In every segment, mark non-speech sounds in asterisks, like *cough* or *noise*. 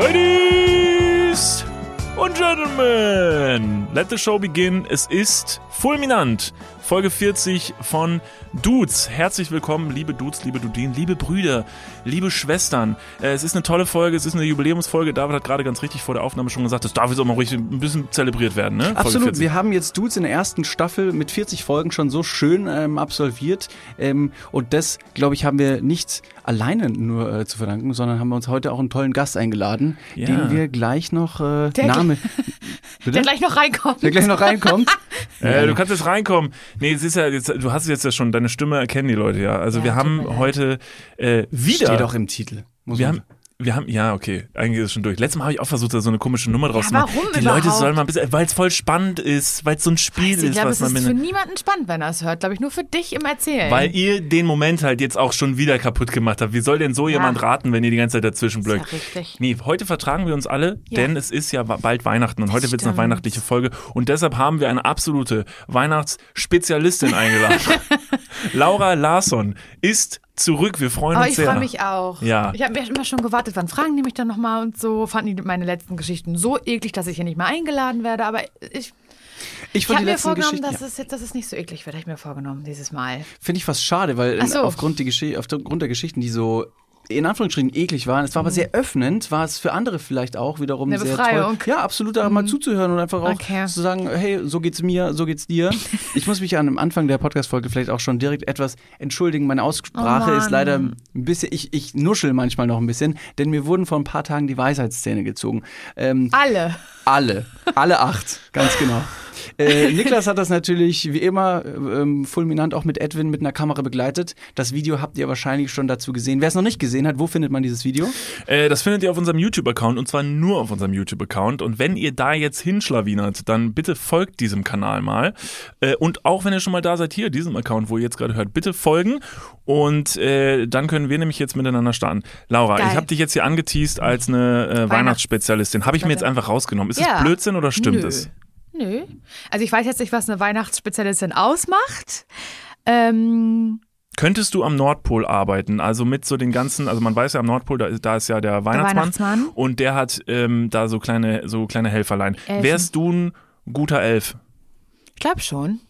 Ladies und Gentlemen, let the show begin. Es ist fulminant. Folge 40 von Dudes. Herzlich willkommen, liebe Dudes, liebe Dudin, liebe Brüder, liebe Schwestern. Äh, es ist eine tolle Folge, es ist eine Jubiläumsfolge. David hat gerade ganz richtig vor der Aufnahme schon gesagt, das darf jetzt auch mal richtig ein bisschen zelebriert werden, ne? Folge Absolut, 40. wir haben jetzt Dudes in der ersten Staffel mit 40 Folgen schon so schön ähm, absolviert. Ähm, und das, glaube ich, haben wir nicht alleine nur äh, zu verdanken, sondern haben wir uns heute auch einen tollen Gast eingeladen, Ja. den wir gleich noch äh, Der Name. *laughs* Der gleich noch reinkommt. Der gleich noch reinkommt. *laughs* Äh, du kannst jetzt reinkommen. Nee, es ist ja jetzt, du hast es jetzt ja schon, deine Stimme erkennen die Leute ja. Also Ja, wir haben heute äh, wieder. Steht auch im Titel. Muss wir haben, wir haben, ja, okay, eigentlich ist es schon durch. Letztes Mal habe ich auch versucht, da so eine komische Nummer draus Ja, zu machen. warum Die Leute überhaupt? sollen mal ein bisschen, weil es voll spannend ist, weil es so ein Spiel Ich ist, glaube, was es man ist für niemanden spannend, wenn er es hört. Glaube ich, nur für dich im Erzählen. Weil ihr den Moment halt jetzt auch schon wieder kaputt gemacht habt. Wie soll denn so Ja. jemand raten, wenn ihr die ganze Zeit dazwischen ist ja blöckt? richtig. Nee, heute vertragen wir uns alle, Ja. denn es ist ja bald Weihnachten und heute wird es eine weihnachtliche Folge und deshalb haben wir eine absolute Weihnachtsspezialistin eingeladen. *laughs* Laura Larsson ist zurück. Wir freuen Aber uns ich sehr. freue mich auch. Ja. Ich habe mir immer schon gewartet, wann fragen die mich dann nochmal und so. Fanden die meine letzten Geschichten so eklig, dass ich hier nicht mehr eingeladen werde. Aber ich, Ich ich habe mir vorgenommen, dass, es jetzt, dass es nicht so eklig wird. Habe ich mir vorgenommen dieses Mal. Finde ich fast schade, weil so. aufgrund, die aufgrund der Geschichten, die so in Anführungsstrichen eklig waren, es war aber sehr öffnend, war es für andere vielleicht auch wiederum Mhm. Eine sehr Befreiung. Mhm. toll. Ja, absolut, da mal zuzuhören und einfach auch Okay. zu sagen, hey, so geht's mir, so geht's dir. *laughs* ich muss mich an am Anfang der Podcast-Folge vielleicht auch schon direkt etwas entschuldigen. Meine Aussprache Oh ist leider ein bisschen, ich, ich nuschel manchmal noch ein bisschen, denn mir wurden vor ein paar Tagen die Weisheitszähne gezogen. Ähm, Alle. alle, alle acht, ganz genau. Äh, Niklas hat das natürlich wie immer ähm, fulminant auch mit Edwin mit einer Kamera begleitet. Das Video habt ihr wahrscheinlich schon dazu gesehen. Wer es noch nicht gesehen hat, wo findet man dieses Video? Äh, das findet ihr auf unserem YouTube-Account und zwar nur auf unserem YouTube-Account. Und wenn ihr da jetzt hinschlawinert, dann bitte folgt diesem Kanal mal. Äh, und auch wenn ihr schon mal da seid, hier, diesem Account, wo ihr jetzt gerade hört, bitte folgen. Und äh, dann können wir nämlich jetzt miteinander starten. Laura, Geil. ich habe dich jetzt hier angeteased als eine äh, Weihnachtsspezialistin. Habe ich mir jetzt einfach rausgenommen. Ist Ja. das Blödsinn oder stimmt Nö. es? Nö. Also ich weiß jetzt nicht, was eine Weihnachtsspezialistin ausmacht. Ähm, Könntest du am Nordpol arbeiten? Also mit so den ganzen, also man weiß ja am Nordpol, da ist, da ist ja der Weihnachtsmann, Weihnachtsmann. und der hat ähm, da so kleine, so kleine Helferlein. Elfen. Wärst du ein guter Elf? ich glaube schon.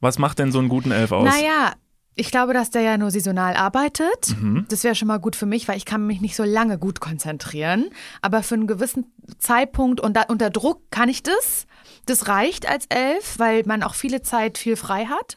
Was macht denn so einen guten Elf aus? Naja, ich glaube, dass der ja nur saisonal arbeitet. Mhm. Das wäre schon mal gut für mich, weil ich kann mich nicht so lange gut konzentrieren. Aber für einen gewissen Zeitpunkt und da, unter Druck kann ich das. Das reicht als elf, weil man auch viele Zeit viel frei hat,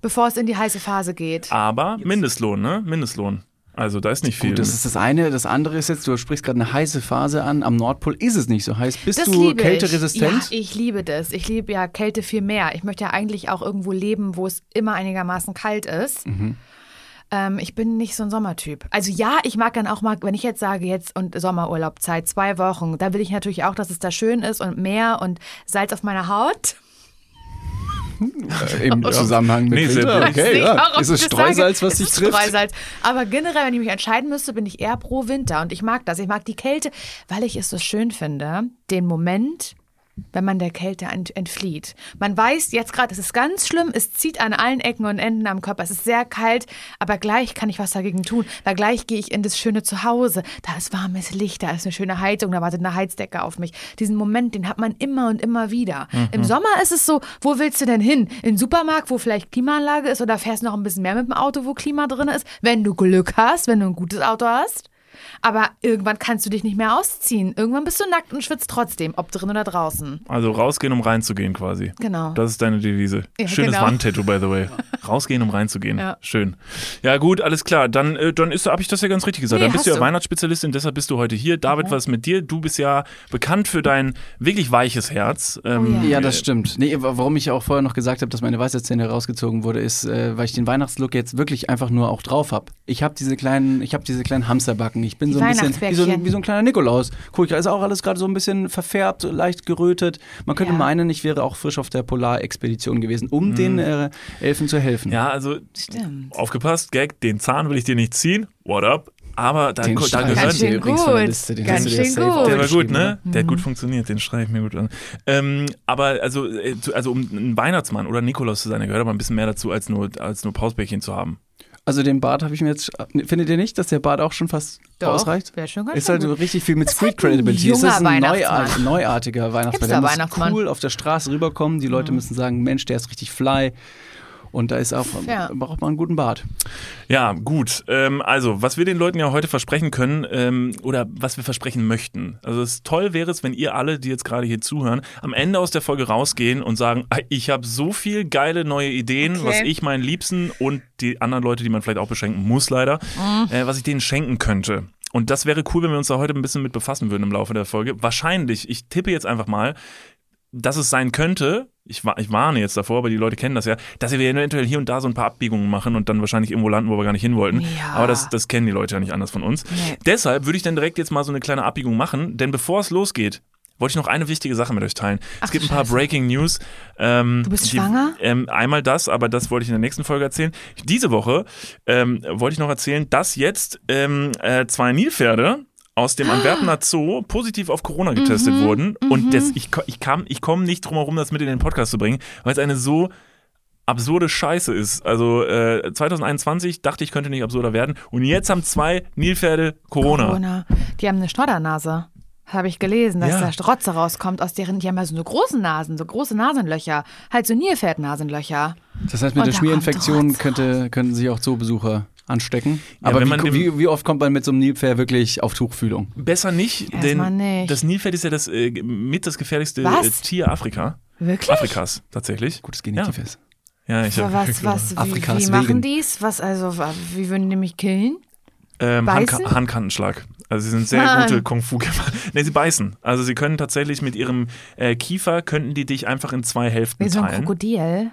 bevor es in die heiße Phase geht. Aber Mindestlohn, ne? Mindestlohn. Also da ist nicht viel. Gut, das ist das eine. Das andere ist jetzt, du sprichst gerade eine heiße Phase an. Am Nordpol ist es nicht so heiß. Bist Das du liebe kälteresistent? Ich. Ja, ich liebe das. Ich liebe ja Kälte viel mehr. Ich möchte ja eigentlich auch irgendwo leben, wo es immer einigermaßen kalt ist. Mhm. Ähm, ich bin nicht so ein Sommertyp. Also ja, ich mag dann auch mal, wenn ich jetzt sage, jetzt und Sommerurlaubzeit, zwei Wochen, da will ich natürlich auch, dass es da schön ist und Meer und Salz auf meiner Haut. Äh, Im *laughs* Zusammenhang mit Nee, Winter. Okay, ja. Ist es Streusalz, sage. was dich ist trifft? Streusalz. Aber generell, wenn ich mich entscheiden müsste, bin ich eher pro Winter. Und ich mag das. Ich mag die Kälte, weil ich es so schön finde, den Moment, wenn man der Kälte ent entflieht. Man weiß jetzt gerade, es ist ganz schlimm, es zieht an allen Ecken und Enden am Körper, es ist sehr kalt, aber gleich kann ich was dagegen tun, weil gleich gehe ich in das schöne Zuhause. Da ist warmes Licht, da ist eine schöne Heizung, da wartet eine Heizdecke auf mich. Diesen Moment, den hat man immer und immer wieder. Im Sommer ist es so, wo willst du denn hin? In den Supermarkt, wo vielleicht Klimaanlage ist oder fährst du noch ein bisschen mehr mit dem Auto, wo Klima drin ist? Wenn du Glück hast, wenn du ein gutes Auto hast. Aber irgendwann kannst du dich nicht mehr ausziehen. Irgendwann bist du nackt und schwitzt trotzdem, ob drin oder draußen. also rausgehen, um reinzugehen quasi. Genau. Das ist deine Devise. Ja, Schönes genau. Wandtattoo, by the way. *laughs* Rausgehen, um reinzugehen. Ja. Schön. Ja, gut, alles klar. Dann, äh, dann ist, habe ich das ja ganz richtig gesagt. Nee, dann bist du ja. Mhm. Weihnachtsspezialistin, deshalb bist du heute hier. David, was ist mit dir? Du bist ja bekannt für dein wirklich weiches Herz. Ähm, Oh Ja, das stimmt. Nee, warum ich auch vorher noch gesagt habe, dass meine Weisheitszähne rausgezogen wurde, ist, äh, weil ich den Weihnachtslook jetzt wirklich einfach nur auch drauf habe. Ich habe diese kleinen, ich habe diese kleinen Hamsterbacken. Ich bin so ein bisschen wie so, wie so ein kleiner Nikolaus. Guck, da ist auch alles gerade so ein bisschen verfärbt, leicht gerötet. Man könnte Ja. meinen, ich wäre auch frisch auf der Polarexpedition gewesen, um den äh, Elfen zu helfen. Ja, also Stimmt. aufgepasst, Gag, den Zahn will ich dir nicht ziehen. What up? Aber da, Den da gehören Ganz schön übrigens von der gut. Liste. Den Ganz hast du dir schön safe gut. Der war gut, ne? Der hat gut Mhm. funktioniert, den schreibe ich mir gut an. Ähm, aber also, äh, zu- also um ein Weihnachtsmann oder Nikolaus zu sein, da gehört aber ein bisschen mehr dazu, als nur, als nur Pausbäckchen zu haben. Also den Bart habe ich mir jetzt. Findet ihr nicht, dass der Bart auch schon fast Doch, ausreicht? wär schon ganz Ist halt gut. richtig viel mit Das ist Street halt ein Credibility. Es ist junger ein neuart, neuartiger Weihnachtsmann. Der muss Weihnachtsmann. Mhm. cool auf der Straße rüberkommen. Die Leute müssen sagen, Mensch, der ist richtig fly. Und da ist auch, Ja. braucht man einen guten Bart. Ja, gut. Ähm, also, was wir den Leuten ja heute versprechen können ähm, oder was wir versprechen möchten. Also, es toll wäre es, wenn ihr alle, die jetzt gerade hier zuhören, am Ende aus der Folge rausgehen und sagen, "Ah, ich habe so viel geile neue Ideen, Okay. was ich meinen Liebsten und die anderen Leute, die man vielleicht auch beschenken muss, leider, äh, was ich denen schenken könnte. Und das wäre cool, wenn wir uns da heute ein bisschen mit befassen würden im Laufe der Folge. Wahrscheinlich, ich tippe jetzt einfach mal, dass es sein könnte, ich, ich warne jetzt davor, aber die Leute kennen das ja, dass wir eventuell hier und da so ein paar Abbiegungen machen und dann wahrscheinlich irgendwo landen, wo wir gar nicht hin wollten. Ja. Aber das, das kennen die Leute ja nicht anders von uns. Nee. Deshalb würde ich dann direkt jetzt mal so eine kleine Abbiegung machen, denn bevor es losgeht, wollte ich noch eine wichtige Sache mit euch teilen. Ach es gibt ein paar Scheiße. Breaking News. Ähm, Du bist schwanger? Ähm, einmal das, aber das wollte ich in der nächsten Folge erzählen. Diese Woche ähm, wollte ich noch erzählen, dass jetzt ähm, äh, zwei Nilpferde aus dem Antwerpener Zoo positiv auf Corona getestet Mhm, wurden. Und das, ich, ich, kam, ich komme nicht drum herum, das mit in den Podcast zu bringen, weil es eine so absurde Scheiße ist. Also äh, 2021 dachte ich, könnte nicht absurder werden. Und jetzt haben zwei Nilpferde Corona. Corona. Die haben eine Schnoddernase. Habe ich gelesen, dass Ja. da Strotze rauskommt aus deren, die haben ja so eine große Nasen, so große Nasenlöcher. Halt so Nilpferdnasenlöcher. Das heißt, mit Und der da Schmierinfektion könnte, könnten sich auch Zoobesucher anstecken. Ja, Aber wie, wie, wie oft kommt man mit so einem Nilpferd wirklich auf Tuchfühlung? Besser nicht, Erstmal denn nicht. das Nilpferd ist ja das äh, mit das gefährlichste Was? äh, Tier Afrika. Wirklich? Afrikas, tatsächlich. Gutes Genitiv Ja. ist. Ja, ich hab, was, *laughs* was, wie, Afrikas wie machen Wegen. die's? Was, also, wie würden die mich killen? Ähm? Handka Handkantenschlag. Also sie sind sehr Mann. gute Kung-Fu-Kämpfer. *laughs* ne, sie beißen. Also sie können tatsächlich mit ihrem äh, Kiefer, könnten die dich einfach in zwei Hälften Wie so ein teilen. Krokodil.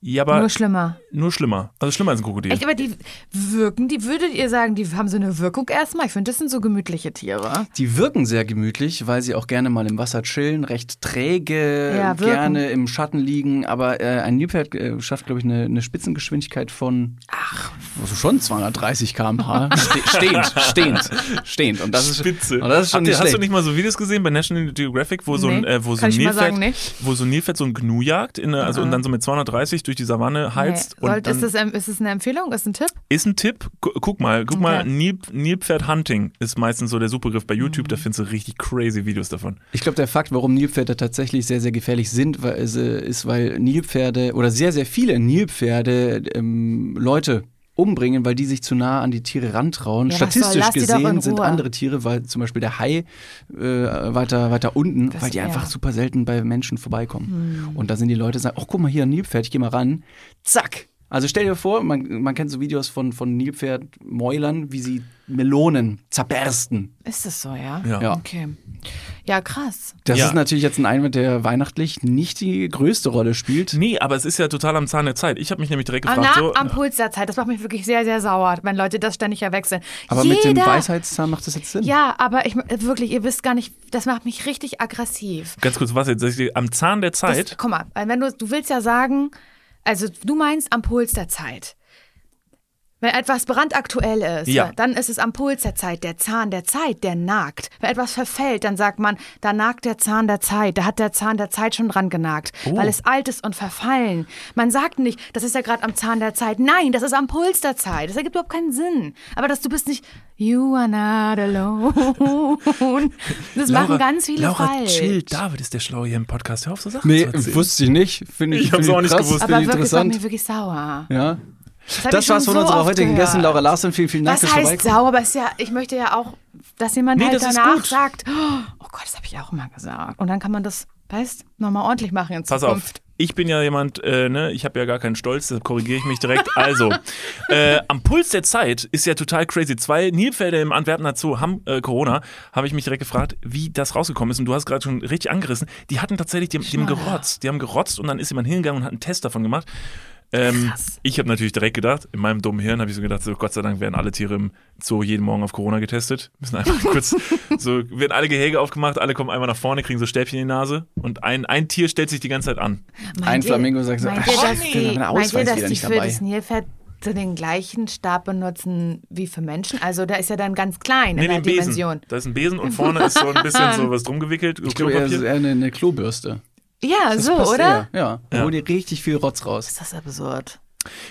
Ja, aber Nur nur, schlimmer. schlimmer. Also schlimmer als ein Krokodil. Echt, aber die wirken, die würdet ihr sagen, die haben so eine Wirkung erstmal? Ich finde, das sind so gemütliche Tiere. Die wirken sehr gemütlich, weil sie auch gerne mal im Wasser chillen, recht träge, Ja, gerne im Schatten liegen. Aber äh, ein Nilpferd äh, schafft, glaube ich, eine, eine Spitzengeschwindigkeit von Ach, also schon 230 km/h. Ste stehend, stehend, stehend. Und das ist, Spitze. Und das ist schon Habt nicht ihr, hast du nicht mal so Videos gesehen bei National Geographic, wo so ein, Nee, äh, wo so ein Nilpferd, sagen, wo so ein Nilpferd so ein Gnu jagt in, also und dann so mit 230 durch die Savanne heizt nee. und Sollt, dann ist, das, ist das eine Empfehlung? Ist ein Tipp? ist ein Tipp. Gu- Guck mal, guck mal, Okay. Nil, Nilpferd Hunting ist meistens so der Suchbegriff bei YouTube. Mhm. Da findest du richtig crazy Videos davon. Ich glaube, der Fakt, warum Nilpferde tatsächlich sehr, sehr gefährlich sind, weil, ist, äh, ist, weil Nilpferde oder sehr, sehr viele Nilpferde ähm, Leute umbringen, weil die sich zu nah an die Tiere rantrauen. Ja, soll, Statistisch in gesehen sind andere Tiere, weil zum Beispiel der Hai äh, weiter, weiter unten, Das- weil die einfach super selten bei Menschen vorbeikommen. Hm. Und da sind die Leute, sagen, ach guck mal hier, ein Nilpferd, ich geh mal ran. Zack. Also stell dir vor, man, man kennt so Videos von, von Nilpferdmäulern, wie sie Melonen zerbersten. Ist das so, ja? Ja. Ja. Okay. Ja, krass. Das Ja. ist natürlich jetzt ein Einwand, der weihnachtlich nicht die größte Rolle spielt. Nee, aber es ist ja total am Zahn der Zeit. Ich habe mich nämlich direkt Ah, gefragt, na, so, am Puls der Zeit. Das macht mich wirklich sehr, sehr sauer, wenn Leute das ständig ja wechseln. Aber Jeder, mit dem Weisheitszahn macht das jetzt Sinn. Ja, aber ich wirklich, ihr wisst gar nicht, das macht mich richtig aggressiv. ganz kurz, was jetzt? Am Zahn der Das, Zeit? guck mal, wenn du, du willst ja sagen, also du meinst am Puls der Zeit. Wenn etwas brandaktuell ist, Ja. dann ist es am Puls der Zeit, der Zahn der Zeit, der nagt. Wenn etwas verfällt, dann sagt man, da nagt der Zahn der Zeit, da hat der Zahn der Zeit schon dran genagt, Oh. weil es alt ist und verfallen. Man sagt nicht, das ist ja gerade am Zahn der Zeit. Nein, das ist am Puls der Zeit. Das ergibt überhaupt keinen Sinn. Aber dass du bist nicht, you are not alone. *laughs* Das machen ganz viele Laura, falsch. chill. David ist der Schlaue hier im Podcast. Hör auf so Sachen Nee, zu erzählen. wusste ich nicht. Finde ich, Ich hab's finde auch nicht krass, gewusst. Aber ich wirklich, das macht interessant. mich wirklich sauer. Ja. Das ich war's von so unserer heutigen gehört. Gästin, Laura Larsen. Vielen, vielen Dank Was fürs heißt sauer? Aber es ist ja, ich möchte ja auch, dass jemand Nee, halt das danach sagt, oh Gott, das habe ich auch mal gesagt. Und dann kann man das, weißt, nochmal ordentlich machen in Pass auf, Zukunft. ich bin ja jemand, äh, ne, ich habe ja gar keinen Stolz, deshalb korrigiere ich mich direkt. Also, *laughs* äh, am Puls der Zeit ist ja total crazy. Zwei Nilpferde im Antwerpener Zoo haben äh, Corona, habe ich mich direkt gefragt, wie das rausgekommen ist. Und du hast gerade schon richtig angerissen. Die hatten tatsächlich, die, die haben gerotzt. Die haben gerotzt und dann ist jemand hingegangen und hat einen Test davon gemacht. Ähm, ich habe natürlich direkt gedacht, in meinem dummen Hirn habe ich so gedacht, so Gott sei Dank werden alle Tiere im Zoo jeden Morgen auf Corona getestet. Müssen einfach *laughs* kurz, so werden alle Gehege aufgemacht, alle kommen einmal nach vorne, kriegen so Stäbchen in die Nase und ein, ein Tier stellt sich die ganze Zeit an. Ein Meint ihr- Flamingo sagt so, meint ach, ihr, dass shit, die, mein meint ihr, dass die nicht für dabei. das Nilpferd so den gleichen Stab benutzen wie für Menschen? Also da ist ja dann ganz klein in der Besen. Dimension. Da ist ein Besen und vorne ist so ein bisschen *laughs* so was drum gewickelt. Ich glaube, er ist eher eine, eine Klobürste. Ja, Das so, passt oder? Ja, da Ja. holt ihr richtig viel Rotz raus. Ist das absurd.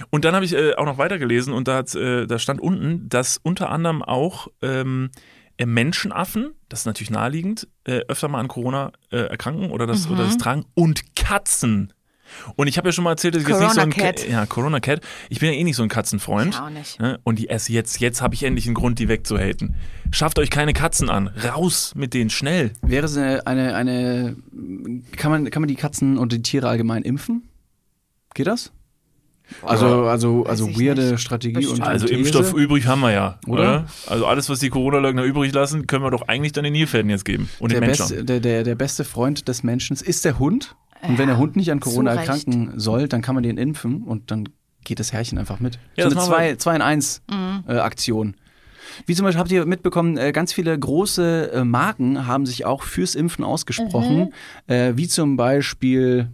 Und dann habe ich äh, auch noch weitergelesen und da, äh, da stand unten, dass unter anderem auch ähm, äh, Menschenaffen, das ist natürlich naheliegend, äh, öfter mal an Corona äh, erkranken oder das, oder das tragen und Katzen. Und ich habe ja schon mal erzählt, dass ich jetzt nicht so ein Cat. ja Corona Cat. Ich bin ja eh nicht so ein Katzenfreund. Ich auch nicht. Ne? Und die esse jetzt, jetzt habe ich endlich einen Grund, die wegzuhaten. Schafft euch keine Katzen an, raus mit denen schnell. Wäre es eine, eine, eine kann, man, kann man die Katzen und die Tiere allgemein impfen? Geht das? Also, also, also weirde nicht. Strategie Bestimmt. und Also These. Impfstoff übrig haben wir ja, oder? Oder? Also alles, was die Corona-Leugner übrig lassen, können wir doch eigentlich dann den Nilpferden jetzt geben und der, den Menschen. beste, der, der, der beste Freund des Menschen ist der Hund. Und wenn der Hund nicht an Corona zu Recht. erkranken soll, dann kann man den impfen und dann geht das Herrchen einfach mit. Ja, so das eine machen wir. 2 zwei in 1 äh, Aktion. Wie zum Beispiel habt ihr mitbekommen, äh, ganz viele große äh, Marken haben sich auch fürs Impfen ausgesprochen. Äh, wie zum Beispiel,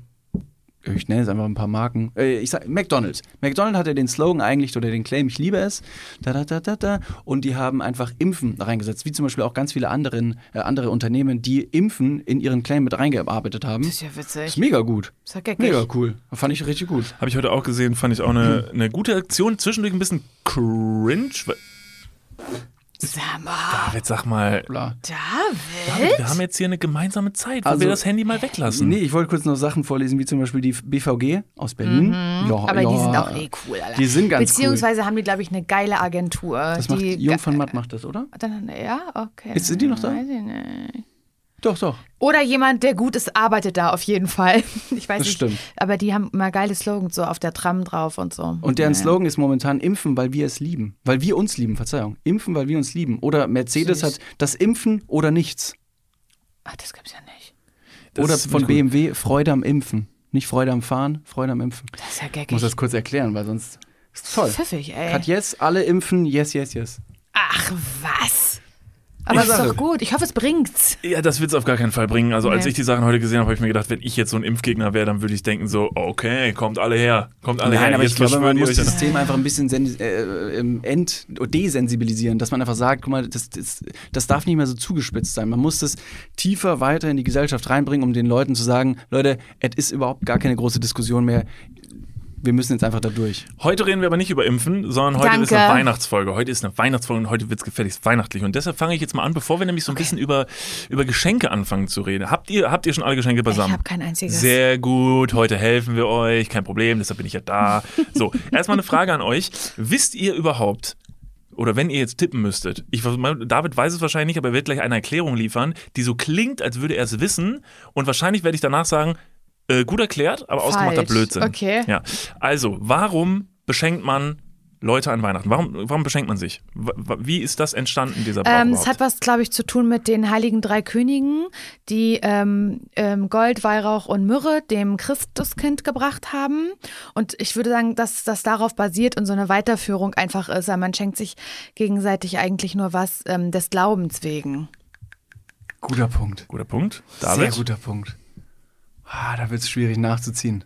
ich nenne jetzt einfach ein paar Marken. Äh, ich sag McDonalds. McDonalds hatte den Slogan eigentlich oder den Claim, ich liebe es. Da, da, da, da, da. Und die haben einfach Impfen da reingesetzt. Wie zum Beispiel auch ganz viele anderen, äh, andere Unternehmen, die Impfen in ihren Claim mit reingearbeitet haben. Das ist ja ist witzig. mega gut. Das ist ja geckig. Mega cool. Fand ich richtig gut. Habe ich heute auch gesehen, fand ich auch eine, Hm. eine gute Aktion. Zwischendurch ein bisschen cringe. Weil- Sag mal, David, sag mal, Bla. David? wir haben jetzt hier eine gemeinsame Zeit, wo Also- wir das Handy mal weglassen. Nee, ich wollte kurz noch Sachen vorlesen, wie zum Beispiel die BVG aus Berlin. Ja, Mhm. Aber ja, die sind auch eh cool, Alter. Die sind ganz Beziehungsweise haben die, glaube ich, eine geile Agentur. Das macht Jung von Matt macht das, oder? Dann, ja, okay. Jetzt sind die noch da? Weiß ich nicht. Doch, doch. Oder jemand, der gut ist, arbeitet da auf jeden Fall. *laughs* Ich weiß Das nicht. stimmt. Aber die haben immer geile Slogans so auf der Tram drauf und so. Und deren Ja. Slogan ist momentan Impfen, weil wir es lieben. Weil wir uns lieben, Verzeihung. Impfen, weil wir uns lieben. Oder Mercedes Süß. hat das Impfen oder nichts. Ach, das gibt's ja nicht. Das oder von wirklich gut. BMW Freude am Impfen. Nicht Freude am Fahren, Freude am Impfen. Das ist ja Ich geckig. muss das kurz erklären, weil sonst ist toll. Pfiffig, ey. Cut yes, alle impfen, yes, yes, yes. Ach, was? Aber Ich ist sage- doch gut. Ich hoffe, es bringt's. Ja, das wird's auf gar keinen Fall bringen. Also als Nee. ich die Sachen heute gesehen habe, habe ich mir gedacht, wenn ich jetzt so ein Impfgegner wäre, dann würde ich denken so, okay, kommt alle her, kommt alle her. Nein, aber jetzt ich glaube, man muss das System einfach ein bisschen äh, ähm, ent desensibilisieren, dass man einfach sagt, guck mal, das, das, das darf nicht mehr so zugespitzt sein. Man muss das tiefer weiter in die Gesellschaft reinbringen, um den Leuten zu sagen, Leute, es ist überhaupt gar keine große Diskussion mehr. Wir müssen jetzt einfach da durch. Heute reden wir aber nicht über Impfen, sondern heute Danke. ist eine Weihnachtsfolge. Heute ist eine Weihnachtsfolge und heute wird's gefälligst weihnachtlich. Und deshalb fange ich jetzt mal an, bevor wir nämlich so ein bisschen über, über Geschenke anfangen zu reden. Habt ihr, habt ihr schon alle Geschenke Ich beisammen? habe kein einziges. Sehr gut, heute helfen wir euch, kein Problem, deshalb bin ich ja da. So, erstmal eine Frage an euch. Wisst ihr überhaupt, oder wenn ihr jetzt tippen müsstet, ich, David weiß es wahrscheinlich nicht, aber er wird gleich eine Erklärung liefern, die so klingt, als würde er es wissen. Und wahrscheinlich werde ich danach sagen, äh, gut erklärt, aber ausgemachter Falsch. Blödsinn. Okay. Ja. Also, warum beschenkt man Leute an Weihnachten? Warum, warum beschenkt man sich? Wie ist das entstanden, dieser Brauch Ähm, es hat was, glaube ich, zu tun mit den heiligen drei Königen, die ähm, ähm, Gold, Weihrauch und Myrrhe dem Christuskind gebracht haben. Und ich würde sagen, dass das darauf basiert und so eine Weiterführung einfach ist. Aber Man schenkt sich gegenseitig eigentlich nur was ähm, des Glaubens wegen. Guter Punkt. Guter Punkt. Sehr David, guter Punkt. Ah, da wird es schwierig nachzuziehen.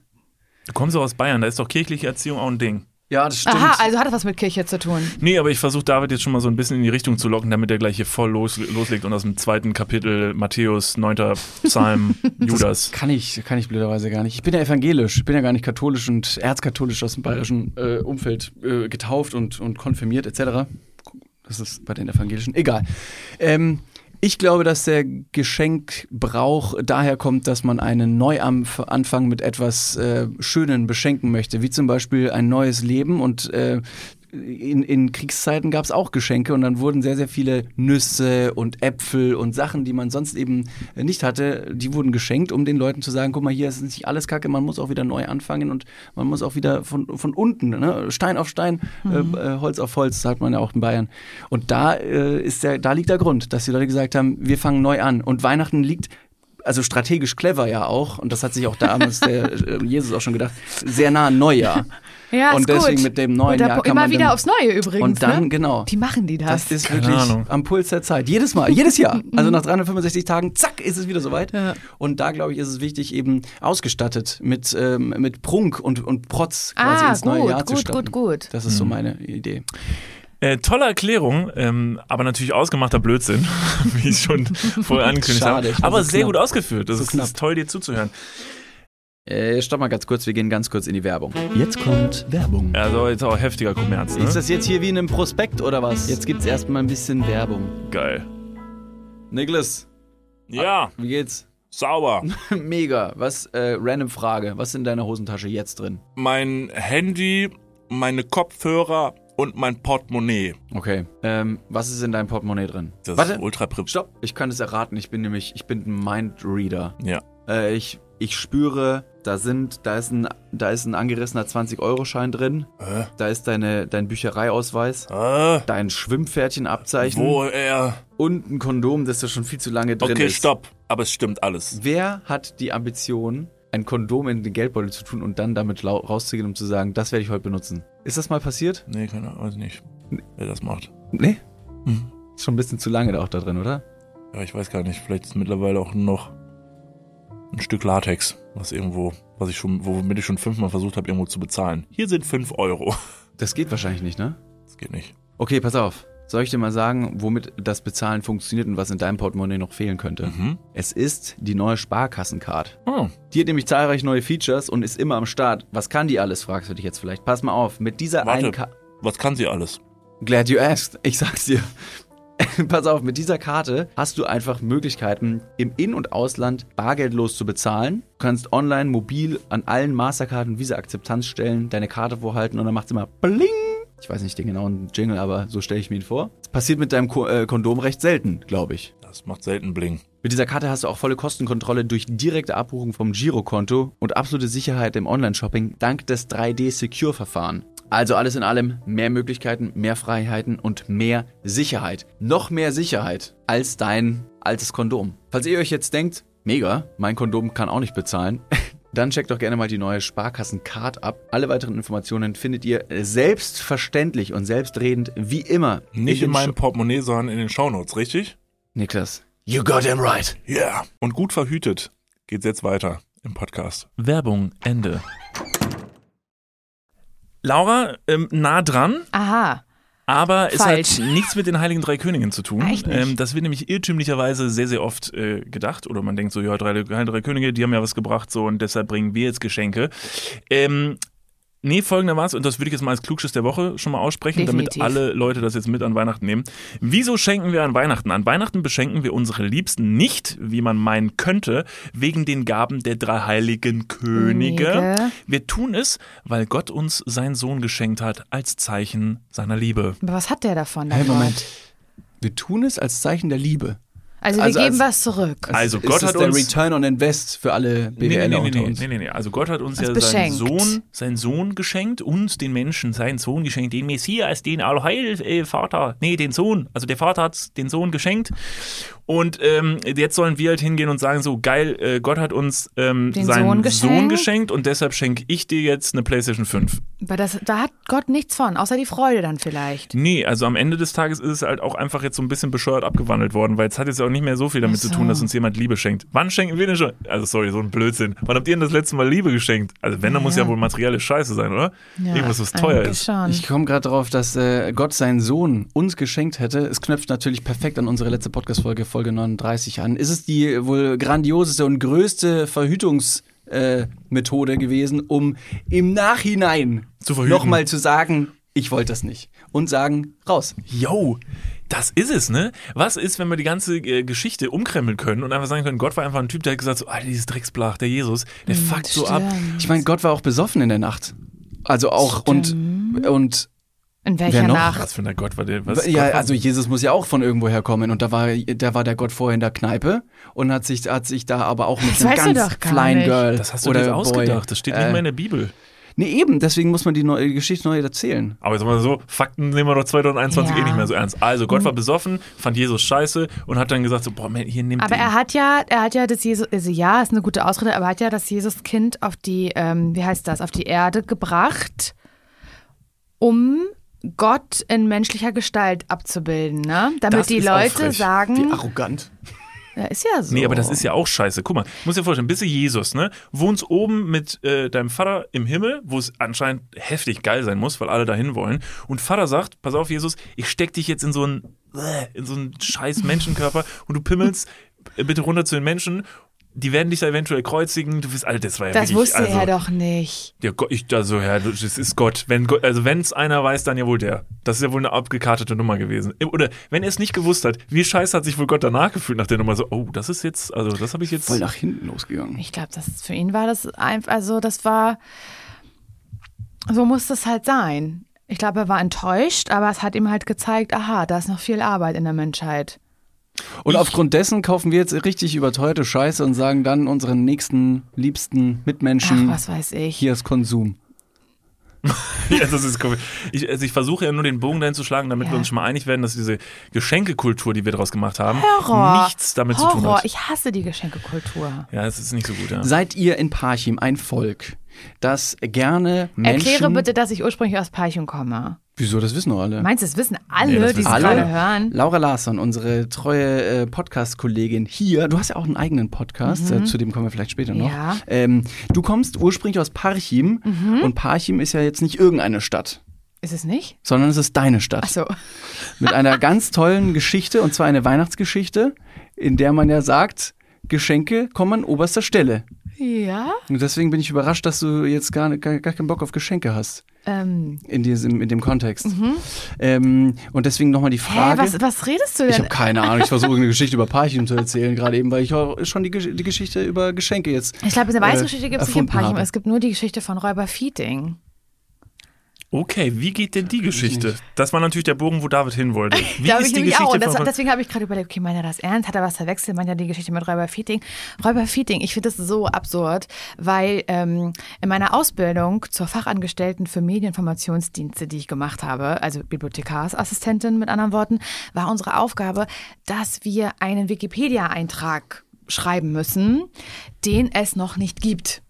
du kommst doch aus Bayern, da ist doch kirchliche Erziehung auch ein Ding. Ja, das stimmt. Aha, also hat das was mit Kirche zu tun. Nee, aber ich versuche David jetzt schon mal so ein bisschen in die Richtung zu locken, damit er gleich hier voll los, loslegt und aus dem zweiten Kapitel Matthäus, 9. Psalm, *laughs* Judas. Kann ich, kann ich blöderweise gar nicht. Ich bin ja evangelisch, ich bin ja gar nicht katholisch und erzkatholisch aus dem bayerischen äh, Umfeld äh, getauft und, und konfirmiert etc. Das ist bei den Evangelischen. Egal. Ähm, ich glaube, dass der Geschenkbrauch daher kommt, dass man einen Neuanfang mit etwas äh, Schönen beschenken möchte, wie zum Beispiel ein neues Leben. Und äh, in, in Kriegszeiten gab es auch Geschenke und dann wurden sehr, sehr viele Nüsse und Äpfel und Sachen, die man sonst eben nicht hatte, die wurden geschenkt, um den Leuten zu sagen, guck mal, hier ist nicht alles Kacke, man muss auch wieder neu anfangen und man muss auch wieder von, von unten, ne? Stein auf Stein, äh, äh, Holz auf Holz, sagt man ja auch in Bayern. Und da, äh, ist der, da liegt der Grund, dass die Leute gesagt haben, wir fangen neu an. Und Weihnachten liegt also strategisch clever ja auch, und das hat sich auch damals der *laughs* äh, Jesus auch schon gedacht, sehr nah an Neujahr. Ja, und ist deswegen gut. mit dem neuen Jahr kann Immer man wieder aufs Neue übrigens. Und dann, ne? genau. Wie machen die das? Das ist Keine wirklich Ahnung. am Puls der Zeit. Jedes Mal, jedes Jahr. *laughs* Also nach 365 Tagen, zack, ist es wieder soweit. Ja. Und da, glaube ich, ist es wichtig, eben ausgestattet mit, ähm, mit Prunk und, und Protz quasi ah, ins neue gut, Jahr zu gut, starten. gut, gut. Das ist so meine Idee. Äh, tolle Erklärung, ähm, aber natürlich ausgemachter Blödsinn, *laughs* wie ich schon vorher angekündigt Schade, habe. Aber so sehr knapp. gut ausgeführt. Das So ist, knapp. ist toll, dir zuzuhören. Äh, stopp mal ganz kurz, wir gehen ganz kurz in die Werbung. Jetzt kommt Werbung. Also jetzt auch heftiger Kommerz, ne? Ist das jetzt hier wie in einem Prospekt oder was? Jetzt gibt's erstmal ein bisschen Werbung. Geil. Niklas, Ja, wie geht's? sauber. *laughs* Mega. Was, äh, random Frage. Was ist in deiner Hosentasche jetzt drin? Mein Handy, meine Kopfhörer und mein Portemonnaie. Okay. Ähm, was ist in deinem Portemonnaie drin? Das Warte. ist ultra prip. Stopp. Ich kann es erraten. Ich bin nämlich, ich bin ein Mindreader. Ja. Äh, ich, ich spüre, da sind, da ist ein, da ist ein angerissener 20-Euro-Schein drin. Äh, Da ist deine, dein Büchereiausweis. äh, Dein Schwimmpferdchenabzeichen. wo er. Und ein Kondom, das da schon viel zu lange drin Okay, ist. stopp. Aber es stimmt alles. Wer hat die Ambition, ein Kondom in den Geldbeutel zu tun und dann damit rauszugehen, um zu sagen, das werde ich heute benutzen? Ist das mal passiert? Nee, keine Ahnung, weiß nicht, wer das macht. Nee. Mhm. Ist schon ein bisschen zu lange da auch da drin, oder? Ja, ich weiß gar nicht. Vielleicht ist mittlerweile auch noch ein Stück Latex, was irgendwo, was ich schon, womit ich schon fünfmal versucht habe, irgendwo zu bezahlen. Hier sind fünf Euro. Das geht wahrscheinlich nicht, ne? Das geht nicht. Okay, pass auf. Soll ich dir mal sagen, womit das Bezahlen funktioniert und was in deinem Portemonnaie noch fehlen könnte? Mhm. Es ist die neue Sparkassencard. Oh, Die hat nämlich zahlreich neue Features und ist immer am Start. Was kann die alles, fragst du dich jetzt vielleicht. Pass mal auf, mit dieser Warte. einen Ka was kann sie alles? Glad you asked. Ich sag's dir. *laughs* Pass auf, mit dieser Karte hast du einfach Möglichkeiten, im In- und Ausland bargeldlos zu bezahlen. Du kannst online, mobil an allen Mastercard- und Visa-Akzeptanzstellen deine Karte vorhalten und dann macht's immer Bling. Ich weiß nicht den genauen Jingle, aber so stelle ich mir ihn vor. Das passiert mit deinem Ko äh, Kondom recht selten, glaube ich. Das macht selten Bling. Mit dieser Karte hast du auch volle Kostenkontrolle durch direkte Abbuchung vom Girokonto und absolute Sicherheit im Online-Shopping dank des 3D-Secure-Verfahren. Also alles in allem mehr Möglichkeiten, mehr Freiheiten und mehr Sicherheit. Noch mehr Sicherheit als dein altes Kondom. Falls ihr euch jetzt denkt, mega, mein Kondom kann auch nicht bezahlen, *laughs* dann checkt doch gerne mal die neue Sparkassen-Card ab. Alle weiteren Informationen findet ihr selbstverständlich und selbstredend wie immer. Nicht in den meinem Portemonnaie, sondern in den Shownotes, richtig? Niklas. You got him right. Ja. Yeah. Und gut verhütet geht's jetzt weiter im Podcast. Werbung, Ende. Laura, ähm, nah dran, Aha. aber es Falsch. hat *laughs* nichts mit den Heiligen Drei Königen zu tun. Nicht? Ähm, das wird nämlich irrtümlicherweise sehr, sehr oft äh, gedacht. Oder man denkt so, ja, drei, Heilige Drei Könige, die haben ja was gebracht, so und deshalb bringen wir jetzt Geschenke. Ähm, Nee, folgendermaßen, und das würde ich jetzt mal als Klugschiss der Woche schon mal aussprechen, Definitiv. damit alle Leute das jetzt mit an Weihnachten nehmen. Wieso schenken wir an Weihnachten? An Weihnachten beschenken wir unsere Liebsten nicht, wie man meinen könnte, wegen den Gaben der drei heiligen Könige. Könige. Wir tun es, weil Gott uns seinen Sohn geschenkt hat, als Zeichen seiner Liebe. Aber was hat der davon? Hey, Moment. Wir tun es als Zeichen der Liebe. Also wir Also geben als- was zurück. Also ist Gott hat der uns- Return on Invest für alle Nee, nee, BWLer nee, nee, unter uns. nee, nee, nee. Also Gott hat uns Was ja beschenkt. seinen Sohn, seinen Sohn geschenkt, uns den Menschen seinen Sohn geschenkt, den Messias, den Allheil-Vater, nee, den Sohn. Also der Vater hat den Sohn geschenkt. Und ähm, jetzt sollen wir halt hingehen und sagen so, geil, äh, Gott hat uns ähm, seinen Sohn Sohn geschenkt. geschenkt und deshalb schenke ich dir jetzt eine Playstation 5. Aber das, da hat Gott nichts von, außer die Freude dann vielleicht. Nee, also am Ende des Tages ist es halt auch einfach jetzt so ein bisschen bescheuert abgewandelt worden, weil es hat jetzt auch nicht mehr so viel damit so. zu tun, dass uns jemand Liebe schenkt. Wann schenken wir denn schon? Also sorry, so ein Blödsinn. Wann habt ihr denn das letzte Mal Liebe geschenkt? Also wenn, dann muss Ja. ja wohl materielle Scheiße sein, oder? Ja, Irgendwas, was teuer ist. Schon. Ich komme gerade darauf, dass äh, Gott seinen Sohn uns geschenkt hätte. Es knöpft natürlich perfekt an unsere letzte Podcast-Folge, Folge 39 an. Ist es die wohl grandioseste und größte Verhütungsmethode äh, Methode gewesen, um im Nachhinein Zu verhüten. nochmal zu sagen, ich wollte das nicht. Und sagen, raus. Yo, das ist es, ne? Was ist, wenn wir die ganze äh, Geschichte umkrempeln können und einfach sagen können, Gott war einfach ein Typ, der hat gesagt so, Alter, dieses Drecksblach, der Jesus, der Hm, fuckt so ab. Ich meine, Gott war auch besoffen in der Nacht. Also auch und, und In welcher Wer noch? Nacht? Was für ein Gott war der? Was? ja, Gott also Jesus muss ja auch von irgendwo herkommen und da war, da war der Gott vorher in der Kneipe und hat sich, hat sich da aber auch mit Das einem weißt du ganz kleinen. Girl das hast du oder dir jetzt Boy, ausgedacht. Das steht nicht äh, mehr in der Bibel. Nee, eben, deswegen muss man die, neue, die Geschichte neu erzählen. Aber jetzt mal so, Fakten nehmen wir doch 2021 Ja. eh nicht mehr so ernst. Also Gott war besoffen, fand Jesus scheiße und hat dann gesagt so, boah, man, hier nimmt Aber ihn. er hat ja, er hat ja das Jesus, also ja, ist eine gute Ausrede, aber er hat ja das Jesuskind auf die, ähm, wie heißt das, auf die Erde gebracht, um Gott in menschlicher Gestalt abzubilden, ne? Damit Das die Leute frech. Wie sagen, arrogant. ja, ist ja so. Nee, aber das ist ja auch scheiße. Guck mal, muss dir vorstellen, bist du Jesus, ne? Wohnst oben mit äh, deinem Vater im Himmel, wo es anscheinend heftig geil sein muss, weil alle dahin wollen. Und Vater sagt, pass auf, Jesus, ich steck dich jetzt in so einen, in so einen scheiß Menschenkörper und du pimmelst äh, bitte runter zu den Menschen. Die werden dich da eventuell kreuzigen. Du bist, Alter, das war ja Das wirklich, wusste also, er doch nicht. Ja, Gott, ich, also, ja, das ist Gott. Wenn Gott, also wenn es einer weiß, dann ja wohl der. Das ist ja wohl eine abgekartete Nummer gewesen. Oder wenn er es nicht gewusst hat, wie scheiße hat sich wohl Gott danach gefühlt nach der Nummer? So, oh, das ist jetzt, also das habe ich jetzt. Voll nach hinten losgegangen. Ich glaube, das für ihn war das einfach, also das war, so muss das halt sein. Ich glaube, er war enttäuscht, aber es hat ihm halt gezeigt, aha, da ist noch viel Arbeit in der Menschheit. Und aufgrund dessen kaufen wir jetzt richtig überteuerte Scheiße und sagen dann unseren nächsten, liebsten Mitmenschen, Ach, was weiß ich. hier ist Konsum. *laughs* Ja, das ist komisch. Ich, also ich versuche ja nur den Bogen dahin zu schlagen, damit Ja. wir uns schon mal einig werden, dass diese Geschenkekultur, die wir daraus gemacht haben, Horror. nichts damit Horror. zu tun hat. Ich hasse die Geschenkekultur. ja, es ist nicht so gut, ja. Seid ihr in Parchim ein Volk, das gerne Menschen... Erkläre bitte, dass ich ursprünglich aus Parchim komme. Wieso, das wissen doch alle. Meinst du, das wissen alle, Nee, das die es gerade alle. hören? Laura Larsson, unsere treue äh, Podcast-Kollegin hier. Du hast ja auch einen eigenen Podcast, äh, zu dem kommen wir vielleicht später noch. Mhm. Ja. Mhm. Ähm, du kommst ursprünglich aus Parchim und Parchim ist ja jetzt nicht irgendeine Stadt, Ist es nicht? sondern es ist deine Stadt. Achso. *laughs* Mit einer ganz tollen Geschichte und zwar eine Weihnachtsgeschichte, in der man ja sagt, Geschenke kommen an oberster Stelle. Ja. Und deswegen bin ich überrascht, dass du jetzt gar, gar, gar keinen Bock auf Geschenke hast. Ähm, In, diesem, in dem Kontext. Ähm, und deswegen nochmal die hä, Frage. was, was redest du Ich denn? habe keine Ahnung. Ich versuche eine Geschichte über Parchim zu erzählen, gerade eben, weil ich auch schon die, die Geschichte über Geschenke jetzt. Ich glaube, eine Weißgeschichte gibt es nicht in Parchim. habe. Es gibt nur die Geschichte von Räuber Feeding. Okay, wie geht denn die Geschichte? Das war natürlich der Bogen, wo David hin wollte. *laughs* Wie Da ist ich die Geschichte auch. Und das, deswegen habe ich gerade überlegt, okay, meint er das ernst? Hat er was verwechselt? Meint er die Geschichte mit Räuber Feeding? Räuber Feeding, ich finde das so absurd, weil ähm, in meiner Ausbildung zur Fachangestellten für Medieninformationsdienste, die ich gemacht habe, also Bibliothekarsassistentin mit anderen Worten, war unsere Aufgabe, dass wir einen Wikipedia-Eintrag schreiben müssen, den es noch nicht gibt.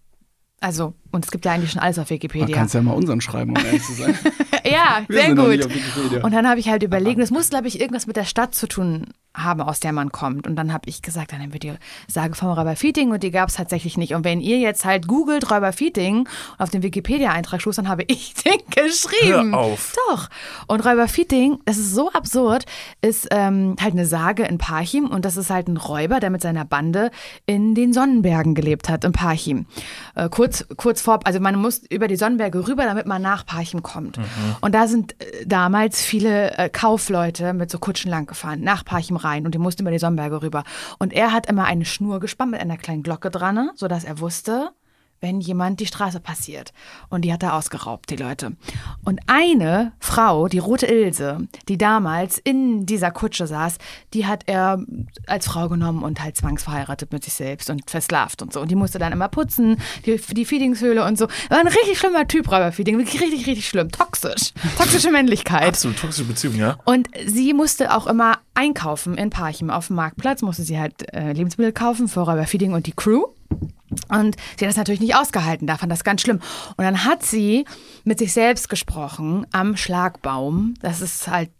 Also, und es gibt ja eigentlich schon alles auf Wikipedia. kann es ja mal unseren schreiben, um ehrlich zu sein. *laughs* Ja, Wir sehr gut. Und dann habe ich halt überlegt, das muss, glaube ich, irgendwas mit der Stadt zu tun haben, aus der man kommt. Und dann habe ich gesagt, dann haben wir die Sage vom Räuber Feeding und die gab es tatsächlich nicht. Und wenn ihr jetzt halt googelt Räuber Feeding und auf den Wikipedia-Eintrag stoßt, dann habe ich *laughs* den geschrieben. Hör auf. Doch. Und Räuber Feeding, das ist so absurd, ist ähm, halt eine Sage in Parchim und das ist halt ein Räuber, der mit seiner Bande in den Sonnenbergen gelebt hat, in Parchim. Äh, kurz, kurz vor, also man muss über die Sonnenberge rüber, damit man nach Parchim kommt. Und da sind äh, damals viele äh, Kaufleute mit so Kutschen lang gefahren, nach Parchim rein und die mussten über die Sonnenberge rüber. Und er hat immer eine Schnur gespannt mit einer kleinen Glocke dran, ne, sodass er wusste, wenn jemand die Straße passiert. Und die hat er ausgeraubt, die Leute. Und eine Frau, die rote Ilse, die damals in dieser Kutsche saß, die hat er als Frau genommen und halt zwangsverheiratet mit sich selbst und versklavt und so. Und die musste dann immer putzen, die, die Feedingshöhle und so. War ein richtig schlimmer Typ, Räuber Feeding. Wirklich richtig, richtig schlimm. Toxisch. Toxische Männlichkeit. Absolut toxische Beziehung, ja? Und sie musste auch immer einkaufen in Parchim auf dem Marktplatz, musste sie halt äh, Lebensmittel kaufen für Räuber Feeding und die Crew. Und sie hat das natürlich nicht ausgehalten, da fand das ganz schlimm. Und dann hat sie mit sich selbst gesprochen am Schlagbaum. Das ist halt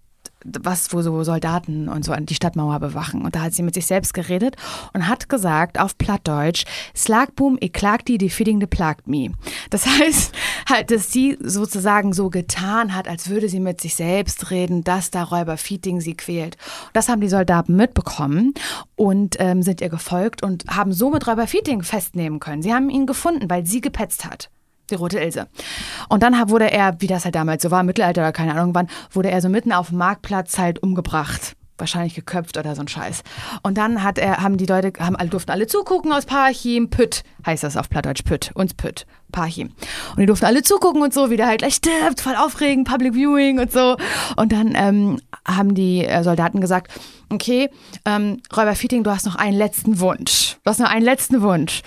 was, wo so Soldaten und so die Stadtmauer bewachen. Und da hat sie mit sich selbst geredet und hat gesagt auf Plattdeutsch, Slagboom, e klagt die, die Feeding de plagt me. Das *laughs* heißt halt, dass sie sozusagen so getan hat, als würde sie mit sich selbst reden, dass da Räuber Feeding sie quält. Das haben die Soldaten mitbekommen und ähm, sind ihr gefolgt und haben somit Räuber Feeding festnehmen können. Sie haben ihn gefunden, weil sie gepetzt hat. Die rote Ilse. Und dann wurde er, wie das halt damals so war, Mittelalter oder keine Ahnung wann, wurde er so mitten auf dem Marktplatz halt umgebracht. Wahrscheinlich geköpft oder so ein Scheiß. Und dann hat er, haben die Leute, haben alle, durften alle zugucken aus Parchim. Pütt heißt das auf Plattdeutsch. Pütt. Uns Pütt. Parchim. Und die durften alle zugucken und so, wie der halt gleich stirbt, voll aufregend, Public Viewing und so. Und dann ähm, haben die äh, Soldaten gesagt, okay, ähm, Räuber Feeding, du hast noch einen letzten Wunsch. Du hast noch einen letzten Wunsch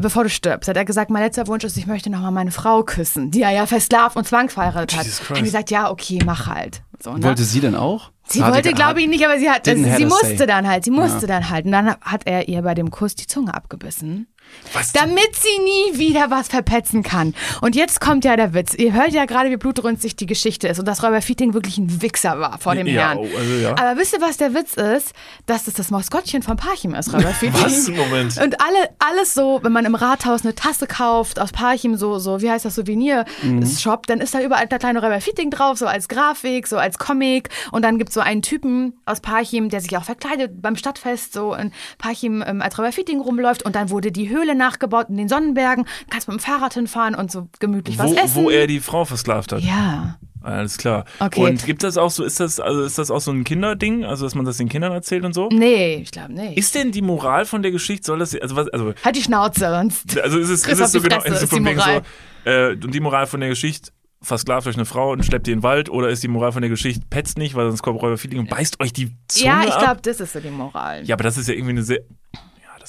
bevor du stirbst, hat er gesagt, mein letzter Wunsch ist, ich möchte nochmal meine Frau küssen, die er ja versklavt und zwangsverheiratet hat. Jesus Christ. die gesagt, ja, okay, mach halt. So, ne? Wollte sie denn auch? sie Hatte- wollte, glaube ich, nicht, aber sie hat, sie musste say. dann halt, sie musste dann halt. Und dann hat er ihr bei dem Kuss die Zunge abgebissen. Was? Damit sie nie wieder was verpetzen kann. Und jetzt kommt ja der Witz. Ihr hört ja gerade, wie blutrünstig die Geschichte ist und dass Räuber Feeding wirklich ein Wichser war vor dem Ja, Herrn. oh, also ja. Aber wisst ihr, was der Witz ist? Dass es das Maskottchen von Parchim ist, Räuber *laughs* Feeding. Was? Moment. Und alle, alles so, wenn man im Rathaus eine Tasse kauft aus Parchim, so, so wie heißt das, Souvenir-Shop, dann ist da überall der kleine Räuber Feeding drauf, so als Grafik, so als Comic. Und dann gibt es so einen Typen aus Parchim, der sich auch verkleidet beim Stadtfest, so in Parchim ähm, als Räuber Feeding rumläuft. Und dann wurde die Höhle nachgebaut in den Sonnenbergen. Kannst mit dem Fahrrad hinfahren und so gemütlich was Wo, essen. wo er die Frau versklavt hat. ja. Alles klar. Okay. Und gibt das auch so, ist das, also ist das auch so ein Kinderding, also dass man das den Kindern erzählt und so? Nee, ich glaube nicht. Ist denn die Moral von der Geschichte, soll das, also was, also, halt die Schnauze, sonst. also ist es, ist es so genau, ist es ist die Moral. so, äh, und die Moral von der Geschichte, versklavt euch eine Frau und schleppt die in den Wald oder ist die Moral von der Geschichte, petzt nicht, weil sonst kommt Räuber Feeling und beißt euch die Zunge Ja, ich glaube, das ist so die Moral. Ja, aber das ist ja irgendwie eine sehr,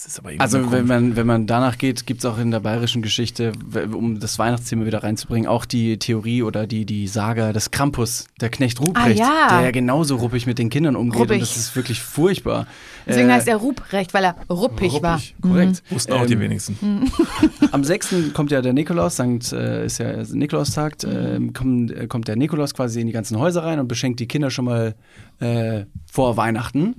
das ist aber Also wenn man, wenn man danach geht, gibt es auch in der bayerischen Geschichte, um das Weihnachtsthema wieder reinzubringen, auch die Theorie oder die, die Saga des Krampus, der Knecht Ruprecht, Ah, ja. der ja genauso ruppig mit den Kindern umgeht Ruppig. und das ist wirklich furchtbar. Deswegen Äh, heißt er Ruprecht, weil er ruppig, war. ruppig, korrekt. wussten auch die Ähm, wenigsten. *laughs* Am 6. kommt ja der Nikolaus, Sankt, äh, ist ja Nikolaustag, äh, kommt, äh, kommt der Nikolaus quasi in die ganzen Häuser rein und beschenkt die Kinder schon mal äh, vor Weihnachten.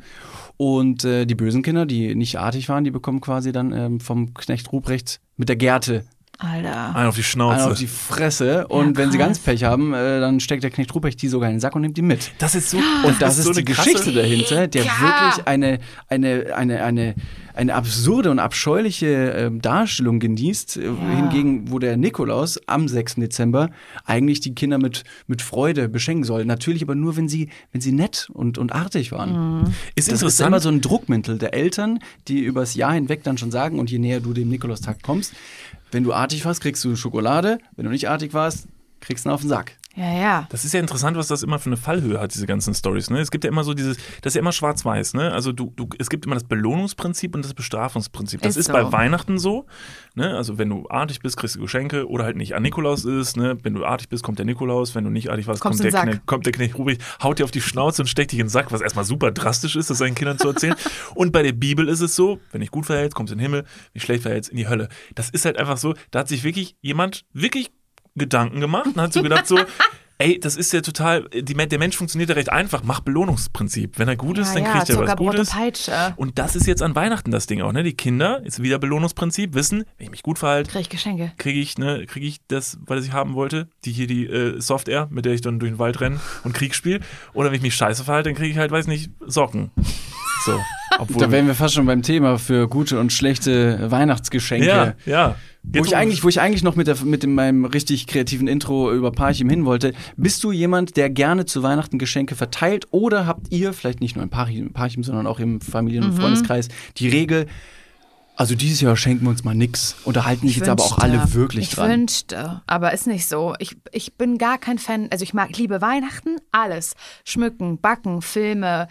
Und äh, die bösen Kinder, die nicht artig waren, die bekommen quasi dann ähm, vom Knecht Ruprecht mit der Gerte Alter. Einen auf die Schnauze. einen auf die Fresse. Und wenn sie ganz Pech haben, äh, dann steckt der Knecht Ruprecht die sogar in den Sack und nimmt die mit. das ist so, Und das, ist, so die eine krasse- Geschichte dahinter, der Ja. wirklich eine, eine, eine, eine, eine absurde und abscheuliche ähm, Darstellung genießt, äh, hingegen, wo der Nikolaus am 6. Dezember eigentlich die Kinder mit, mit Freude beschenken soll. Natürlich aber nur, wenn sie, wenn sie nett und, und artig waren. Ist Das ist immer so ein Druckmittel der Eltern, die übers Jahr hinweg dann schon sagen, und je näher du dem Nikolaustag kommst, wenn du artig warst, kriegst du Schokolade, wenn du nicht artig warst, kriegst du einen auf den Sack. Ja, ja. Das ist ja interessant, was das immer für eine Fallhöhe hat, diese ganzen Stories. Ne? Es gibt ja immer so dieses, das ist ja immer schwarz-weiß. Ne? Also du, du, es gibt immer das Belohnungsprinzip und das Bestrafungsprinzip. Das Ist ist, so. bei Weihnachten so. Ne? Also wenn du artig bist, kriegst du Geschenke oder halt nicht an Nikolaus ist. Ne? Wenn du artig bist, kommt der Nikolaus. Wenn du nicht artig warst, Kommst kommt der. Knecht, kommt der Knecht Ruprecht, haut dir auf die Schnauze und steckt dich in den Sack, was erstmal super drastisch ist, das seinen Kindern zu erzählen. *laughs* und bei der Bibel ist es so, wenn dich gut verhältst, kommst in den Himmel, wenn dich schlecht verhältst, in die Hölle. Das ist halt einfach so, da hat sich wirklich jemand wirklich Gedanken gemacht und hat so gedacht so, *laughs* ey, das ist ja total, die, der Mensch funktioniert ja recht einfach, mach Belohnungsprinzip. Wenn er gut ist, ja, dann ja, kriegt er was Gutes. und Peitsche. Und das ist jetzt an Weihnachten das Ding auch, ne? Die Kinder, ist wieder Belohnungsprinzip, wissen, wenn ich mich gut verhalte, Krieg ich Geschenke. kriege ich, ne, kriege ich das, was ich haben wollte, die hier die äh, Software, mit der ich dann durch den Wald renne und Krieg spiele. Oder wenn ich mich scheiße verhalte, dann kriege ich halt, weiß nicht, Socken. So. Obwohl, Da wären wir fast schon beim Thema für gute und schlechte Weihnachtsgeschenke. ja, ja. Wo ich, eigentlich, wo ich eigentlich noch mit, der, mit dem, meinem richtig kreativen Intro über Parchim hin wollte, bist du jemand, der gerne zu Weihnachten Geschenke verteilt oder habt ihr, vielleicht nicht nur im Parchim, Parchim sondern auch im Familien- Mhm. und Freundeskreis, die Regel, also dieses Jahr schenken wir uns mal nix und da halten sich jetzt aber auch alle wirklich ich dran. wünschte, aber ist nicht so. Ich, ich bin gar kein Fan, also ich mag, liebe Weihnachten, alles. Schmücken, backen, Filme,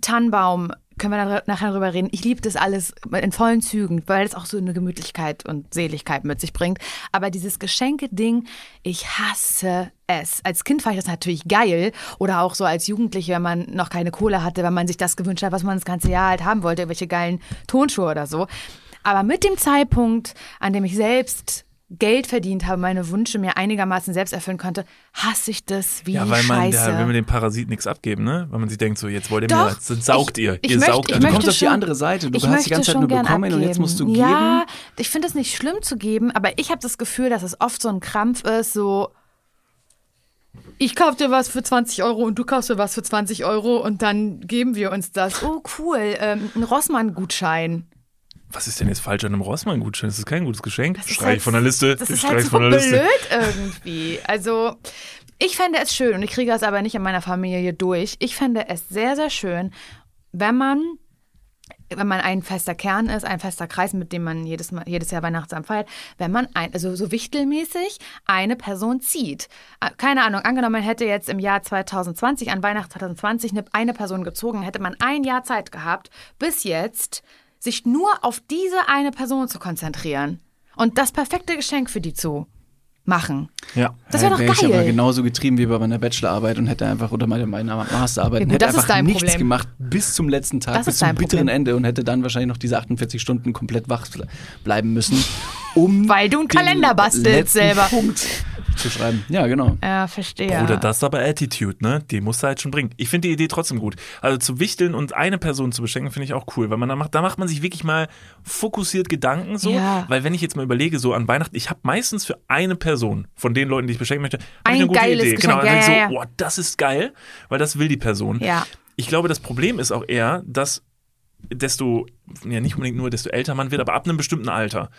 Tannenbaum, können wir nachher drüber reden. Ich liebe das alles in vollen Zügen, weil es auch so eine Gemütlichkeit und Seligkeit mit sich bringt. Aber dieses Geschenke-Ding, ich hasse es. Als Kind fand ich das natürlich geil oder auch so als Jugendliche, wenn man noch keine Kohle hatte, wenn man sich das gewünscht hat, was man das ganze Jahr halt haben wollte, irgendwelche geilen Tonschuhe oder so. Aber mit dem Zeitpunkt, an dem ich selbst Geld verdient habe, meine Wünsche mir einigermaßen selbst erfüllen konnte, hasse ich das wie ja, weil man, Scheiße. da, wenn wir dem Parasit nichts abgeben, ne? Weil man sich denkt, so, jetzt wollt ihr Doch, mir, dann saugt ich- ihr. ich ihr möchte- saugt ich also Du kommst möchte auf die schon- andere Seite. Du ich hast die möchte ganze Zeit schon nur bekommen und jetzt abgeben. musst du geben. Ja, ich finde es nicht schlimm zu geben, aber ich habe das Gefühl, dass es oft so ein Krampf ist, so ich kauf dir was für 20 Euro und du kaufst dir was für 20 Euro und dann geben wir uns das. Oh, cool, ähm, ein Rossmann-Gutschein. Was ist denn jetzt falsch an einem Rossmann-Gutschein? Das ist kein gutes Geschenk. Das Streich halt- von der Liste. Das ist Streich halt so von der blöd Liste. irgendwie. Also, ich fände es schön, und ich kriege das aber nicht in meiner Familie durch. Ich fände es sehr, sehr schön, wenn man, wenn man ein fester Kern ist, ein fester Kreis, mit dem man jedes, Mal, jedes Jahr Weihnachtsabend feiert, wenn man ein, also so wichtelmäßig eine Person zieht. Äh, Keine Ahnung, angenommen, man hätte jetzt im Jahr 2020, an Weihnachten 2020, eine- eine Person gezogen, hätte man ein Jahr Zeit gehabt, bis jetzt sich nur auf diese eine Person zu konzentrieren und das perfekte Geschenk für die zu machen. Ja. Das wäre doch wär ich aber geil. genauso getrieben wie bei meiner Bachelorarbeit und hätte einfach, oder meiner, meiner Masterarbeit, Ja, gut, hätte einfach nichts Problem. gemacht, bis zum letzten Tag, Das bis zum bitteren Problem. Ende und hätte dann wahrscheinlich noch diese 48 Stunden komplett wach bleiben müssen, um Weil du einen den Kalender bastelst selber. Punkt zu schreiben. Ja, genau. Ja, verstehe. Oder das ist aber Attitude, ne? Die musst du halt schon bringen. Ich finde die Idee trotzdem gut. Also zu wichteln und eine Person zu beschenken, finde ich auch cool, weil man da macht, da macht man sich wirklich mal fokussiert Gedanken so. Ja. Weil wenn ich jetzt mal überlege, so an Weihnachten, ich habe meistens für eine Person von den Leuten, die ich beschenken möchte, hab Ein ich eine gute geiles Idee. Geschenk, Genau, ja, so, ja, ja. boah, das ist geil, weil das will die Person. Ja. Ich glaube, das Problem ist auch eher, dass desto, ja nicht unbedingt nur, desto älter man wird, aber ab einem bestimmten Alter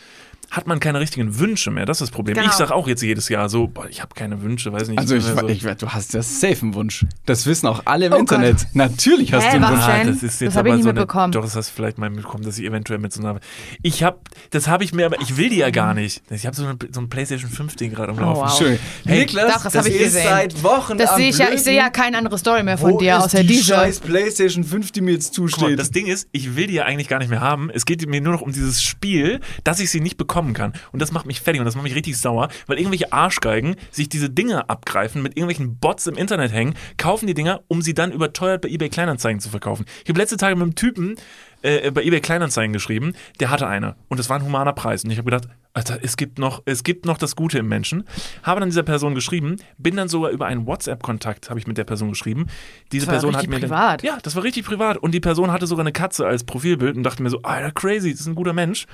hat man keine richtigen Wünsche mehr. Das ist das Problem. Genau. Ich sage auch jetzt jedes Jahr so, boah, ich habe keine Wünsche, weiß nicht. Also ich, so, ich, du hast das safe einen Wunsch. Das wissen auch alle im Oh Internet. Natürlich hast Hä, du einen Wunsch. denn? das ist jetzt Das hab ich aber nie so eine, mitbekommen. Doch, das hast du vielleicht mal mitbekommen, dass ich eventuell mit so einer. Ich habe, das habe ich mir, aber ich will die ja gar nicht. Ich habe so, eine, so ein PlayStation 5 Ding gerade am Oh, Laufen. wow. Schön. Hey, Niklas, doch, das hab ich ist gesehen. seit Wochen Das am sehe ich ja, ich sehe ja keine andere Story mehr von Wo dir, ist außer die diese. scheiß PlayStation 5, die mir jetzt Guck mal, zusteht. das Ding ist, ich will die ja eigentlich gar nicht mehr haben. Es geht mir nur noch um dieses Spiel, dass ich sie nicht bekommen kann. Und das macht mich fertig und das macht mich richtig sauer, weil irgendwelche Arschgeigen sich diese Dinger abgreifen, mit irgendwelchen Bots im Internet hängen, kaufen die Dinger, um sie dann überteuert bei eBay Kleinanzeigen zu verkaufen. Ich habe letzte Tage mit einem Typen äh, bei eBay Kleinanzeigen geschrieben, der hatte eine und das war ein humaner Preis. Und ich habe gedacht, Alter, es gibt, noch, es gibt noch das Gute im Menschen. Habe dann dieser Person geschrieben, bin dann sogar über einen WhatsApp-Kontakt, habe ich mit der Person geschrieben. Diese Das war Person hat mir privat. Dann, ja, das war richtig privat. Und die Person hatte sogar eine Katze als Profilbild und dachte mir so, Alter, crazy, das ist ein guter Mensch.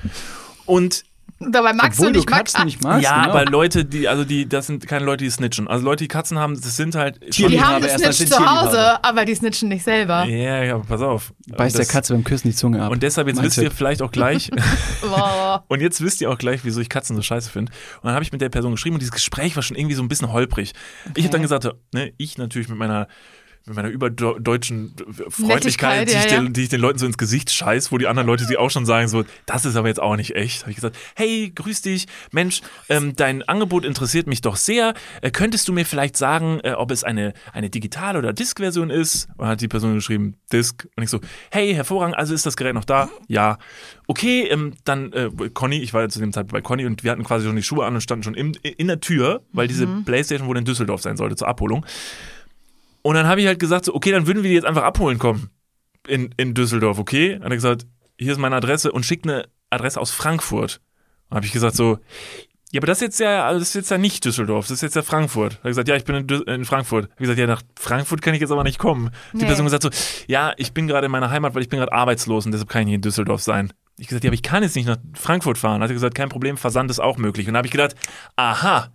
Und Dabei magst Obwohl du nicht Katzen Max. nicht magst. ja, genau. aber Leute, die, also die, das sind keine Leute, die snitchen. Also Leute, die Katzen haben, das sind halt. Die haben erstmal gesnitcht zu Hause, aber die snitchen nicht selber. Ja, ja, aber pass auf. Beißt der Das- Katze beim Küssen die Zunge ab. Und deshalb, jetzt Mein wisst ihr Tipp. vielleicht auch gleich, *laughs* *laughs* und jetzt wisst ihr auch gleich, wieso ich Katzen so scheiße finde. Und dann habe ich mit der Person geschrieben und dieses Gespräch war schon irgendwie so ein bisschen holprig. Ich habe dann gesagt, ne, ich natürlich mit meiner mit meiner überdeutschen Freundlichkeit, die, ich ja, den, ja. die ich den Leuten so ins Gesicht scheiß, wo die anderen Leute sie auch schon sagen, so, das ist aber jetzt auch nicht echt. Habe ich gesagt, hey, grüß dich, Mensch, ähm, dein Angebot interessiert mich doch sehr. Äh, könntest du mir vielleicht sagen, äh, ob es eine, eine Digital- oder Disk-Version ist? Und hat die Person geschrieben, Disk. Und ich so, hey, hervorragend, also ist das Gerät noch da? Ja. Okay, ähm, dann äh, Conny, ich war ja zu dem Zeitpunkt bei Conny und wir hatten quasi schon die Schuhe an und standen schon im, in der Tür, weil diese Playstation wohl in Düsseldorf sein sollte zur Abholung. Und dann habe ich halt gesagt, so, okay, dann würden wir die jetzt einfach abholen kommen in, in Düsseldorf, okay? Hat er gesagt, hier ist meine Adresse und schickt eine Adresse aus Frankfurt. Dann habe ich gesagt so, ja, aber das ist jetzt ja, also das ist jetzt ja nicht Düsseldorf, das ist jetzt ja Frankfurt. Hat er gesagt, ja, ich bin in, Dü- in Frankfurt. Hab ich gesagt, ja, nach Frankfurt kann ich jetzt aber nicht kommen. Die Nee. Person gesagt so, ja, ich bin gerade in meiner Heimat, weil ich bin gerade arbeitslos und deshalb kann ich nicht in Düsseldorf sein. Ich gesagt, ja, aber ich kann jetzt nicht nach Frankfurt fahren. Hat er gesagt, kein Problem, Versand ist auch möglich. Und dann habe ich gedacht, aha,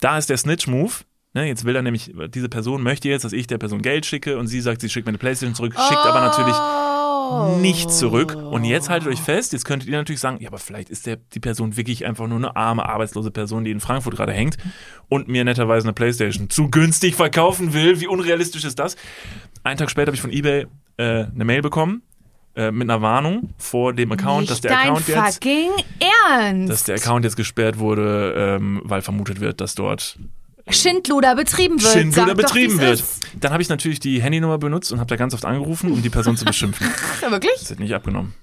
da ist der Snitch-Move. Ne, jetzt will er nämlich, diese Person möchte jetzt, dass ich der Person Geld schicke und sie sagt, sie schickt mir eine Playstation zurück, schickt aber natürlich Oh. nicht zurück. Und jetzt haltet euch fest, jetzt könntet ihr natürlich sagen, ja, aber vielleicht ist der, die Person wirklich einfach nur eine arme, arbeitslose Person, die in Frankfurt gerade hängt und mir netterweise eine Playstation zu günstig verkaufen will. Wie unrealistisch ist das? Einen Tag später habe ich von eBay äh, eine Mail bekommen äh, mit einer Warnung vor dem Account, Nicht dass der Account jetzt dass der Account jetzt gesperrt wurde, ähm, weil vermutet wird, dass dort Schindluder betrieben wird. Schindluder doch, betrieben wie's wird. Ist. Dann habe ich natürlich die Handynummer benutzt und habe da ganz oft angerufen, um die Person zu beschimpfen. *laughs* Ja wirklich? Das wird nicht abgenommen.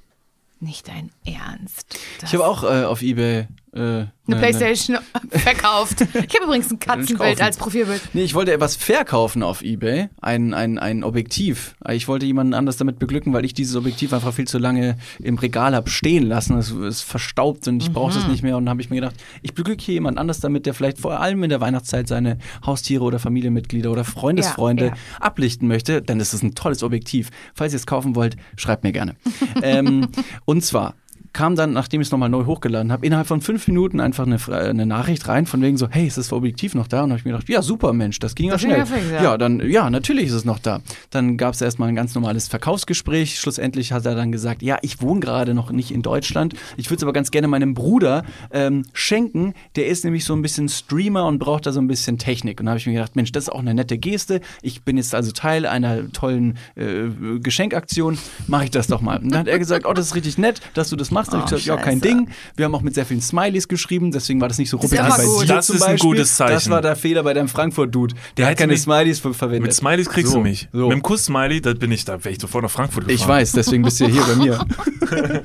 Nicht dein Ernst. Das Ich habe auch äh, auf Ebay äh, eine ne- Playstation *laughs* verkauft. Ich habe übrigens ein Katzenbild als Profilbild. Nee, ich wollte etwas verkaufen auf Ebay. Ein, ein, ein Objektiv. Ich wollte jemanden anders damit beglücken, weil ich dieses Objektiv einfach viel zu lange im Regal habe stehen lassen. Es ist verstaubt und ich brauche Mhm. das nicht mehr. Und dann habe ich mir gedacht, ich beglücke hier jemand anders damit, der vielleicht vor allem in der Weihnachtszeit seine Haustiere oder Familienmitglieder oder Freundesfreunde Ja, ja. ablichten möchte. Denn es ist ein tolles Objektiv. Falls ihr es kaufen wollt, schreibt mir gerne. *laughs* ähm, und zwar kam dann, nachdem ich es nochmal neu hochgeladen habe, innerhalb von fünf Minuten einfach eine, eine Nachricht rein, von wegen so, hey, ist das Objektiv noch da? Und habe ich mir gedacht, ja, super, Mensch, das ging Das ja schnell. ja fix, ja. ja, dann, ja, natürlich ist es noch da. Dann gab es erstmal ein ganz normales Verkaufsgespräch. Schlussendlich hat er dann gesagt, ja, ich wohne gerade noch nicht in Deutschland. Ich würde es aber ganz gerne meinem Bruder ähm, schenken. Der ist nämlich so ein bisschen Streamer und braucht da so ein bisschen Technik. Und da habe ich mir gedacht, Mensch, das ist auch eine nette Geste. Ich bin jetzt also Teil einer tollen äh, Geschenkaktion. Mache ich das doch mal. Und dann hat er gesagt, oh, das ist richtig nett, dass du das machst. Da hab ich Oh, gesagt, ja, kein. Ding. Wir haben auch mit sehr vielen Smileys geschrieben, deswegen war das nicht so ruppig ja bei gut. dir Das zum ist ein gutes Zeichen. Das war der Fehler bei deinem Frankfurt-Dude. Der hat hätte keine Smileys ver verwendet. Mit Smileys kriegst So, du mich. so. Mit dem Kuss-Smiley, da bin ich, da wäre ich sofort nach Frankfurt gefahren. Ich weiß, deswegen bist du ja hier bei mir. *laughs*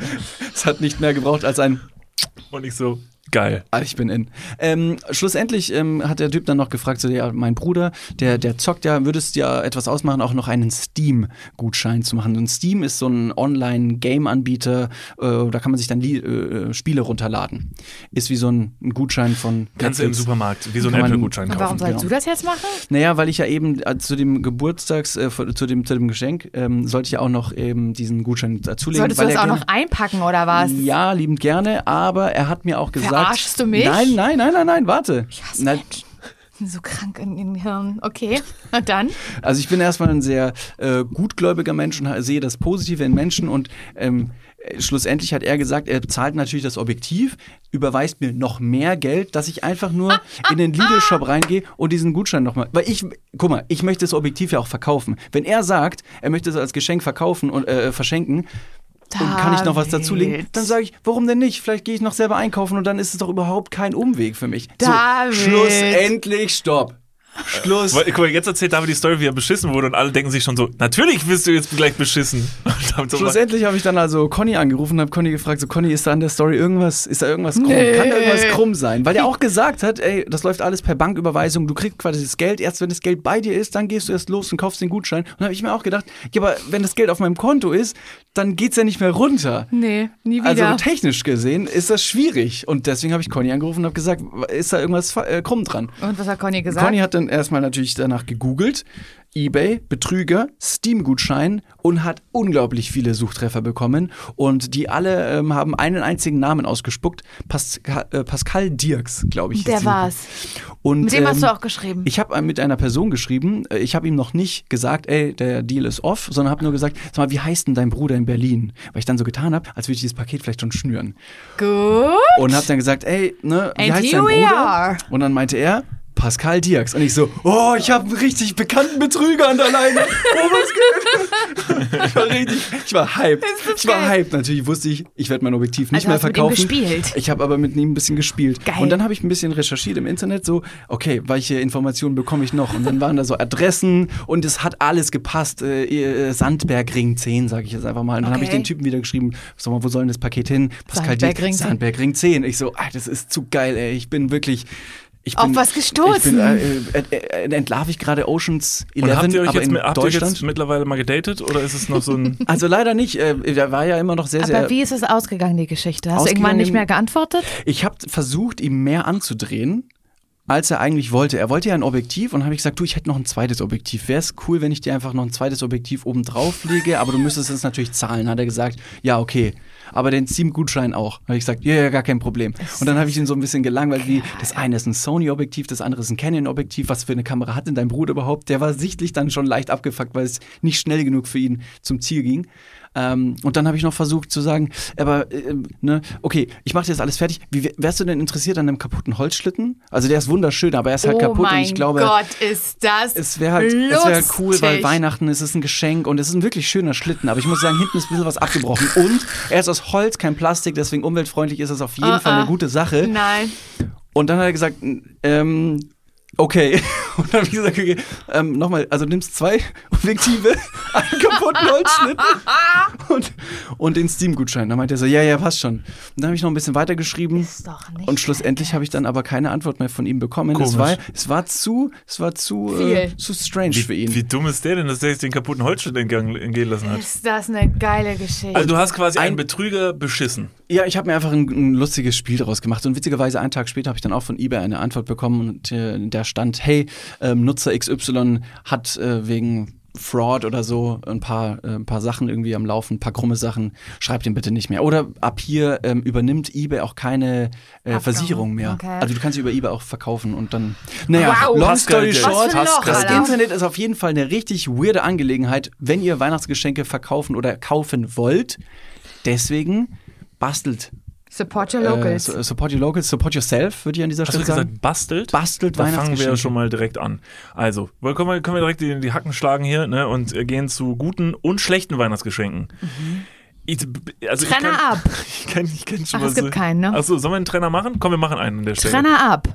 es hat nicht mehr gebraucht als ein. Und ich so, Geil. Ah, ich bin in. Ähm, schlussendlich ähm, hat der Typ dann noch gefragt, so, ja, mein Bruder, der, der zockt ja, würdest ja etwas ausmachen, auch noch einen Steam-Gutschein zu machen. Und Steam ist so ein Online-Game-Anbieter, äh, da kann man sich dann Lie äh, Spiele runterladen. Ist wie so ein, ein Gutschein von Kannst du im. Supermarkt wie so man- Apple-Gutschein kaufen. warum sollst genau. du das jetzt machen? Naja, weil ich ja eben äh, zu dem Geburtstags, äh, zu, dem, zu dem Geschenk, ähm, sollte ich ja auch noch eben diesen Gutschein dazulegen. Solltest du das auch gerne- noch einpacken oder was? Ja, liebend gerne, aber er hat mir auch gesagt. Verarschst du mich? Nein, nein, nein, nein, nein, warte. Ich hasse Na, Menschen. So krank in den Hirn. Okay, na dann. Also ich bin erstmal ein sehr äh, gutgläubiger Mensch und sehe das Positive in Menschen und ähm, äh, schlussendlich hat er gesagt, er zahlt natürlich das Objektiv, überweist mir noch mehr Geld, dass ich einfach nur in den Lidl-Shop reingehe und diesen Gutschein nochmal, weil ich, guck mal, ich möchte das Objektiv ja auch verkaufen. Wenn er sagt, er möchte es als Geschenk verkaufen und äh, verschenken, und kann ich noch was dazulegen? Dann sage ich, warum denn nicht? Vielleicht gehe ich noch selber einkaufen und dann ist es doch überhaupt kein Umweg für mich. David. So, schlussendlich, stopp. Schluss. Weil, guck mal, jetzt erzählt David die Story, wie er beschissen wurde und alle denken sich schon so, natürlich wirst du jetzt gleich beschissen. *laughs* Schlussendlich habe ich dann also Conny angerufen und habe Conny gefragt, so Conny, ist da an der Story irgendwas, ist da irgendwas krumm? Nee. Kann da irgendwas krumm sein? Weil er auch gesagt hat, ey, das läuft alles per Banküberweisung, du kriegst quasi das Geld, erst wenn das Geld bei dir ist, dann gehst du erst los und kaufst den Gutschein. Und dann habe ich mir auch gedacht, ja, aber wenn das Geld auf meinem Konto ist, dann geht's ja nicht mehr runter. Nee, nie Also wieder. technisch gesehen ist das schwierig. Und deswegen habe ich Conny angerufen und habe gesagt, ist da irgendwas äh, krumm dran? Und was hat Conny gesagt? Conny hat dann erstmal natürlich danach gegoogelt. eBay, Betrüger, Steam-Gutschein und hat unglaublich viele Suchtreffer bekommen. Und die alle ähm, haben einen einzigen Namen ausgespuckt. Pascal, äh, Pascal Dirks, glaube ich. Der war's. Und, Mit dem hast ähm, du auch geschrieben. Ich habe mit einer Person geschrieben, äh, ich habe ihm noch nicht gesagt, ey, der Deal ist off, sondern habe nur gesagt, sag mal, wie heißt denn dein Bruder in Berlin? Weil ich dann so getan habe, als würde ich dieses Paket vielleicht schon schnüren. Gut. Und habe dann gesagt, ey, ne, wie And heißt dein Bruder? Und dann meinte er, Pascal Dirks. Und ich so, oh, ich habe einen richtig bekannten Betrüger an der Leine. Oh, was geht? *laughs* ich war richtig, ich war hyped. Ich war hyped. Natürlich wusste ich, ich werde mein Objektiv nicht Also mehr hast du mit ihm verkaufen. gespielt? Ich habe aber mit ihm ein bisschen gespielt. Geil. Und dann habe ich ein bisschen recherchiert im Internet, so, okay, welche Informationen bekomme ich noch? Und dann waren da so Adressen und es hat alles gepasst. Äh, äh, Sandbergring 10, sage ich jetzt einfach mal. Und dann habe ich Okay. den Typen wieder geschrieben, sag mal, wo soll denn das Paket hin? Pascal Sandbergring 10. Sandbergring 10. Ich so, ah, das ist zu geil, ey. Ich bin wirklich. Ich Auf bin, was gestoßen? Bin, äh, äh, äh, entlarv ich gerade Oceans 11, Und habt ihr euch jetzt, in mit- habt ihr Deutschland? jetzt mittlerweile mal gedatet oder ist es noch so ein. *laughs* also leider nicht. Äh, da war ja immer noch sehr, sehr. Aber wie ist es ausgegangen, die Geschichte? Hast du irgendwann nicht mehr geantwortet? Ich habe versucht, ihm mehr anzudrehen, als er eigentlich wollte. Er wollte ja ein Objektiv und habe ich gesagt, du, ich hätte noch ein zweites Objektiv. Wäre es cool, wenn ich dir einfach noch ein zweites Objektiv oben drauf lege, aber du müsstest es natürlich zahlen. Hat er gesagt, ja, okay. Aber den Steam-Gutschein auch. Habe ich gesagt, ja, ja, gar kein Problem. Und dann habe ich ihn so ein bisschen gelangweilt, wie das eine ist ein Sony-Objektiv, das andere ist ein Canon-Objektiv. Was für eine Kamera hat denn dein Bruder überhaupt? Der war sichtlich dann schon leicht abgefuckt, weil es nicht schnell genug für ihn zum Ziel ging. Ähm, und dann habe ich noch versucht zu sagen, aber äh, ne, okay, ich mache jetzt alles fertig. Wie wär- wärst du denn interessiert an einem kaputten Holzschlitten? Also der ist wunderschön, aber er ist halt oh kaputt mein und ich glaube, Gott, ist das es wäre halt, es wär halt cool, weil lustig. Weihnachten es ist ein Geschenk und es ist ein wirklich schöner Schlitten. Aber ich muss sagen, hinten ist ein bisschen was abgebrochen. Und er ist aus Holz, kein Plastik, deswegen umweltfreundlich ist das auf jeden Ah, Fall ah. eine gute Sache. Nein. Und dann hat er gesagt, ähm, okay. *laughs* Und dann habe ich gesagt, okay, ähm, nochmal, also du nimmst zwei *laughs* Objektive, *laughs* einen kaputten Holzschnitt und, und den Steam-Gutschein. Dann meinte er so, ja, ja, passt schon. Und dann habe ich noch ein bisschen weitergeschrieben. Ist doch nicht. Und schlussendlich habe ich dann aber keine Antwort mehr von ihm bekommen. Es war, es war zu, es war zu, äh, zu strange für ihn. Wie dumm ist der denn, dass der jetzt den kaputten Holzschnitt entgehen lassen hat? Ist das eine geile Geschichte? Also du hast quasi einen Ein- Betrüger beschissen. Ja, ich habe mir einfach ein, ein lustiges Spiel daraus gemacht. Und witzigerweise einen Tag später habe ich dann auch von eBay eine Antwort bekommen und äh, der stand, hey, ähm, Nutzer XY hat äh, wegen Fraud oder so ein paar, äh, ein paar Sachen irgendwie am Laufen, ein paar krumme Sachen, schreibt den bitte nicht mehr. Oder ab hier ähm, übernimmt eBay auch keine äh. Versicherung mehr. Okay. Also du kannst sie über eBay auch verkaufen und dann. Naja, Wow. long story short, Loch, das Alter. Internet ist auf jeden Fall eine richtig weirde Angelegenheit, wenn ihr Weihnachtsgeschenke verkaufen oder kaufen wollt. Deswegen bastelt Support your äh, locals. su- support your locals, support yourself, würde ich an dieser Hast du Stelle sagen. gesagt, bastelt? Bastelt Da fangen wir ja schon mal direkt an. Also, wollen- können wir, können wir direkt die, die Hacken schlagen hier ne, und äh, gehen zu guten und schlechten Weihnachtsgeschenken. Ich, also ich Trenner kann, ab. *laughs* Ich kann, ich kann schon Ach, mal es gibt so- keinen, ne? Achso, sollen wir einen Trenner machen? Komm, wir machen einen an der Stelle. Trenner ab.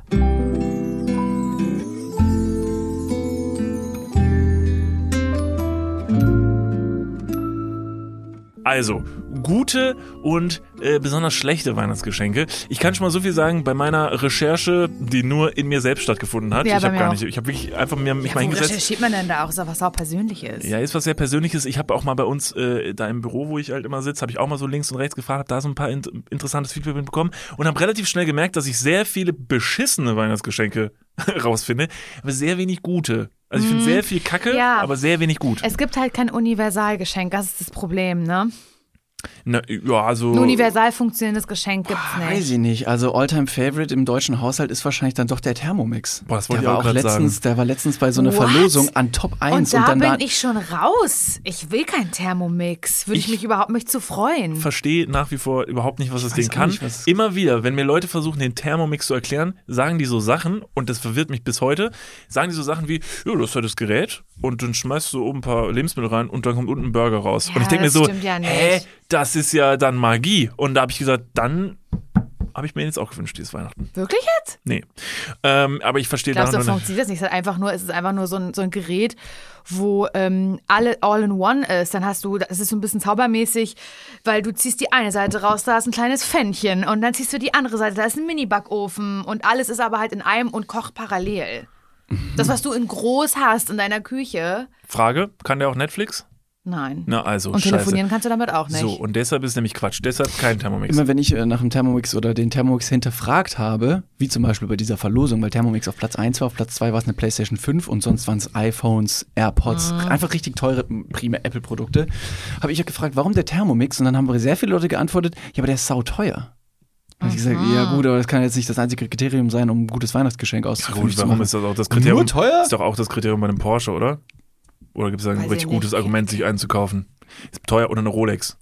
Also, gute und äh, besonders schlechte Weihnachtsgeschenke. Ich kann schon mal so viel sagen, bei meiner Recherche, die nur in mir selbst stattgefunden hat. Ja, ich habe gar auch. nicht, ich habe wirklich einfach mir mich Ja, mal hingesetzt. recherchiert man denn da auch? Doch was auch Persönliches. Ja, ist was sehr Persönliches. Ich habe auch mal bei uns äh, da im Büro, wo ich halt immer sitze, habe ich auch mal so links und rechts gefragt, habe da so ein paar in interessantes Feedback bekommen und habe relativ schnell gemerkt, dass ich sehr viele beschissene Weihnachtsgeschenke *laughs* rausfinde, aber sehr wenig gute. Also ich finde sehr viel Kacke, Mhm. Ja. aber sehr wenig gut. Es gibt halt kein Universalgeschenk, das ist das Problem, ne? Na, ja, also Ein universal funktionierendes Geschenk gibt's Weiß nicht. ich nicht. Also Alltime Favorite im deutschen Haushalt ist wahrscheinlich dann doch der Thermomix. Boah, das wollte der ich war auch grad letztens, Der war letztens bei so einer What? Verlosung an Top 1 Und da dann bin da, ich schon raus. Ich will kein Thermomix. Würde ich, Ich mich überhaupt mich zu freuen. verstehe nach wie vor überhaupt nicht, was das weiß Ding auch kann. nicht, Immer wieder, wenn mir Leute versuchen, den Thermomix zu erklären, sagen die so Sachen, und das verwirrt mich bis heute, sagen die so Sachen wie, ja, du hast halt das Gerät und dann schmeißt du oben ein paar Lebensmittel rein und dann kommt unten ein Burger raus. Ja, und ich denke mir das so, stimmt ja nicht. hä, das ist ja dann Magie. Und da habe ich gesagt, dann habe ich mir jetzt auch gewünscht, dieses Weihnachten. Wirklich jetzt? Nee. Ähm, aber ich verstehe Glaubst du, noch nicht. funktioniert das nicht? Es ist einfach nur, es ist einfach nur so ein, so ein Gerät, wo ähm, alle all in one ist. Dann hast du, das ist so ein bisschen zaubermäßig, weil du ziehst die eine Seite raus, da ist ein kleines Fännchen und dann ziehst du die andere Seite, da ist ein Mini-Backofen und alles ist aber halt in einem und kocht parallel. Das, was du in groß hast in deiner Küche, Frage, kann der auch Netflix? Nein. Na also, und scheiße. telefonieren kannst du damit auch nicht. So, und deshalb ist nämlich Quatsch. Deshalb kein Thermomix. Immer wenn ich äh, nach dem Thermomix oder den Thermomix hinterfragt habe, wie zum Beispiel bei dieser Verlosung, weil Thermomix auf Platz 1 war, auf Platz 2 war es eine PlayStation 5 und sonst waren es iPhones, AirPods, Mhm. einfach richtig teure, m, prima Apple-Produkte, habe ich ja gefragt, warum der Thermomix? Und dann haben sehr viele Leute geantwortet, ja, aber der ist sauteuer. Habe ich gesagt, ja gut, aber das kann jetzt nicht das einzige Kriterium sein, um ein gutes Weihnachtsgeschenk auszuführen. Gut, warum ist das auch das Kriterium? Nur teuer? Ist doch auch das Kriterium bei einem Porsche, oder? Oder gibt es ein Weiß richtig nicht. gutes Argument, sich einzukaufen? Ist teuer oder eine Rolex?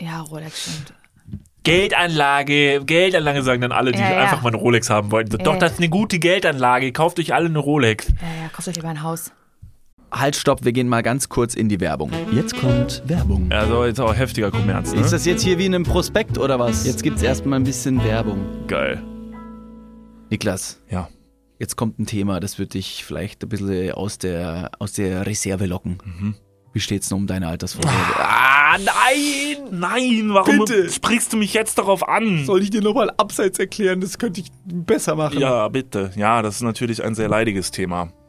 Ja, Rolex stimmt. Geldanlage, Geldanlage sagen dann alle, die Ja, ja. einfach mal eine Rolex haben wollten. So, Doch, Ja. das ist eine gute Geldanlage. Kauft euch alle eine Rolex. Ja, ja, kauft euch lieber ein Haus. Halt, stopp, wir gehen mal ganz kurz in die Werbung. Jetzt kommt Werbung. Also jetzt auch heftiger Kommerz, ne? Ist das jetzt hier wie in einem Prospekt oder was? Jetzt gibt's erstmal ein bisschen Werbung. Geil. Niklas, Ja. Jetzt kommt ein Thema, das wird dich vielleicht ein bisschen aus der, aus der Reserve locken. Mhm. Wie steht's denn um deine Altersvorsorge? Ah, nein! Nein, warum Bitte. sprichst du mich jetzt darauf an? Soll ich dir nochmal abseits erklären? Das könnte ich besser machen. Ja, bitte. Ja, das ist natürlich ein sehr leidiges Thema.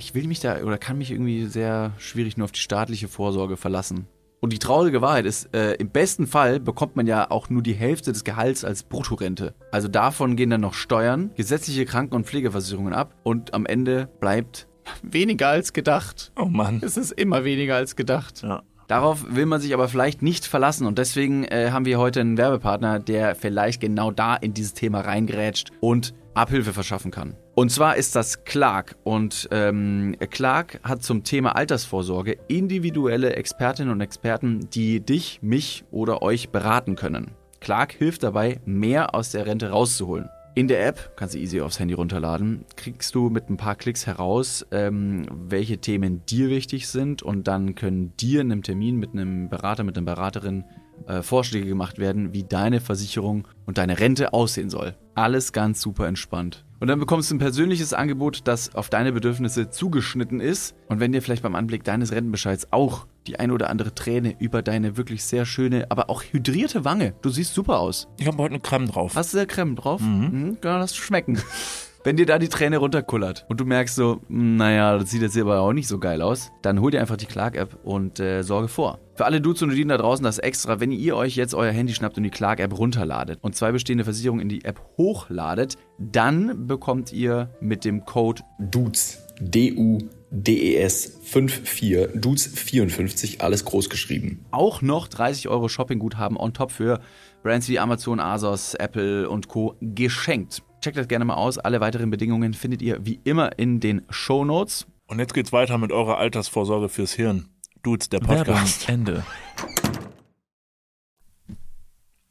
Ich will mich da oder kann mich irgendwie sehr schwierig nur auf die staatliche Vorsorge verlassen. Und die traurige Wahrheit ist, äh, im besten Fall bekommt man ja auch nur die Hälfte des Gehalts als Bruttorente. Also davon gehen dann noch Steuern, gesetzliche Kranken- und Pflegeversicherungen ab und am Ende bleibt *laughs* weniger als gedacht. Oh Mann. Es ist immer weniger als gedacht. Ja. Darauf will man sich aber vielleicht nicht verlassen und deswegen äh, haben wir heute einen Werbepartner, der vielleicht genau da in dieses Thema reingrätscht und Abhilfe verschaffen kann. Und zwar ist das Clark und ähm, Clark hat zum Thema Altersvorsorge individuelle Expertinnen und Experten, die dich, mich oder euch beraten können. Clark hilft dabei, mehr aus der Rente rauszuholen. In der App, kannst du easy aufs Handy runterladen, kriegst du mit ein paar Klicks heraus, ähm, welche Themen dir wichtig sind und dann können dir in einem Termin mit einem Berater, mit einer Beraterin äh, Vorschläge gemacht werden, wie deine Versicherung und deine Rente aussehen soll. Alles ganz super entspannt. Und dann bekommst du ein persönliches Angebot, das auf deine Bedürfnisse zugeschnitten ist. Und wenn dir vielleicht beim Anblick deines Rentenbescheids auch die ein oder andere Träne über deine wirklich sehr schöne, aber auch hydrierte Wange, du siehst super aus. Ich habe heute eine Creme drauf. Hast du da Creme drauf? Mhm. Kann das schmecken. Wenn dir da die Träne runterkullert und du merkst so, "Hm, naja, das sieht jetzt hier aber auch nicht so geil aus, dann hol dir einfach die Clark-App und äh, sorge vor. Für alle Dudes und Dudinen da draußen das extra, wenn ihr euch jetzt euer Handy schnappt und die Clark-App runterladet und zwei bestehende Versicherungen in die App hochladet, dann bekommt ihr mit dem Code Dudes, D-U-D-E-S 54, Dudes 54, alles groß geschrieben. auch noch 30 Euro Shoppingguthaben on top für Brands wie Amazon, Asos, Apple und Co. geschenkt. Checkt das gerne mal aus. Alle weiteren Bedingungen findet ihr wie immer in den Show Notes. Und jetzt geht's weiter mit eurer Altersvorsorge fürs Hirn. Dudes, der Podcast. Ende.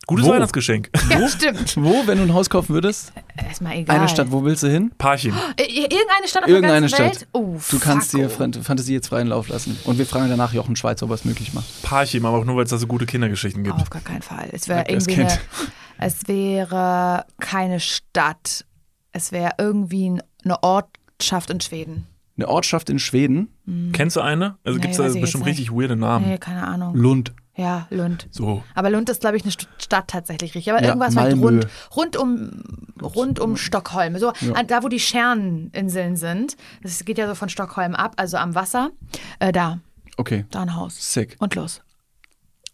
Gutes Wo? Weihnachtsgeschenk. Ja, stimmt. Wo, wenn du ein Haus kaufen würdest? Ist mal egal. Eine Stadt, wo willst du hin? Parchim. Äh, Irgendeine Stadt auf Irgendeine der ganzen Stadt. Welt? Oh, Du kannst dir oh. Fan- Fantasie jetzt freien Lauf lassen. Und wir fragen danach Jochen Schweizer, ob er es möglich macht. Parchim, aber auch nur, weil es da so gute Kindergeschichten gibt. Auf gar keinen Fall. Es wäre irgendwie eine, es wäre keine Stadt. Es wäre irgendwie ein- eine Ortschaft in Schweden. Eine Ortschaft in Schweden, Kennst du eine? Also Nee, gibt's weiß da bestimmt richtig weirde Namen. Nee, keine Ahnung. Lund. Ja, Lund. So. Aber Lund ist, glaube ich, eine St- Stadt tatsächlich richtig. Aber Ja, irgendwas Malmö. rund, rund um, rund um Stockholm. So, an, da, wo die Scherninseln sind. Das geht ja so von Stockholm ab, also am Wasser. Äh, da, Okay, da ein Haus. sick. Und los.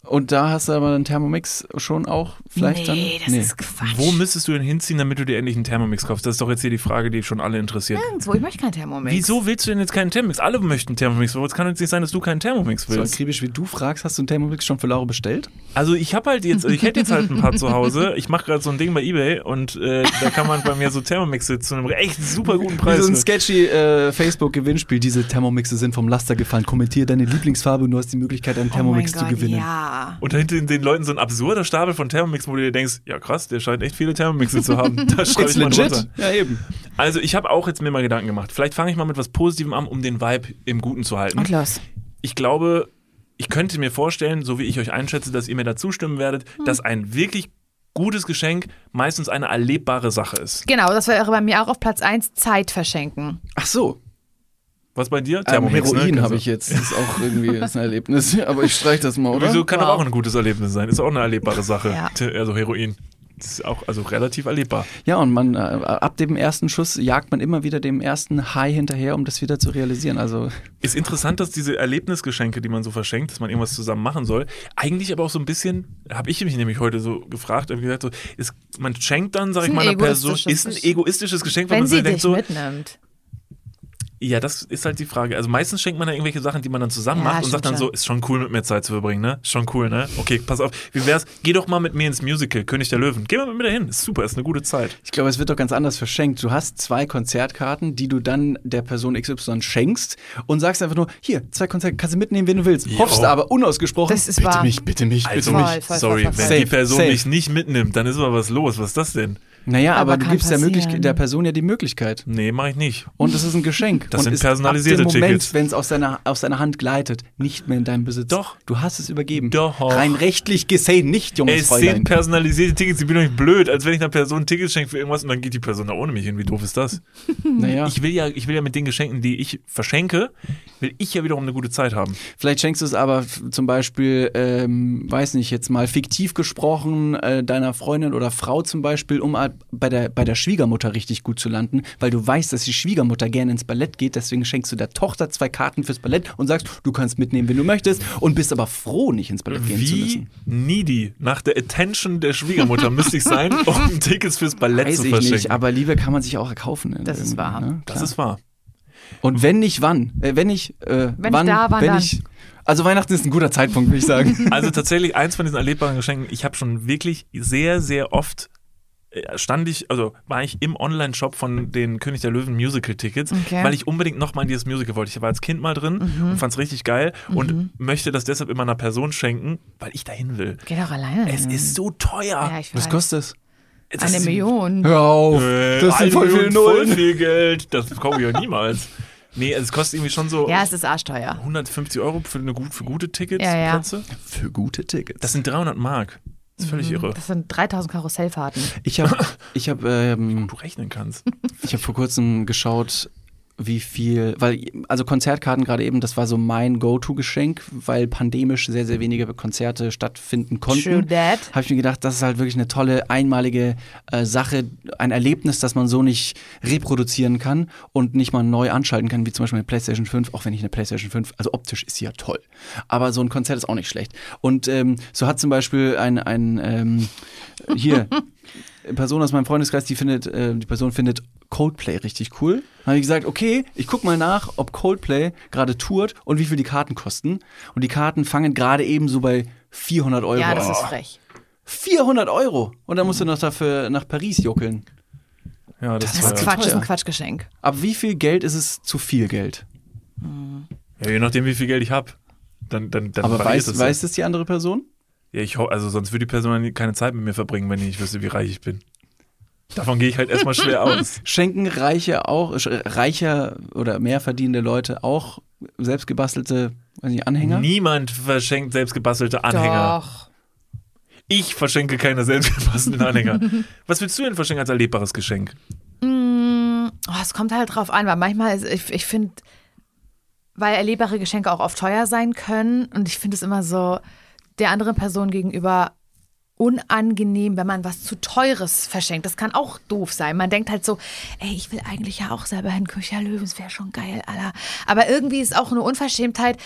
Und da hast du aber einen Thermomix schon auch vielleicht nee, dann? das ist Quatsch. Wo müsstest du denn hinziehen, damit du dir endlich einen Thermomix kaufst? Das ist doch jetzt hier die Frage, die schon alle interessiert. Nirgendwo, ich möchte keinen Thermomix. Wieso willst du denn jetzt keinen Thermomix? Alle möchten einen Thermomix. Es kann jetzt nicht sein, dass du keinen Thermomix So willst. akribisch wie du fragst, hast du einen Thermomix schon für Laura bestellt? Also ich habe halt jetzt, ich hätte jetzt halt ein paar zu Hause. *laughs* Ich mache gerade so ein Ding bei Ebay und äh, da kann man bei mir so Thermomixe zu einem echt super guten Wie Preis. so ein sketchy äh, Facebook-Gewinnspiel. Diese Thermomixe sind vom Laster gefallen. Kommentiere deine Lieblingsfarbe und du hast die Möglichkeit, einen oh mein Thermomix zu Gott, gewinnen. Ja. Und hinter den Leuten so ein absurder Stapel von Thermomixen, wo du dir denkst, ja krass, der scheint echt viele Thermomixe zu haben. *laughs* Da schreibe ich mal legit. drunter. Ja, eben. Also ich habe auch jetzt mir mal Gedanken gemacht. Vielleicht fange ich mal mit was Positivem an, um den Vibe im Guten zu halten. Und los. Ich glaube, ich könnte mir vorstellen, so wie ich euch einschätze, dass ihr mir da zustimmen werdet, Hm. dass ein wirklich gutes Geschenk meistens eine erlebbare Sache ist. Genau, das wäre bei mir auch auf Platz 1, Zeit verschenken. Ach so. Was bei dir? Ähm, Thermomix, Heroin ne? habe ich jetzt. Das ist auch irgendwie das ist ein Erlebnis. *laughs* Aber ich streich das mal, oder? Wieso kann Wow. doch auch ein gutes Erlebnis sein? Ist auch eine erlebbare Sache. Ja. Also Heroin. Das ist auch also relativ erlebbar. Ja, und man äh, ab dem ersten Schuss jagt man immer wieder dem ersten High hinterher, um das wieder zu realisieren. Also Ist interessant, dass diese Erlebnisgeschenke, die man so verschenkt, dass man irgendwas zusammen machen soll, eigentlich aber auch so ein bisschen, habe ich mich nämlich heute so gefragt, hab gesagt, so, ist, man schenkt dann, sag Ist ich ein mal, einer Person, egoistisches ist ein egoistisches Geschenk, weil Wenn man so sie denkt dich so, mitnimmt. Ja, das ist halt die Frage. Also meistens schenkt man da irgendwelche Sachen, die man dann zusammen Ja, macht und sagt dann stimmt so, schon. ist schon cool mit mir Zeit zu verbringen, ne? Ist schon cool, ne? Okay, pass auf. Wie wär's? Geh doch mal mit mir ins Musical, König der Löwen. Geh mal mit mir dahin. Ist super, ist eine gute Zeit. ich glaube, es wird doch ganz anders verschenkt. Du hast zwei Konzertkarten, die du dann der Person XY schenkst und sagst einfach nur, hier, zwei Konzerte, kannst du mitnehmen, wenn du willst. Jo. Hoffst aber unausgesprochen, Das ist bitte wahr. mich, bitte mich, bitte Also, Voll, mich. voll, sorry, voll, voll, wenn voll. die Person Safe. mich nicht mitnimmt, dann ist aber was los. Was ist das denn? Naja, aber, Aber du gibst der, der Person ja die Möglichkeit. Nee, mach ich nicht. Und es ist ein Geschenk. Das und sind ist personalisierte ab dem Moment, Tickets. wenn es aus deiner, aus deiner Hand gleitet, nicht mehr in deinem Besitz. Doch. Du hast es übergeben. Doch. Rein rechtlich gesehen nicht, junges Es Fräulein. sind personalisierte Tickets, ich bin doch nicht blöd, als wenn ich einer Person Tickets schenke für irgendwas und dann geht die Person da ohne mich hin. Wie doof ist das? *laughs* naja, Ich will ja, ich will ja mit den Geschenken, die ich verschenke, will ich ja wiederum eine gute Zeit haben. vielleicht schenkst du es aber zum Beispiel, ähm, weiß nicht, jetzt mal fiktiv gesprochen, äh, deiner Freundin oder Frau zum Beispiel, um halt bei der, bei der Schwiegermutter richtig gut zu landen, weil du weißt, dass die Schwiegermutter gerne ins Ballett geht, deswegen schenkst du der Tochter zwei Karten fürs Ballett und sagst, du kannst mitnehmen, wenn du möchtest und bist aber froh, nicht ins Ballett gehen zu Wie müssen. needy nach der Attention der Schwiegermutter müsste ich sein, *laughs* um Tickets fürs Ballett Weiß zu ich verschenken. nicht, aber Liebe kann man sich auch erkaufen. Das ist wahr. Ne? das ist wahr. Und wenn nicht, wann? Äh, wenn nicht, äh, Wenn wann? nicht da, wann wenn dann? ich, also Weihnachten ist ein guter Zeitpunkt, würde ich sagen. *laughs* Also tatsächlich eins von diesen erlebbaren Geschenken, ich habe schon wirklich sehr, sehr oft stand ich, also war ich im Online-Shop von den König der Löwen Musical-Tickets, Okay. weil ich unbedingt nochmal in dieses Musical wollte. Ich war als Kind mal drin und fand es richtig geil und möchte das deshalb immer einer Person schenken, weil ich dahin will. Geh doch alleine. Es ist so teuer. Ja, ich Was kostet es? Das Eine Million. Hör auf, Äh, das sind eine voll Million, voll viel Geld. Das kaufe ich ja niemals. Nee, also es kostet irgendwie schon so Ja, es ist arschteuer. 150 Euro für, eine für gute Tickets. Ja, ja. Für gute Tickets. Das sind 300 Mark. Das ist völlig irre. Das sind 3000 Karussellfahrten. ich habe ich hab, *laughs* ähm, Du rechnen kannst. ich hab vor kurzem geschaut, wie viel, weil, also Konzertkarten gerade eben, das war so mein Go-To-Geschenk, weil pandemisch sehr, sehr wenige Konzerte stattfinden True konnten. that. Habe ich mir gedacht, das ist halt wirklich eine tolle, einmalige äh, Sache, ein Erlebnis, das man so nicht reproduzieren kann und nicht mal neu anschalten kann, wie zum Beispiel eine PlayStation 5, auch wenn ich eine PlayStation 5, also optisch ist sie ja toll. Aber so ein Konzert ist auch nicht schlecht. Und ähm, so hat zum Beispiel ein, ein ähm, hier, *laughs* eine Person aus meinem Freundeskreis, die findet, äh, die Person findet Coldplay richtig cool. Dann habe ich gesagt, okay, ich guck mal nach, ob Coldplay gerade tourt und wie viel die Karten kosten. Und die Karten fangen gerade eben so bei 400 Euro Ja, das an. ist frech. 400 Euro! Und dann musst du noch dafür nach Paris juckeln. Ja, das, Das ist ja. Quatsch, das ist ein teuer. Quatschgeschenk. Ab wie viel Geld ist es zu viel Geld? ja, je nachdem, wie viel Geld ich habe. Dann, dann, dann Aber weiß, es weiß das die andere Person? Ja, ich ho- also sonst würde die Person keine Zeit mit mir verbringen, wenn ich nicht wüsste, wie reich ich bin. Davon gehe ich halt erstmal schwer *laughs* aus. Schenken reiche auch, sch- reicher oder mehr verdienende Leute auch selbstgebastelte weiß nicht, Anhänger? Niemand verschenkt selbstgebastelte Anhänger. Doch. Ich verschenke keine selbstgebastelten Anhänger. *laughs* Was willst du denn verschenken als erlebbares Geschenk? Mm, oh, es kommt halt drauf an, weil manchmal, ist, ich, ich finde, weil erlebbare Geschenke auch oft teuer sein können und ich finde es immer so der anderen Person gegenüber unangenehm, wenn man was zu teures verschenkt. Das kann auch doof sein. Man denkt halt so, ey, ich will eigentlich ja auch selber hin Küche Löwen, das wäre schon geil, Alter. Aber irgendwie ist auch eine Unverschämtheit,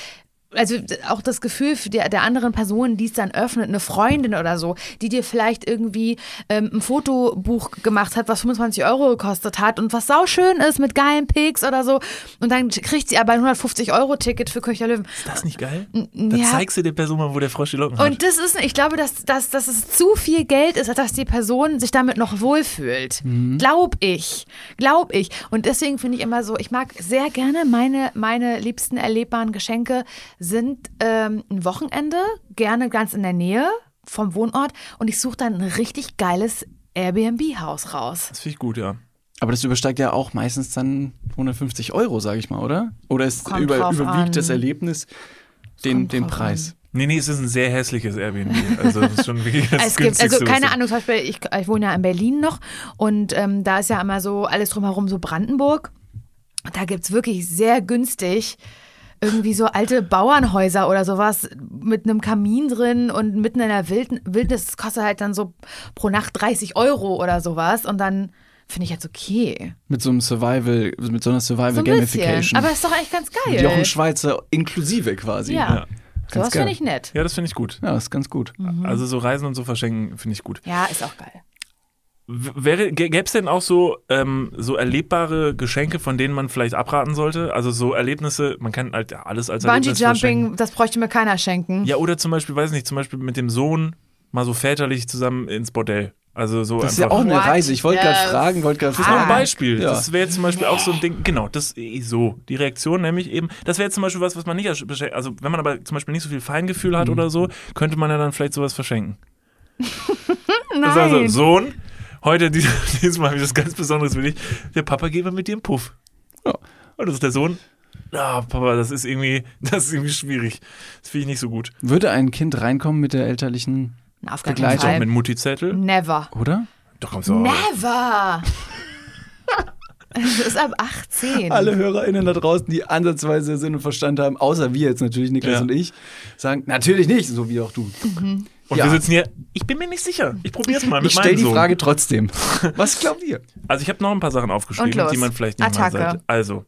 also auch das Gefühl für der, der anderen Person, die es dann öffnet, eine Freundin oder so, die dir vielleicht irgendwie ähm, ein Fotobuch gemacht hat, was 25 Euro gekostet hat und was sauschön ist mit geilen Pics oder so. Und dann kriegt sie aber ein 150-Euro-Ticket für Köcher Löwen. Ist das nicht geil? n- Dann ja. zeigst du der Person mal, wo der Frosch die Locken hat. Und das ist, ich glaube, dass, dass, dass es zu viel Geld ist, dass die Person sich damit noch wohlfühlt. Glaub ich. Glaub ich. Und deswegen finde ich immer so, ich mag sehr gerne meine, meine liebsten erlebbaren Geschenke sind ähm, ein Wochenende, gerne ganz in der Nähe vom Wohnort und ich suche dann ein richtig geiles Airbnb-Haus raus. das finde ich gut, ja. Aber das übersteigt ja auch meistens dann 150 Euro, sage ich mal, oder? Oder ist Kommt über, überwiegt an. das Erlebnis den, den Preis? Nee, nee, es ist ein sehr hässliches Airbnb. Also das ist schon *laughs* wirklich das Es gibt, also keine Ahnung, zum Beispiel, ich, ich wohne ja in Berlin noch und ähm, da ist ja immer so alles drumherum so Brandenburg. Da gibt es wirklich sehr günstig irgendwie so alte Bauernhäuser oder sowas mit einem Kamin drin und mitten in der Wild Wildnis. Das kostet halt dann so pro Nacht 30 Euro oder sowas und dann finde ich jetzt okay. Mit so einem Survival, mit so einer So Survival ein bisschen. Gamification. Aber ist doch eigentlich ganz geil. Mit Jochen Schweizer inklusive quasi. ja, Ja. sowas finde ich nett. Ja, das finde ich gut. Ja, das ist ganz gut. Mhm. Also so Reisen und so verschenken finde ich gut. Ja, ist auch geil. Gäbe es denn auch so, ähm, so erlebbare Geschenke, von denen man vielleicht abraten sollte? Also so Erlebnisse, man kann halt alles als Bungee. Jumping, das bräuchte mir keiner schenken. Ja, oder zum Beispiel, weiß nicht, zum Beispiel mit dem Sohn mal so väterlich zusammen ins Bordell. Also so Das ist ja auch eine What Reise. Ich wollte gerade fragen, wollte gerade Das ist nur ein. Beispiel. Ja. Das wäre jetzt zum Beispiel auch so ein Ding. Genau, das so. Die Reaktion nämlich eben. Das wäre jetzt zum Beispiel was, was man nicht. Also, wenn man aber zum Beispiel nicht so viel Feingefühl Mhm. hat oder so, könnte man ja dann vielleicht sowas verschenken. Nein. *laughs* Das ist also, Sohn, heute, *laughs* dieses, Mal habe ich was ganz Besonderes für dich. Der Papa geht mal mit dir einen Puff. Ja. Und das ist der Sohn. Ah, Papa, das ist irgendwie, *laughs* das ist irgendwie schwierig. Das finde ich nicht so gut. Würde ein Kind reinkommen mit der elterlichen, Auf gar keinen Begleitung Fall. Mit Mutti-Zettel. Never. oder? Doch kommst du auch. Never. *laughs* Das ist ab 18. Alle HörerInnen da draußen, die ansatzweise Sinn und Verstand haben, außer wir jetzt natürlich, Niklas Ja. und ich, sagen natürlich nicht, so wie auch du. Mhm. Und Ja. wir sitzen hier. Ich bin mir nicht sicher. Ich probiere es mal mit Ich stelle die Sohn. Frage trotzdem. *laughs* Was glaubt ihr? Also ich habe noch ein paar Sachen aufgeschrieben, die man vielleicht nicht Attacke. mal sagt. Also,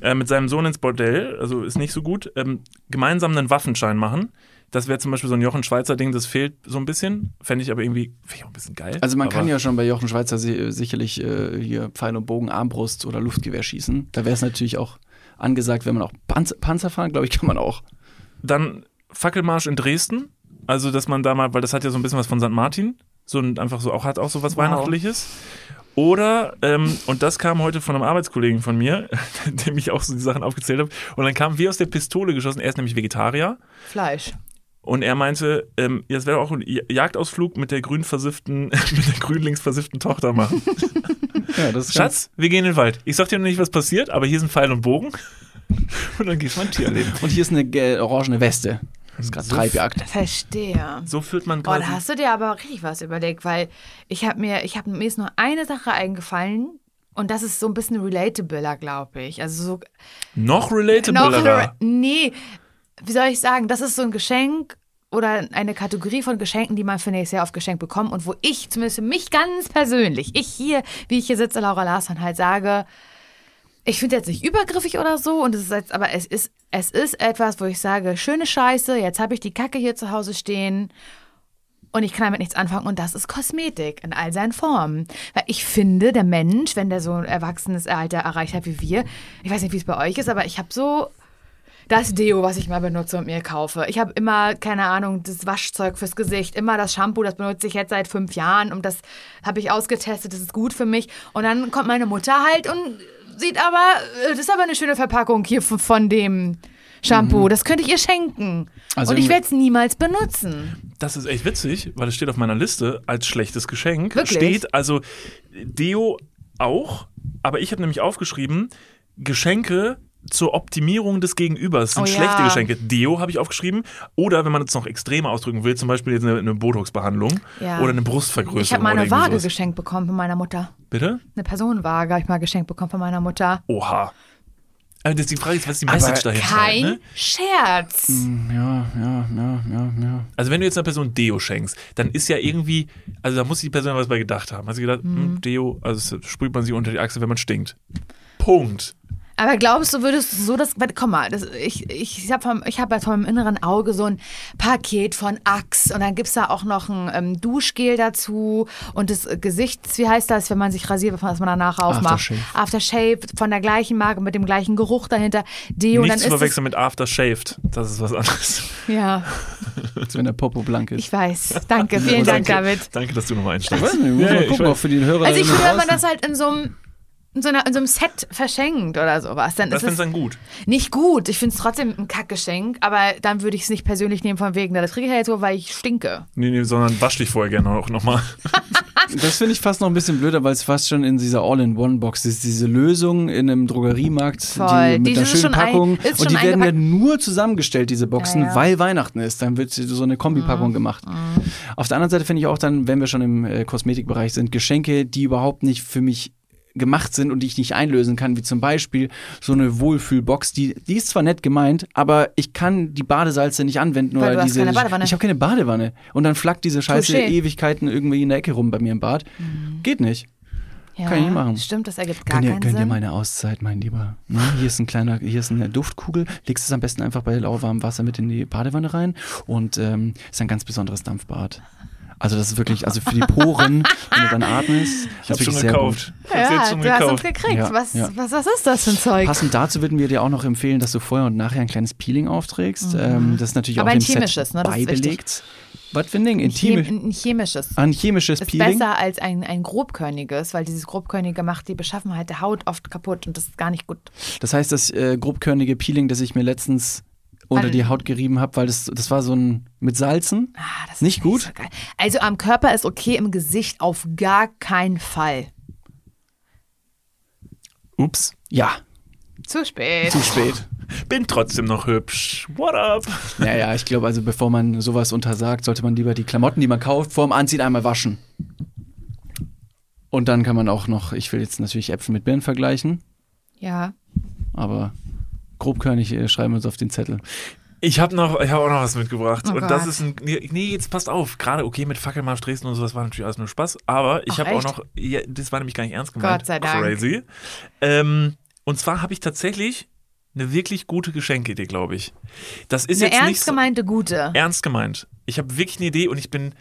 äh, mit seinem Sohn ins Bordell, also ist nicht so gut, ähm, gemeinsam einen Waffenschein machen. Das wäre zum Beispiel so ein Jochen Schweizer Ding, das fehlt so ein bisschen. Fände ich aber irgendwie, ich auch ein bisschen geil. Also man kann ja schon bei Jochen Schweizer si sicherlich äh, hier Pfeil und Bogen, Armbrust oder Luftgewehr schießen. Da wäre es natürlich auch angesagt, wenn man auch Panzer, Panzer fahren, glaube ich, kann man auch. Dann Fackelmarsch in Dresden. Also, dass man da mal, weil das hat ja so ein bisschen was von St. Martin. So ein, einfach so, auch hat auch so was Wow. Weihnachtliches. Oder, ähm, und das kam heute von einem Arbeitskollegen von mir, *laughs* dem ich auch so die Sachen aufgezählt habe. Und dann kam wie aus der Pistole geschossen, er ist nämlich Vegetarier. Fleisch. Und er meinte, ähm, ja, das wäre auch ein Jagdausflug mit der grün versifften, *laughs* mit der grünlings versifften Tochter machen. *laughs* Ja, Schatz, wir gehen in den Wald. Ich sag dir noch nicht, was passiert, aber hier sind Pfeil und Bogen. Und dann gehst du mal ein Tier erleben. Und hier ist eine ge- orangene Weste. Das ist gerade So Treibjagd. Verstehe. So führt man Boah, quasi. da hast du dir aber richtig was überlegt, weil ich habe mir, ich habe mir ist nur eine Sache eingefallen, Und das ist so ein bisschen relatabler, glaube ich. Also so Noch noch relatabler. nee, wie soll ich sagen, das ist so ein Geschenk oder eine Kategorie von Geschenken, die man für nächstes Jahr auf Geschenk bekommt und wo ich zumindest für mich ganz persönlich, ich hier, wie ich hier sitze, Laura Larsson halt sage, ich finde jetzt nicht übergriffig oder so und es ist jetzt, aber es ist es ist etwas, wo ich sage, schöne Scheiße, jetzt habe ich die Kacke hier zu Hause stehen und ich kann damit nichts anfangen und das ist Kosmetik in all seinen Formen. Weil ich finde, der Mensch, wenn der so ein erwachsenes Alter erreicht hat wie wir, ich weiß nicht, wie es bei euch ist, aber ich habe so das Deo, was ich mal benutze und mir kaufe. Ich habe immer, keine Ahnung, das Waschzeug fürs Gesicht, immer das Shampoo, das benutze ich jetzt seit fünf Jahren und das habe ich ausgetestet, das ist gut für mich. Und dann kommt meine Mutter halt und sieht aber, äh, das ist aber eine schöne Verpackung hier von, von dem Shampoo, das könnte ich ihr schenken. Also und ich werde es niemals benutzen. Das ist echt witzig, weil es steht auf meiner Liste als schlechtes Geschenk. Wirklich? Steht also Deo auch, aber ich habe nämlich aufgeschrieben, Geschenke zur Optimierung des Gegenübers sind Oh ja. schlechte Geschenke. Deo habe ich aufgeschrieben. Oder wenn man es noch extremer ausdrücken will, zum Beispiel jetzt eine, eine Botox-Behandlung Ja. oder eine Brustvergrößerung. Ich habe mal eine Waage sowas. geschenkt bekommen von meiner Mutter. Bitte? Eine Personenwaage habe ich mal geschenkt bekommen von meiner Mutter. Oha. Also das, die Frage ist, was ist die Message dahinter? Kein Ne? Scherz. Ja, ja, ja, ja, ja. Also wenn du jetzt einer Person Deo schenkst, dann ist ja irgendwie, also da muss die Person was bei gedacht haben. Hat sie gedacht, hm, Deo, also sprüht man sich unter die Achse, wenn man stinkt. Punkt. Aber glaubst du, würdest du so das. Warte, komm mal, das, ich, ich, ich habe vom, ich hab ja vom inneren Auge so ein Paket von Axe und dann gibt es da auch noch ein ähm, Duschgel dazu und das Gesichts, wie heißt das, wenn man sich rasiert, was man danach aufmacht? Aftershave. Aftershave von der gleichen Marke mit dem gleichen Geruch dahinter. Deo, Nicht dann zu ist verwechseln mit Aftershaved. Das ist was anderes. es, Ja, Als wenn der Popo blank ist. ich weiß. Danke, vielen Dank, danke, David. Danke, dass du nochmal Ich einsteigst. weiß nicht, muss Ja, mal ich gucken, auch für die Hörer. Also ich finde, wenn man das halt in so einem in so, einer, in so einem Set verschenkt oder sowas, dann Das ist findest es du dann gut. nicht gut. Ich finde es trotzdem ein Kackgeschenk, aber dann würde ich es nicht persönlich nehmen von wegen, das kriege ich ja jetzt nur, weil ich stinke. Nee, nee, sondern wasch dich vorher gerne auch nochmal. *laughs* Das finde ich fast noch ein bisschen blöder, weil es fast schon in dieser All-in-One-Box ist. Diese Lösung in einem Drogeriemarkt, Voll. die mit Die einer schönen ein- Packung. ist und die werden ja nur zusammengestellt, diese Boxen, Ja, ja. weil Weihnachten ist. Dann wird so eine Kombipackung gemacht. Auf der anderen Seite finde ich auch dann, wenn wir schon im äh, Kosmetikbereich sind, Geschenke, die überhaupt nicht für mich gemacht sind und die ich nicht einlösen kann, wie zum Beispiel so eine Wohlfühlbox, die, die ist zwar nett gemeint, aber ich kann die Badesalze nicht anwenden Weil oder du hast diese. keine Badewanne. Ich habe keine Badewanne. Und dann flackt diese Scheiße Touché. Ewigkeiten irgendwie in der Ecke rum bei mir im Bad. Geht nicht. Ja, Kann ich nicht machen. Stimmt, das ergibt gar Gönn dir, keinen gönn dir Sinn. mal eine Auszeit, mein Lieber. Ne? Hier ist ein kleiner, hier ist eine Duftkugel. Legst es am besten einfach bei lauwarmem Wasser mit in die Badewanne rein und ähm, ist ein ganz besonderes Dampfbad. Also das ist wirklich, also für die Poren, *laughs* wenn du dann atmest, Ich ist schon wirklich sehr gekauft. gut. Ich hab's ja, jetzt schon du hast uns gekauft. gekriegt. Ja, was, ja. Was, was ist das für ein Zeug? Passend dazu würden wir dir auch noch empfehlen, dass du vorher und nachher ein kleines Peeling aufträgst. Ähm, das ist natürlich Mhm. Aber auch ein dem chemisches, Set ne? Das ist beibelegt. Was für ein Ding? ein, Intime, Chem ein chemisches. ein chemisches Ist Peeling. besser als ein, ein grobkörniges, weil dieses grobkörnige macht die Beschaffenheit der Haut oft kaputt und das ist gar nicht gut. Das heißt, das äh, grobkörnige Peeling, das ich mir letztens unter die Haut gerieben habe, weil das, das war so ein mit Salzen. Ah, das Nicht ist gut? so geil. Also am Körper ist okay, im Gesicht auf gar keinen Fall. Ups. Ja, Zu spät. zu spät. Bin trotzdem noch hübsch. What up? Naja, ich glaube, also bevor man sowas untersagt, sollte man lieber die Klamotten, die man kauft, vor dem Anziehen einmal waschen. Und dann kann man auch noch, ich will jetzt natürlich Äpfel mit Birnen vergleichen, Ja. aber grobkörnig äh, schreiben wir uns auf den Zettel. Ich habe noch, ich habe auch noch was mitgebracht. Oh und das Gott. ist ein. Nee, nee, jetzt passt auf. Gerade okay mit Fackelmarsch Dresden und so, das war natürlich alles nur Spaß. Aber ich habe auch noch. Ja, das war nämlich gar nicht ernst gemeint. Gott sei Dank. Crazy. Ähm, und zwar habe ich tatsächlich eine wirklich gute Geschenkeidee, glaube ich. Das ist Eine jetzt nicht ernst so, gemeinte gute. ernst gemeint. Ich habe wirklich eine Idee und ich bin.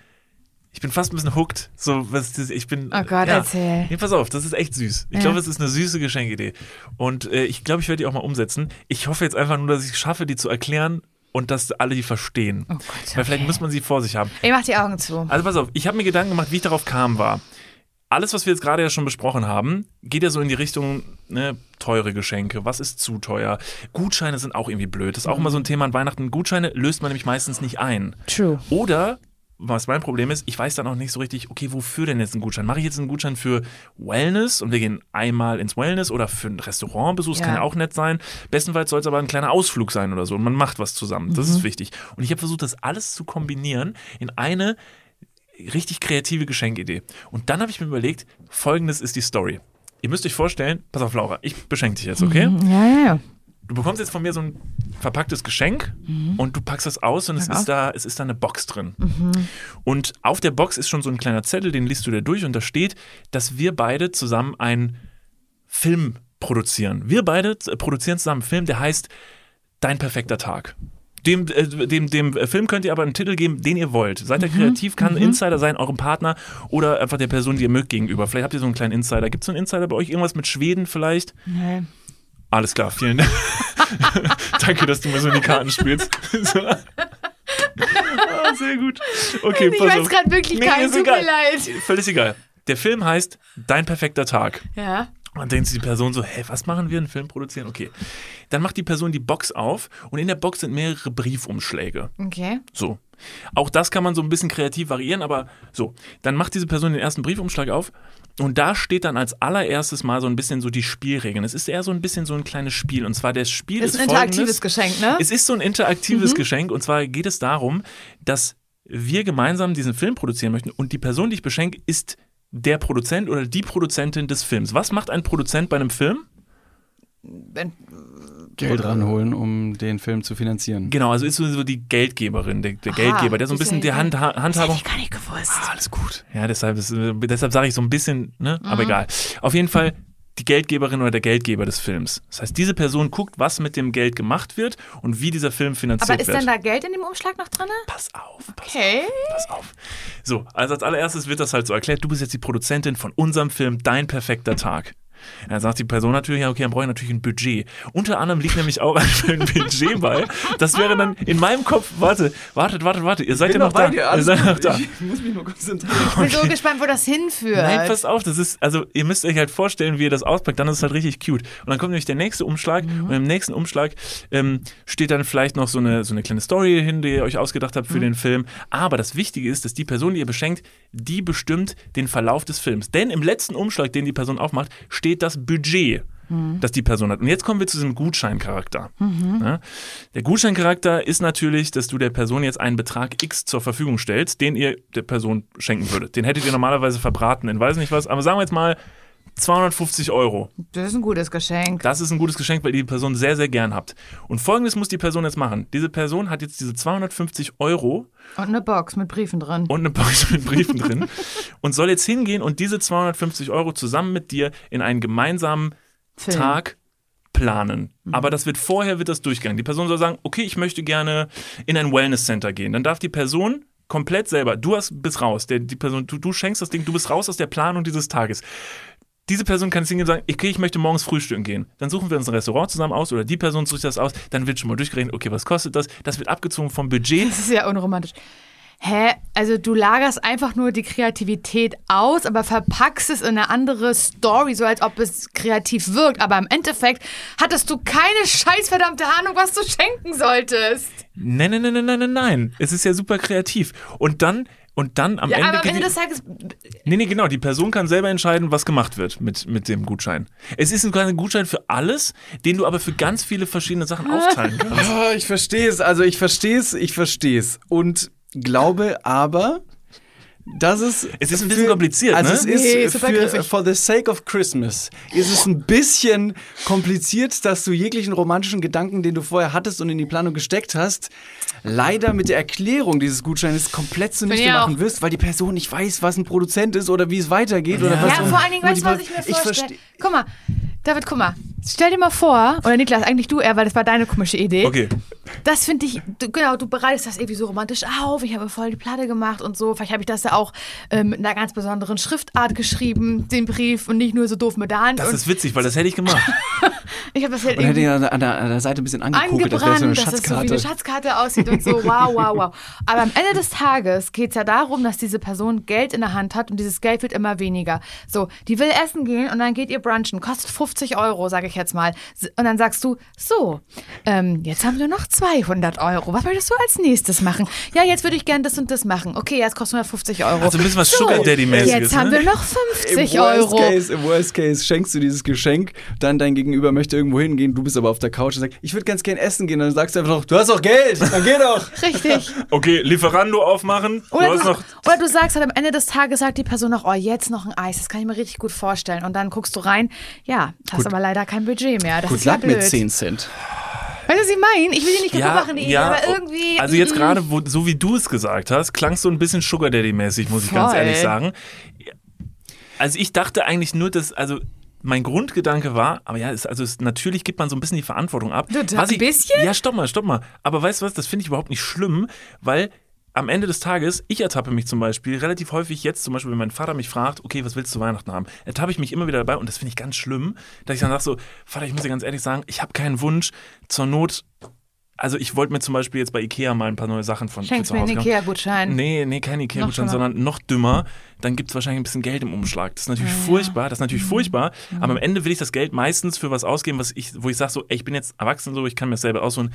Ich bin fast ein bisschen hooked. So, was das, ich bin. Oh Gott, ja. erzähl. Nee, pass auf, das ist echt süß. Ich Ja. glaube, es ist eine süße Geschenkidee. Und äh, ich glaube, ich werde die auch mal umsetzen. Ich hoffe jetzt einfach nur, dass ich es schaffe, die zu erklären und dass alle die verstehen. Oh Gott, Weil vielleicht okay. muss man sie vor sich haben. Ich mach die Augen zu. Also pass auf, ich habe mir Gedanken gemacht, wie ich darauf kam, war. Alles, was wir jetzt gerade ja schon besprochen haben, geht ja so in die Richtung, ne, teure Geschenke, was ist zu teuer? Gutscheine sind auch irgendwie blöd. Das ist auch immer so ein Thema an Weihnachten. Gutscheine löst man nämlich meistens nicht ein. True. Oder, was mein Problem ist, ich weiß dann auch nicht so richtig, okay, wofür denn jetzt einen Gutschein? Mache ich jetzt einen Gutschein für Wellness und wir gehen einmal ins Wellness oder für einen Restaurantbesuch? Das Ja. kann ja auch nett sein. Bestenfalls soll es aber ein kleiner Ausflug sein oder so und man macht was zusammen. Das ist wichtig. Und ich habe versucht, das alles zu kombinieren in eine richtig kreative Geschenkidee. Und dann habe ich mir überlegt, folgendes ist die Story. ihr müsst euch vorstellen, pass auf, Laura, ich beschenke dich jetzt, okay? Ja, ja, ja. Du bekommst jetzt von mir so ein verpacktes Geschenk und du packst es aus und es ist da, es ist da eine Box drin. Und auf der Box ist schon so ein kleiner Zettel, den liest du dir durch und da steht, dass wir beide zusammen einen Film produzieren. Wir beide z- produzieren zusammen einen Film, der heißt Dein perfekter Tag. Dem, äh, dem, dem äh, Film könnt ihr aber einen Titel geben, den ihr wollt. Seid ihr kreativ, kann ein Insider sein, eurem Partner oder einfach der Person, die ihr mögt, gegenüber. Vielleicht habt ihr so einen kleinen Insider. Gibt es so einen Insider bei euch? Irgendwas mit Schweden vielleicht? Nee. Alles klar, vielen Dank. *laughs* Danke, dass du mir so in die Karten spielst. *laughs* so. ah, sehr gut. Okay, Ich weiß gerade wirklich Nee, keinen, tut mir egal. leid. Völlig egal. Der Film heißt Dein perfekter Tag. Ja. Und denkt sich die Person so, hä, was machen wir? Einen Film produzieren? Okay. Dann macht die Person die Box auf und in der Box sind mehrere Briefumschläge. Okay. So. Auch das kann man so ein bisschen kreativ variieren, aber so. Dann macht diese Person den ersten Briefumschlag auf und da steht dann als allererstes mal so ein bisschen so die Spielregeln. Es ist eher so ein bisschen so ein kleines Spiel und zwar das Spiel Ist ist, ein interaktives folgendes. Geschenk, ne? Es ist so ein interaktives Geschenk und zwar geht es darum, dass wir gemeinsam diesen Film produzieren möchten und die Person, die ich beschenke, ist der Produzent oder die Produzentin des Films. Was macht ein Produzent bei einem Film? Geld ranholen, um den Film zu finanzieren. Genau, also ist so so die Geldgeberin, der, der Aha, Geldgeber, der so ein das bisschen die Hand. Handhabung. Ich gar nicht gewusst. Ah, alles gut. Ja, deshalb, ist, deshalb sage ich so ein bisschen, ne? Mhm. aber egal. Auf jeden Fall die Geldgeberin oder der Geldgeber des Films. Das heißt, diese Person guckt, was mit dem Geld gemacht wird und wie dieser Film finanziert Aber ist wird. denn da Geld in dem Umschlag noch drin? pass auf, pass Okay. auf, pass auf. So, also als allererstes wird das halt so erklärt, du bist jetzt die Produzentin von unserem Film Dein perfekter Tag. Dann sagt die Person natürlich, ja, okay, dann brauche ich natürlich ein Budget. Unter anderem liegt nämlich auch *laughs* ein Budget bei. Das wäre dann in meinem Kopf, warte, wartet, wartet, wartet, ihr seid ja noch, da. ihr seid noch da. Ich muss mich nur konzentrieren. *laughs* Ich bin so gespannt, wo das hinführt. Nein, pass auf, das ist, also ihr müsst euch halt vorstellen, wie ihr das auspackt, dann ist es halt richtig cute. Und dann kommt nämlich der nächste Umschlag und im nächsten Umschlag ähm, steht dann vielleicht noch so eine, so eine kleine Story hin, die ihr euch ausgedacht habt für den Film. Aber das Wichtige ist, dass die Person, die ihr beschenkt, die bestimmt den Verlauf des Films. Denn im letzten Umschlag, den die Person aufmacht, steht das Budget. Das die Person hat. Und jetzt kommen wir zu diesem Gutscheincharakter. Ja? Der Gutscheincharakter ist natürlich, dass du der Person jetzt einen Betrag X zur Verfügung stellst, den ihr der Person schenken würdet. Den hättet ihr normalerweise verbraten in weiß nicht was, aber sagen wir jetzt mal 250 Euro. Das ist ein gutes Geschenk. Das ist ein gutes Geschenk, weil ihr die Person sehr, sehr gern habt. Und folgendes muss die Person jetzt machen. Diese Person hat jetzt diese 250 Euro Und eine Box mit Briefen drin. und eine Box mit Briefen drin *laughs* und soll jetzt hingehen und diese 250 Euro zusammen mit dir in einen gemeinsamen Film. Tag planen. Aber das wird vorher wird das durchgegangen. Die Person soll sagen, okay, ich möchte gerne in ein Wellness Center gehen. Dann darf die Person komplett selber, du hast, bist raus, der, die Person, du, du schenkst das Ding, du bist raus aus der Planung dieses Tages. Diese Person kann jetzt hingehen und sagen, okay, ich möchte morgens frühstücken gehen. Dann suchen wir uns ein Restaurant zusammen aus oder die Person sucht das aus. Dann wird schon mal durchgerechnet, okay, was kostet das? Das wird abgezogen vom Budget. Das ist ja unromantisch. Hä? Also du lagerst einfach nur die Kreativität aus, aber verpackst es in eine andere Story, so als ob es kreativ wirkt. Aber im Endeffekt hattest du keine scheißverdammte Ahnung, was du schenken solltest. Nein, nein, nein, nein, nein, nein. Es ist ja super kreativ. Und dann, und dann am Ja, Ende. aber am Ende des Tages, Nee, nee, genau. Die Person kann selber entscheiden, was gemacht wird mit, mit dem Gutschein. Es ist ein kleiner Gutschein für alles, den du aber für ganz viele verschiedene Sachen aufteilen kannst. *laughs* Ah, ich verstehe es, also ich verstehe es, ich verstehe es. Und glaube aber, dass es. Es ist ein bisschen kompliziert, also ne? es ist Nee, super für, for the sake of Christmas, ist es ein bisschen kompliziert, dass du jeglichen romantischen Gedanken, den du vorher hattest und in die Planung gesteckt hast, leider mit der Erklärung dieses Gutscheins komplett zunichte auch. machen wirst, weil die Person nicht weiß, was ein Produzent ist oder wie es weitergeht oder was. ja, vor allen Dingen, weißt du, was ich mir Ich vorstelle? verstehe. Guck mal, David, guck mal. Stell dir mal vor, oder Niklas, eigentlich du eher, weil das war deine komische Idee. Okay. Das finde ich, du, genau, du bereitest das irgendwie so romantisch auf. Ich habe voll die Platte gemacht und so. Vielleicht habe ich das ja auch ähm, mit einer ganz besonderen Schriftart geschrieben, den Brief und nicht nur so doof mit der Hand. Das und ist witzig, weil das hätte ich gemacht. *laughs* ich habe das halt Und hätte irgendwie ihn an der, an der, an der Seite ein bisschen angekokelt, das wäre angebrannt, so eine dass es so wie Schatzkarte. eine Schatzkarte aussieht und so. Wow, wow, wow. Aber am Ende des Tages geht es ja darum, dass diese Person Geld in der Hand hat und dieses Geld wird immer weniger. So, die will essen gehen und dann geht ihr brunchen. Kostet 50 Euro, sage ich jetzt mal. Und dann sagst du, so, ähm, jetzt haben wir noch zwei 200 Euro. Was möchtest du als nächstes machen? Ja, jetzt würde ich gern das und das machen. Okay, jetzt kostet 150 Euro. Also ein bisschen was Sugar Daddy-mäßiges, Jetzt haben ne? wir noch 50 Im Euro. Case, Im Worst Case schenkst du dieses Geschenk, dann dein Gegenüber möchte irgendwo hingehen, du bist aber auf der Couch und sagst, ich würde ganz gern essen gehen. Dann sagst du einfach noch, du hast doch Geld, dann geh doch. *laughs* Richtig. Okay, Lieferando aufmachen. Oder du, noch. oder du sagst halt am Ende des Tages, sagt die Person noch, oh, jetzt noch ein Eis, das kann ich mir richtig gut vorstellen. Und dann guckst du rein, ja, hast aber leider kein Budget mehr. Das Gut, ist ja sag blöd. mir 10 Cent. Weißt du, was ich meine? Ich will dir nicht kaputt machen, die Idee, aber oh, irgendwie. Also jetzt mm, gerade, so wie du es gesagt hast, klang so ein bisschen Sugar Daddy-mäßig, muss ich ganz ehrlich sagen. Also ich dachte eigentlich nur, dass, also mein Grundgedanke war, aber ja, es, also es, natürlich gibt man so ein bisschen die Verantwortung ab. Du, du, Was ein ich, bisschen? Ja, stopp mal, stopp mal. Aber weißt du was, das finde ich überhaupt nicht schlimm, weil am Ende des Tages, ich ertappe mich zum Beispiel relativ häufig jetzt, zum Beispiel, wenn mein Vater mich fragt, okay, was willst du Weihnachten haben, ertappe ich mich immer wieder dabei und das finde ich ganz schlimm, dass ich dann sage so, Vater, ich muss dir ganz ehrlich sagen, ich habe keinen Wunsch, zur Not, also ich wollte mir zum Beispiel jetzt bei Ikea mal ein paar neue Sachen von Schenkst mir einen. Ikea-Gutschein. Nee, nee, kein Ikea-Gutschein, sondern noch dümmer. Dann gibt es wahrscheinlich ein bisschen Geld im Umschlag. Das ist natürlich furchtbar, das ist natürlich furchtbar. Aber am Ende will ich das Geld meistens für was ausgeben, was ich, wo ich sage so, ey, ich bin jetzt erwachsen so, ich kann mir das selber aussuchen.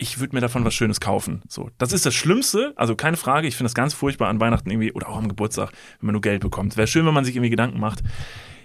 Ich würde mir davon was Schönes kaufen. So, das ist das Schlimmste, also keine Frage. Ich finde das ganz furchtbar an Weihnachten irgendwie oder auch am Geburtstag, wenn man nur Geld bekommt. Wäre schön, wenn man sich irgendwie Gedanken macht.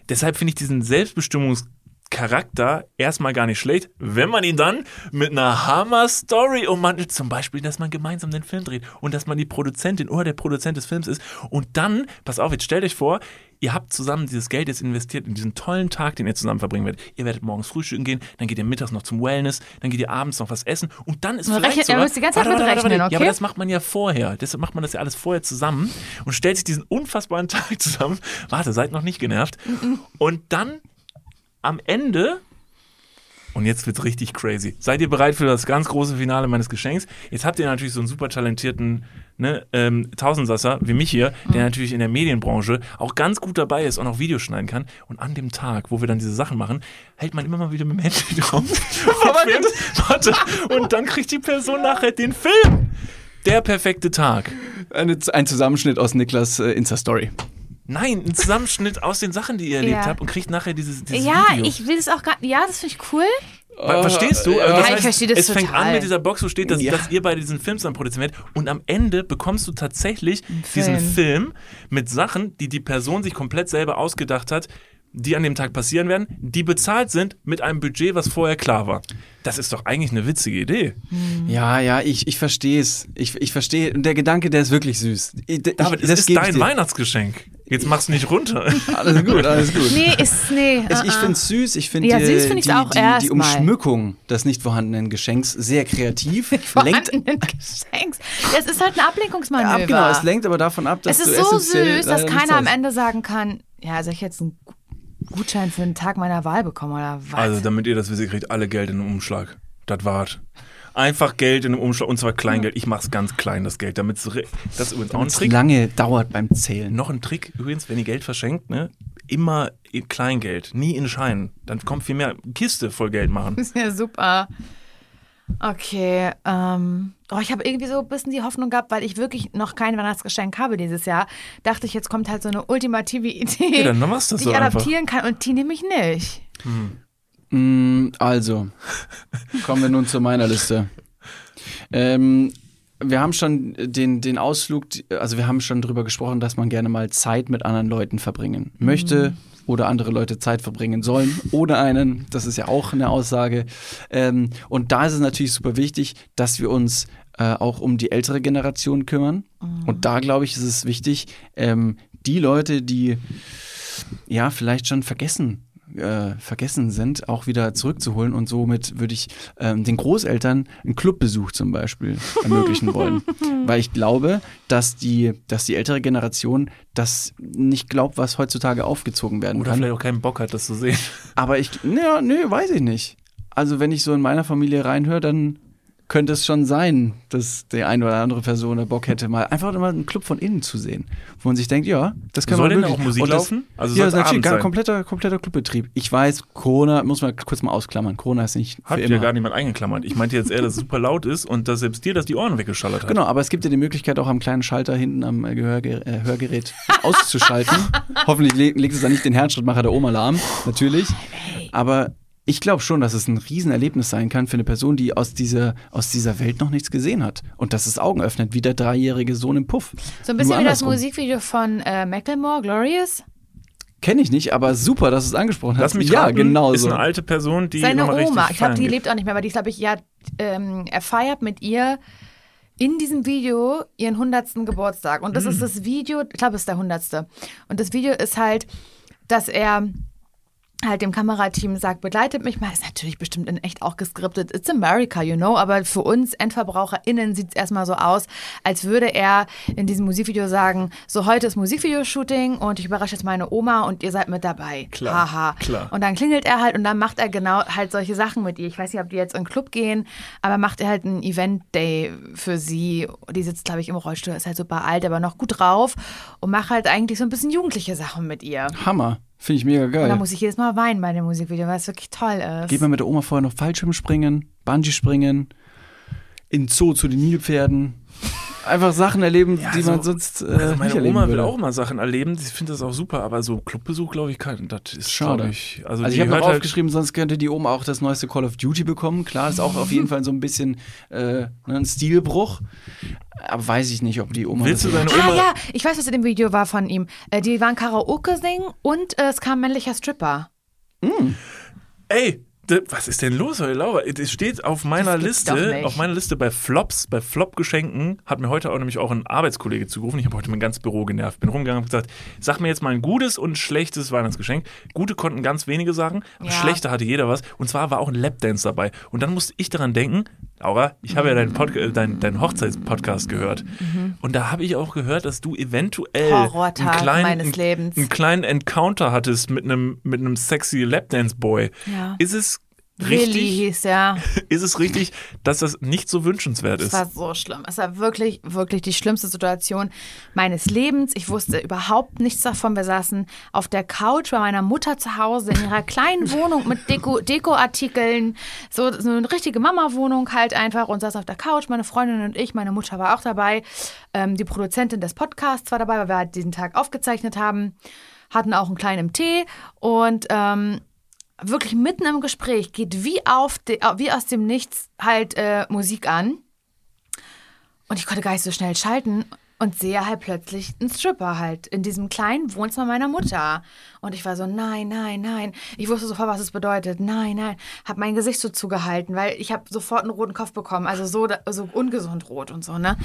Deshalb finde ich diesen Selbstbestimmungscharakter erstmal gar nicht schlecht, wenn man ihn dann mit einer Hammer-Story ummantelt, zum Beispiel, dass man gemeinsam den Film dreht und dass man die Produzentin oder der Produzent des Films ist und dann, pass auf, jetzt stellt euch vor, ihr habt zusammen dieses Geld jetzt investiert in diesen tollen Tag, den ihr zusammen verbringen werdet. Ihr werdet morgens frühstücken gehen, dann geht ihr mittags noch zum Wellness, dann geht ihr abends noch was essen und dann ist Man vielleicht rechnet- sogar, müsst die ganze Zeit Warte, warte, warte, warte. Ja, okay? aber das macht man ja vorher. Deshalb macht man das ja alles vorher zusammen und stellt sich diesen unfassbaren *laughs* Tag zusammen. Warte, seid noch nicht genervt. Und dann am Ende, und jetzt wird's richtig crazy. Seid ihr bereit für das ganz große Finale meines Geschenks? Jetzt habt ihr natürlich so einen super talentierten ne, ähm, Tausendsasser wie mich hier, der natürlich in der Medienbranche auch ganz gut dabei ist und auch Videos schneiden kann. Und an dem Tag, wo wir dann diese Sachen machen, hält man immer mal wieder mit dem Handy drauf. und filmt. Warte, und dann kriegt die Person nachher den Film. Der perfekte Tag. Eine, ein Zusammenschnitt aus Niklas äh, Insta-Story. Nein, ein Zusammenschnitt aus den Sachen, die ihr erlebt Ja. habt und kriegt nachher dieses, dieses Ja, Video. ich will es auch gar Ja, das finde ich cool. Ver- Verstehst du? Ja, Also ich heißt, verstehe das es fängt total. an mit dieser Box, wo steht, dass, Ja. dass ihr bei diesen Films dann produziert werdet und am Ende bekommst du tatsächlich diesen Film. Film mit Sachen, die die Person sich komplett selber ausgedacht hat, die an dem Tag passieren werden, die bezahlt sind mit einem Budget, was vorher klar war. Das ist doch eigentlich eine witzige Idee. Ja, ja, ich, ich verstehe es. Ich, ich verstehe. Und der Gedanke, der ist wirklich süß. Ich, David, ich, es ist ich dein. Weihnachtsgeschenk. Jetzt mach's nicht runter. *laughs* Alles gut, alles gut. Nee, ist. Nee. Ich, ich uh-uh. finde es süß. Ich finde Ja, die, süß find die, auch die, die erstmal. Umschmückung des nicht vorhandenen Geschenks sehr kreativ. lenkt, vorhandenen Geschenks. Das ist halt ein Ablenkungsmanöver. ab, genau, es lenkt aber davon ab, dass Es ist du so süß, dass nichts keiner am. Ende sagen kann, ja, soll ich jetzt einen Gutschein für den Tag meiner Wahl bekommen oder was? Also, damit ihr das wisst, ihr kriegt alle Geld in einem Umschlag. Das war's. Einfach Geld in einem Umschlag und zwar Kleingeld. Ich mach's ganz klein, das Geld. Damit das ist übrigens auch ein Es Trick. lange dauert beim Zählen. Noch ein Trick übrigens, wenn ihr Geld verschenkt, ne? Immer in Kleingeld, nie in Scheinen. Dann kommt viel mehr Kiste voll Geld machen. ist *laughs* ja super. Okay, ähm, oh, ich habe irgendwie so ein bisschen die Hoffnung gehabt, weil ich wirklich noch kein Weihnachtsgeschenk habe dieses Jahr. Dachte ich, jetzt kommt halt so eine ultimative Idee, Ja, die so ich einfach. adaptieren kann und die nehme ich nicht. Mm, Also, kommen wir nun zu meiner Liste. Ähm, wir haben schon den, den Ausflug, also wir haben schon drüber gesprochen, dass man gerne mal Zeit mit anderen Leuten verbringen möchte oder andere Leute Zeit verbringen sollen ohne einen. Das ist ja auch eine Aussage. Ähm, und da ist es natürlich super wichtig, dass wir uns äh, auch um die ältere Generation kümmern. Und da glaube ich, ist es wichtig, ähm, die Leute, die ja vielleicht schon vergessen äh, vergessen sind, auch wieder zurückzuholen und somit würde ich ähm, den Großeltern einen Clubbesuch zum Beispiel *laughs* ermöglichen wollen, weil ich glaube, dass die, dass die ältere Generation das nicht glaubt, was heutzutage aufgezogen werden Oder kann. vielleicht auch keinen Bock hat, das zu sehen. Aber ich, naja, nö, weiß ich nicht. Also wenn ich so in meiner Familie reinhöre, dann könnte es schon sein, dass die eine oder andere Person da Bock hätte, mal einfach mal einen Club von innen zu sehen, wo man sich denkt, ja, das kann Soll man denn wirklich. auch Musik das- laufen? Also ja, natürlich, gar sein? kompletter, kompletter Clubbetrieb. Ich weiß, Corona, muss man kurz mal ausklammern, Corona ist nicht Hat ja gar niemand eingeklammert. Ich meinte jetzt eher, dass es super laut ist und dass selbst dir das die Ohren weggeschallert hat. Genau, aber es gibt ja die Möglichkeit, auch am kleinen Schalter hinten am äh, Gehörge äh, Hörgerät auszuschalten. *laughs* Hoffentlich le legt es dann nicht den Herzschrittmacher der Oma lahm, natürlich. Aber ich glaube schon, dass es ein Riesenerlebnis sein kann für eine Person, die aus dieser, aus dieser Welt noch nichts gesehen hat. Und dass es Augen öffnet, wie der dreijährige Sohn im Puff. So ein bisschen Nur wie das. Musikvideo von äh, Macklemore, Glorious. Kenne ich nicht, aber super, dass du es angesprochen Lass hast. mich ja, raten, genau ist so. eine alte Person, die Seine Oma, richtig ich glaube, die lebt auch nicht mehr, aber die ist, glaube ich, ja, ähm, er feiert mit ihr in diesem Video ihren 100. Geburtstag. Und das ist das Video, ich glaube, es ist der 100. Und das Video ist halt, dass er halt dem Kamerateam sagt, begleitet mich mal. Ist natürlich bestimmt in echt auch geskriptet. It's America, you know. Aber für uns EndverbraucherInnen sieht es erstmal so aus, als würde er in diesem Musikvideo sagen, so heute ist Musikvideoshooting und ich überrasche jetzt meine Oma und ihr seid mit dabei. Klar, Haha. klar. Und dann klingelt er halt und dann macht er genau halt solche Sachen mit ihr. Ich weiß nicht, ob die jetzt in den Club gehen, aber macht er halt einen Event-Day für sie. Die sitzt, glaube ich, im Rollstuhl, ist halt super alt, aber noch gut drauf und macht halt eigentlich so ein bisschen jugendliche Sachen mit ihr. Hammer. Finde ich mega Und da geil. muss ich jedes Mal weinen bei dem Musikvideo, weil es wirklich toll ist. Geht man mit der Oma vorher noch Fallschirm springen, Bungee springen, in Zoo zu den Nilpferden. Einfach Sachen erleben, Ja, die so- man sonst äh, Also nicht meine erleben Oma will würde. auch mal Sachen erleben. Ich finde das auch super, aber so Clubbesuch, glaube ich, kann, das ist Schade. Ich, also, Also die ich habe noch halt, aufgeschrieben, sonst könnte die Oma auch das neueste Call of Duty bekommen. Klar, ist auch auf jeden Fall so ein bisschen äh, ne, ein Stilbruch. Aber weiß ich nicht, ob die Oma Willst du das deine Ah Oma. ja, ich weiß, was in dem Video war von ihm. Äh, die waren Karaoke singen und äh, es kam ein männlicher Stripper. Ey, d- was ist denn los heute, Laura? Es steht auf meiner Liste, auf meiner Liste bei Flops, bei Flop-Geschenken, hat mir heute auch nämlich auch ein Arbeitskollege zugerufen. Ich habe heute mein ganzes Büro genervt. Bin rumgegangen und gesagt, sag mir jetzt mal ein gutes und ein schlechtes Weihnachtsgeschenk. Gute konnten ganz wenige sagen, aber Ja. schlechte hatte jeder was. Und zwar war auch ein Lapdance dabei. Und dann musste ich daran denken, Laura, ich habe ja deinen, Podca- äh, deinen, deinen Hochzeitspodcast gehört. Und da habe ich auch gehört, dass du eventuell Mhm. Einen kleinen, meines einen, Lebens. einen kleinen Encounter hattest mit einem, mit einem sexy Lapdance-Boy. Ja. Ist es Willi richtig, hieß er. *laughs* ist es richtig, dass das nicht so wünschenswert Es ist? war so schlimm. Es war wirklich, wirklich die schlimmste Situation meines Lebens. Ich wusste überhaupt nichts davon. Wir saßen auf der Couch bei meiner Mutter zu Hause in ihrer kleinen *laughs* Wohnung mit Deko, Dekoartikeln. So, so eine richtige Mama-Wohnung halt einfach und saßen auf der Couch, meine Freundin und ich. Meine Mutter war auch dabei. Ähm, die Produzentin des Podcasts war dabei, weil wir halt diesen Tag aufgezeichnet haben. Hatten auch einen kleinen Tee und ähm, wirklich mitten im Gespräch geht wie auf de, wie aus dem Nichts halt äh, Musik an und ich konnte gar nicht so schnell schalten und sehe halt plötzlich einen Stripper halt in diesem kleinen Wohnzimmer meiner Mutter. Und ich war so, nein, nein, nein. Ich wusste sofort, was es bedeutet. Nein, nein. Hab mein Gesicht so zugehalten, weil ich habe sofort einen roten Kopf bekommen. Also so, so ungesund rot und so, ne?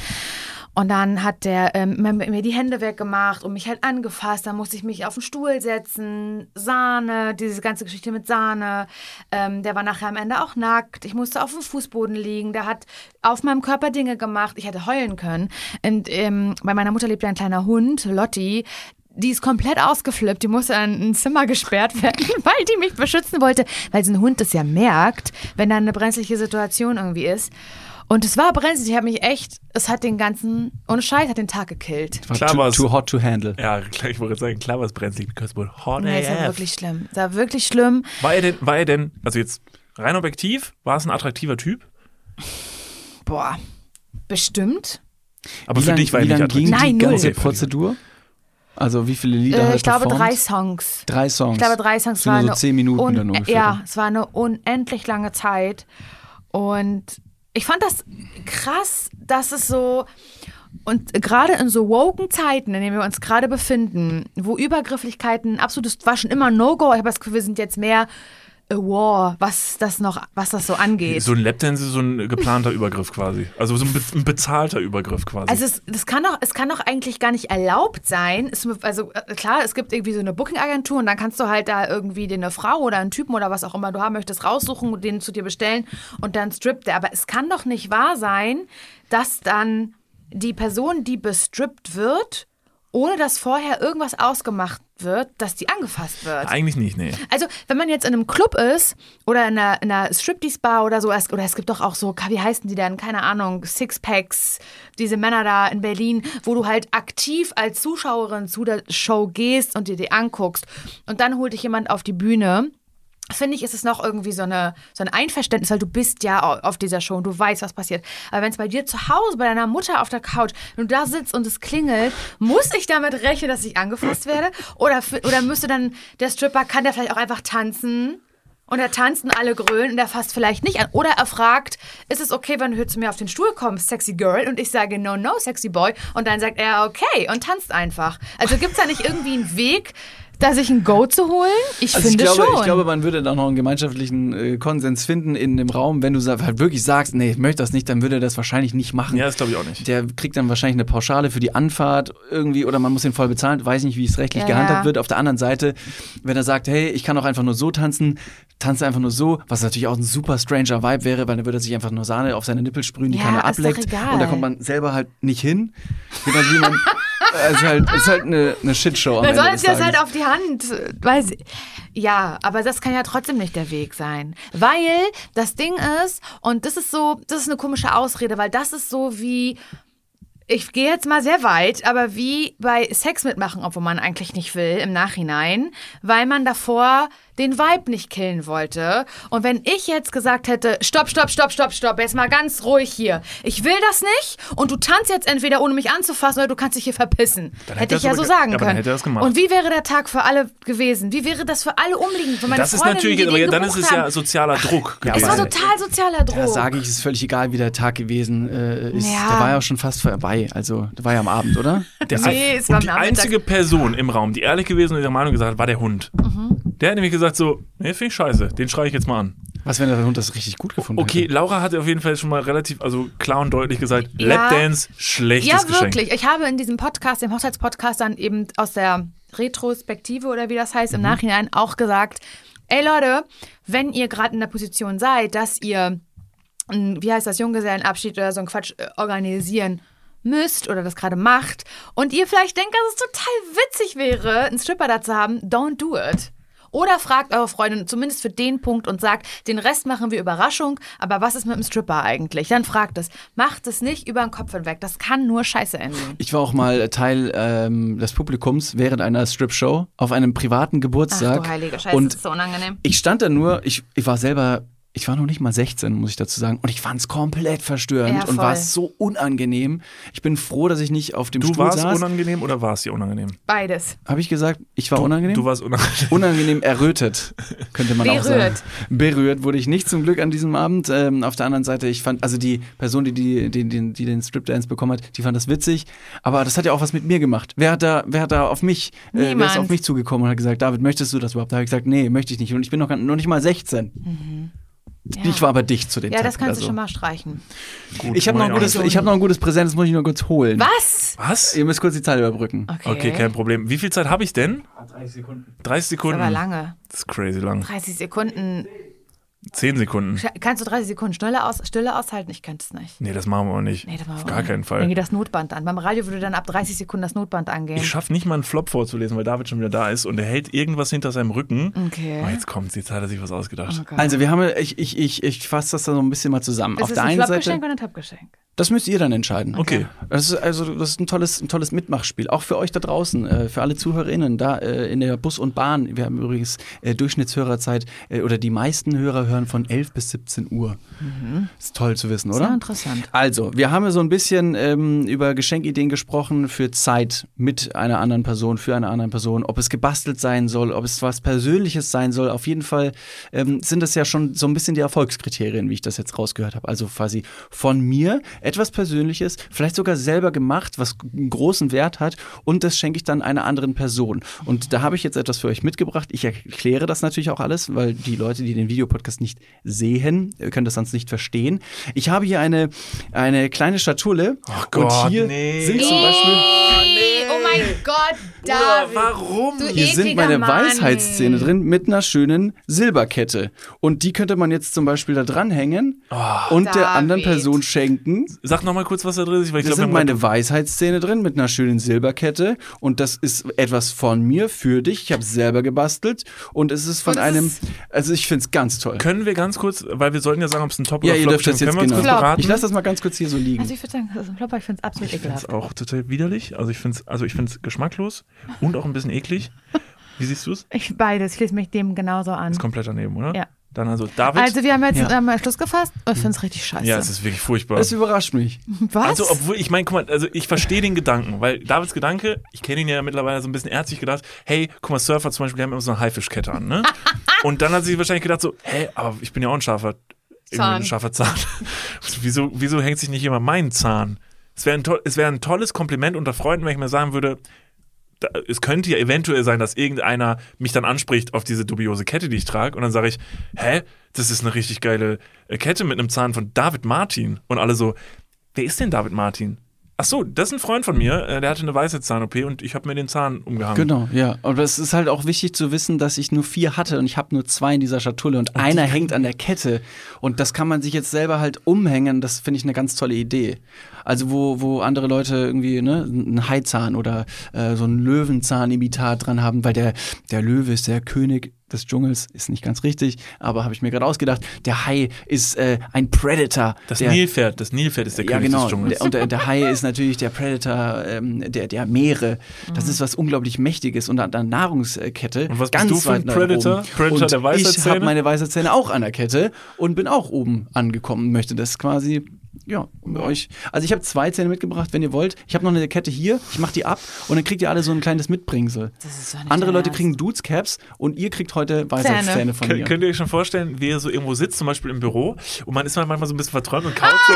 Und dann hat der ähm, mir die Hände weggemacht und mich halt angefasst. Dann musste ich mich auf den Stuhl setzen. Sahne, diese ganze Geschichte mit Sahne. Ähm, der war nachher am Ende auch nackt. Ich musste auf dem Fußboden liegen. Der hat auf meinem Körper Dinge gemacht. Ich hätte heulen können. Und ähm, bei meiner Mutter lebt ein kleiner Hund, Lotti. Die ist komplett ausgeflippt. Die musste in ein Zimmer gesperrt werden, *laughs* weil die mich beschützen wollte. Weil so ein Hund das ja merkt, wenn da eine brenzliche Situation irgendwie ist. Und es war brenzlig. Ich habe mich echt, es hat den ganzen, ohne Scheiß, hat den Tag gekillt. War Klar too, war's. too hot to handle. Ja, klar, ich wollte sagen, klar war es brenzlig, because we're hot Nee, es war AF. wirklich schlimm. Es war wirklich schlimm. War er denn, war er denn, also jetzt rein objektiv, war es ein attraktiver Typ? Boah, bestimmt. Aber wie für lang, dich war er nicht attraktiv. ging Nein, die null. ganze Okay, Prozedur? Also wie viele Lieder Äh, hat er ich glaube performt? drei Songs. Drei Songs. Ich glaube drei Songs Das sind war so zehn Minuten dann ungefähr. Ja, es war eine unendlich lange Zeit. Und ich fand das krass, dass es so und gerade in so woken Zeiten, in denen wir uns gerade befinden, wo Übergrifflichkeiten absolutes war schon immer No-Go. Ich habe das Gefühl, wir sind jetzt mehr war, was das noch, was das so angeht. So ein Lapdance ist so ein geplanter Übergriff quasi. Also so ein, be ein bezahlter Übergriff quasi. Also es, das kann doch, es kann doch eigentlich gar nicht erlaubt sein. Es, also äh, klar, es gibt irgendwie so eine Booking-Agentur und dann kannst du halt da irgendwie dir eine Frau oder einen Typen oder was auch immer du haben möchtest raussuchen und den zu dir bestellen und dann strippt der. Aber es kann doch nicht wahr sein, dass dann die Person, die bestrippt wird, ohne dass vorher irgendwas ausgemacht wird, dass die angefasst wird. Eigentlich nicht, nee. Also, wenn man jetzt in einem Club ist oder in einer, in einer Striptease-Bar oder so, es- oder es gibt doch auch so, wie heißen die denn, keine Ahnung, Sixpacks, diese Männer da in Berlin, wo du halt aktiv als Zuschauerin zu der Show gehst und dir die anguckst und dann holt dich jemand auf die Bühne. Finde ich, ist es noch irgendwie so, eine, so ein Einverständnis, weil du bist ja au- auf dieser Show und du weißt, was passiert. Aber wenn es bei dir zu Hause, bei deiner Mutter auf der Couch, du da sitzt und es klingelt, muss ich damit rechnen, dass ich angefasst werde? Oder, oder müsste dann der Stripper, kann der vielleicht auch einfach tanzen Und er tanzt und alle grölen und er fasst vielleicht nicht an. Oder er fragt, ist es okay, wenn du zu mir auf den Stuhl kommst, sexy girl? Und ich sage, no, no, sexy boy. Und dann sagt er, okay, und tanzt einfach. Also gibt es da nicht irgendwie einen Weg, da sich ein Go zu holen? Ich Also ich finde glaube, schon. ich glaube, man würde da noch einen gemeinschaftlichen äh, Konsens finden in dem Raum. Wenn du halt wirklich sagst, nee, ich möchte das nicht, dann würde er das wahrscheinlich nicht machen. Ja, das glaube ich auch nicht. Der kriegt dann wahrscheinlich eine Pauschale für die Anfahrt irgendwie oder man muss ihn voll bezahlen. Weiß nicht, wie es rechtlich Ja, gehandhabt ja. wird. Auf der anderen Seite, wenn er sagt, hey, ich kann auch einfach nur so tanzen, tanze einfach nur so, was natürlich auch ein super stranger Vibe wäre, weil dann würde er sich einfach nur Sahne auf seine Nippel sprühen, die Ja, keiner ist doch ableckt. egal. Und da kommt man selber halt nicht hin. Wie man, wie man, es ist halt, ist halt eine, eine Shitshow. Dann soll es halt auf die Hand. Weiß ich. Ja, aber das kann ja trotzdem nicht der Weg sein. Weil das Ding ist, und das ist so, das ist eine komische Ausrede, weil das ist so wie. Ich gehe jetzt mal sehr weit, aber wie bei Sex mitmachen, obwohl man eigentlich nicht will, im Nachhinein, weil man davor den Vibe nicht killen wollte. Und wenn ich jetzt gesagt hätte, stopp, stopp, stopp, stopp, stopp, jetzt mal ganz ruhig hier. Ich will das nicht und du tanzt jetzt entweder ohne mich anzufassen oder du kannst dich hier verpissen. Dann hätte hätte ich ja so sagen können. hätte es gemacht. Und wie wäre der Tag für alle gewesen? Wie wäre das für alle umliegend? Für meine Das ist natürlich, die aber den dann ist es ja sozialer Druck. Ja, Es war total sozialer Druck. Da sage ich, es ist völlig egal, wie der Tag gewesen äh, ist. Ja. Der war ja schon fast vorbei. Also, der war ja am Abend, oder? *laughs* Der Nee, es war und die Nachmittag. einzige Person im Raum, die ehrlich gewesen und ihre Meinung gesagt hat, war der Hund. Mhm. Der hat nämlich gesagt so, nee, finde ich scheiße, den schreie ich jetzt mal an. Was, wenn der Hund das richtig gut gefunden Okay, hätte? Laura hat auf jeden Fall schon mal relativ, also klar und deutlich gesagt, Ja. Lapdance, schlechtes Ja, Geschenk. wirklich. Ich habe in diesem Podcast, dem Hochzeitspodcast, dann eben aus der Retrospektive oder wie das heißt, im Nachhinein auch gesagt, ey Leute, wenn ihr gerade in der Position seid, dass ihr, ein, wie heißt das, Junggesellenabschied oder so ein Quatsch äh, organisieren müsst oder das gerade macht und ihr vielleicht denkt, dass es total witzig wäre, einen Stripper da zu haben, don't do it. Oder fragt eure Freundin zumindest für den Punkt und sagt, den Rest machen wir Überraschung, aber was ist mit dem Stripper eigentlich? Dann fragt es. Macht es nicht über den Kopf hinweg. Das kann nur scheiße enden. Ich war auch mal Teil ähm, des Publikums während einer Strip-Show auf einem privaten Ach Geburtstag. du heilige Scheiße, und das ist so unangenehm. ich stand da nur, ich, ich war selber, ich war noch nicht mal 16, muss ich dazu sagen. Und ich fand es komplett verstörend Ja, und war so unangenehm. Ich bin froh, dass ich nicht auf dem Du Stuhl warst saß. unangenehm oder war es dir unangenehm? Beides. Habe ich gesagt, ich war unangenehm? Du warst unangenehm. *laughs* unangenehm errötet, könnte man auch sagen. Berührt. Berührt wurde ich nicht zum Glück an diesem Abend. Ähm, auf der anderen Seite, ich fand, also die Person, die, die, die, die, die den Strip Dance bekommen hat, die fand das witzig. Aber das hat ja auch was mit mir gemacht. Wer hat da, wer hat da auf mich, äh, wer ist auf mich zugekommen und hat gesagt, David, möchtest du das überhaupt? Da habe ich gesagt, nee, möchte ich nicht. Und ich bin noch, noch nicht mal 16. Ja. Ich war aber dicht zu dem Ja, das kannst also. du schon mal streichen. Gut, Ich habe noch, ein gutes- ich hab noch ein gutes Präsent, das muss ich nur kurz holen. Was? Was? Ihr müsst kurz die Zeit überbrücken. Okay. Okay, kein Problem. Wie viel Zeit habe ich denn? 30 Sekunden. 30 Das ist Sekunden. aber lange. Das ist crazy lang. 30 Sekunden. 10 Sekunden. Kannst du 30 Sekunden Stille, aus, Stille aushalten? Ich könnte es nicht. Nee, das machen wir auch nicht. Nee, das machen Auf wir gar auch keinen nicht. Dann Fall. geht das Notband an. Beim Radio würde dann ab 30 Sekunden das Notband angehen. Ich schaffe nicht mal einen Flop vorzulesen, weil David schon wieder da ist und er hält irgendwas hinter seinem Rücken. Okay. Oh, jetzt kommt's, jetzt hat er sich was ausgedacht. Oh. Also wir haben, ich, ich, ich, ich fasse das da so ein bisschen mal zusammen. ist auf es der ein einen Seite, Flopgeschenk oder ein Topgeschenk? das müsst ihr dann entscheiden. Okay. Das ist also das ist ein tolles, ein tolles Mitmachspiel, auch für euch da draußen, äh, für alle ZuhörerInnen da äh, in der Bus und Bahn. Wir haben übrigens äh, Durchschnittshörerzeit äh, oder die meisten Hörer hören von 11 bis 17 Uhr. Ist toll zu wissen, oder? Sehr interessant. Also, wir haben ja so ein bisschen ähm, über Geschenkideen gesprochen für Zeit mit einer anderen Person, für eine andere Person, ob es gebastelt sein soll, ob es was Persönliches sein soll. Auf jeden Fall ähm, sind das ja schon so ein bisschen die Erfolgskriterien, wie ich das jetzt rausgehört habe. Also quasi von mir etwas Persönliches, vielleicht sogar selber gemacht, was einen großen Wert hat und das schenke ich dann einer anderen Person. Und da habe ich jetzt etwas für euch mitgebracht. Ich erkläre das natürlich auch alles, weil die Leute, die den Videopodcast nicht sehen, äh, können das sonst nicht verstehen. Ich habe hier eine, eine kleine Schatulle Gott, und hier nee. sind zum Beispiel Oh mein Gott, David. warum? Du hier sind meine Mann. Weisheitszähne drin mit einer schönen Silberkette. Und die könnte man jetzt zum Beispiel da dranhängen und der David. anderen Person schenken. Sag noch mal kurz, was da drin ist. Weil ich Da glaub, sind meine Weisheitszähne drin mit einer schönen Silberkette. Und das ist etwas von mir für dich. Ich habe es selber gebastelt. Und es ist von Und einem, also ich finde es ganz toll. Können wir ganz kurz, weil wir sollten ja sagen, ob es ein Top Ja, oder ihr Flop dürft das ist. jetzt Können wir uns genau. beraten? Ich lasse das mal ganz kurz hier so liegen. Also ich würde sagen, das ist ein Flop, aber ich finde es absolut Das ekelhaft. ist auch total widerlich. Also ich finde es also ich find's geschmacklos und auch ein bisschen eklig. Wie siehst du es? Ich beides, ich schließe mich dem genauso an. Ist komplett daneben, oder? Ja. Dann also David. Also wir haben jetzt Ja. ähm, Schluss gefasst. Ich finde es richtig scheiße. ja, es ist wirklich furchtbar. Das überrascht mich. Was? Also, obwohl, ich meine, guck mal, also ich verstehe den Gedanken, weil Davids Gedanke, ich kenne ihn ja mittlerweile so ein bisschen ärztlich gedacht, hey, guck mal, Surfer zum Beispiel, die haben immer so eine Haifischkette an, ne? *laughs* Und dann hat sie wahrscheinlich gedacht so, hey, aber ich bin ja auch ein scharfer, Zahn. ein scharfer Zahn. *laughs* wieso, wieso hängt sich nicht jemand meinen Zahn? Es wäre ein, to es wär ein tolles Kompliment unter Freunden, wenn ich mir sagen würde, es könnte ja eventuell sein, dass irgendeiner mich dann anspricht auf diese dubiose Kette, die ich trage, und dann sage ich, hä, das ist eine richtig geile äh, Kette mit einem Zahn von David Martin. Und alle so, wer ist denn David Martin? Ach so, das ist ein Freund von mir, äh, der hatte eine Weisheitszahn-OP und ich habe mir den Zahn umgehangen. Genau, ja. Aber es ist halt auch wichtig zu wissen, dass ich nur vier hatte und ich habe nur zwei in dieser Schatulle und einer hängt an der Kette. Und das kann man sich jetzt selber halt umhängen. Das finde ich eine ganz tolle Idee. Also wo, wo andere Leute irgendwie ne, einen Haizahn oder äh, so einen Löwenzahn-Imitat dran haben, weil der, der Löwe ist der König des Dschungels, ist nicht ganz richtig, aber habe ich mir gerade ausgedacht. Der Hai ist äh, ein Predator. Das der, Nilpferd, das Nilpferd ist der ja, König genau. des Dschungels. Der- Und der, der Hai ist natürlich der Predator ähm, der, der Meere. Das ist was unglaublich Mächtiges und an der Nahrungskette. Und was bist ganz du für ein Predator? Predator und der Ich Weisheitszähne? habe meine Weisheitszähne auch an der Kette und bin auch oben angekommen möchte das quasi. Ja, um euch. Also ich habe zwei Zähne mitgebracht, wenn ihr wollt. Ich habe noch eine Kette hier. Ich mache die ab und dann kriegt ihr alle so ein kleines Mitbringsel. Das ist doch nicht Andere Leute kriegen Dudes Caps und ihr kriegt heute Weisheitszähne von Kön- mir. Könnt ihr euch schon vorstellen, wie ihr so irgendwo sitzt, zum Beispiel im Büro, und man ist manchmal so ein bisschen verträumt und kaut, so,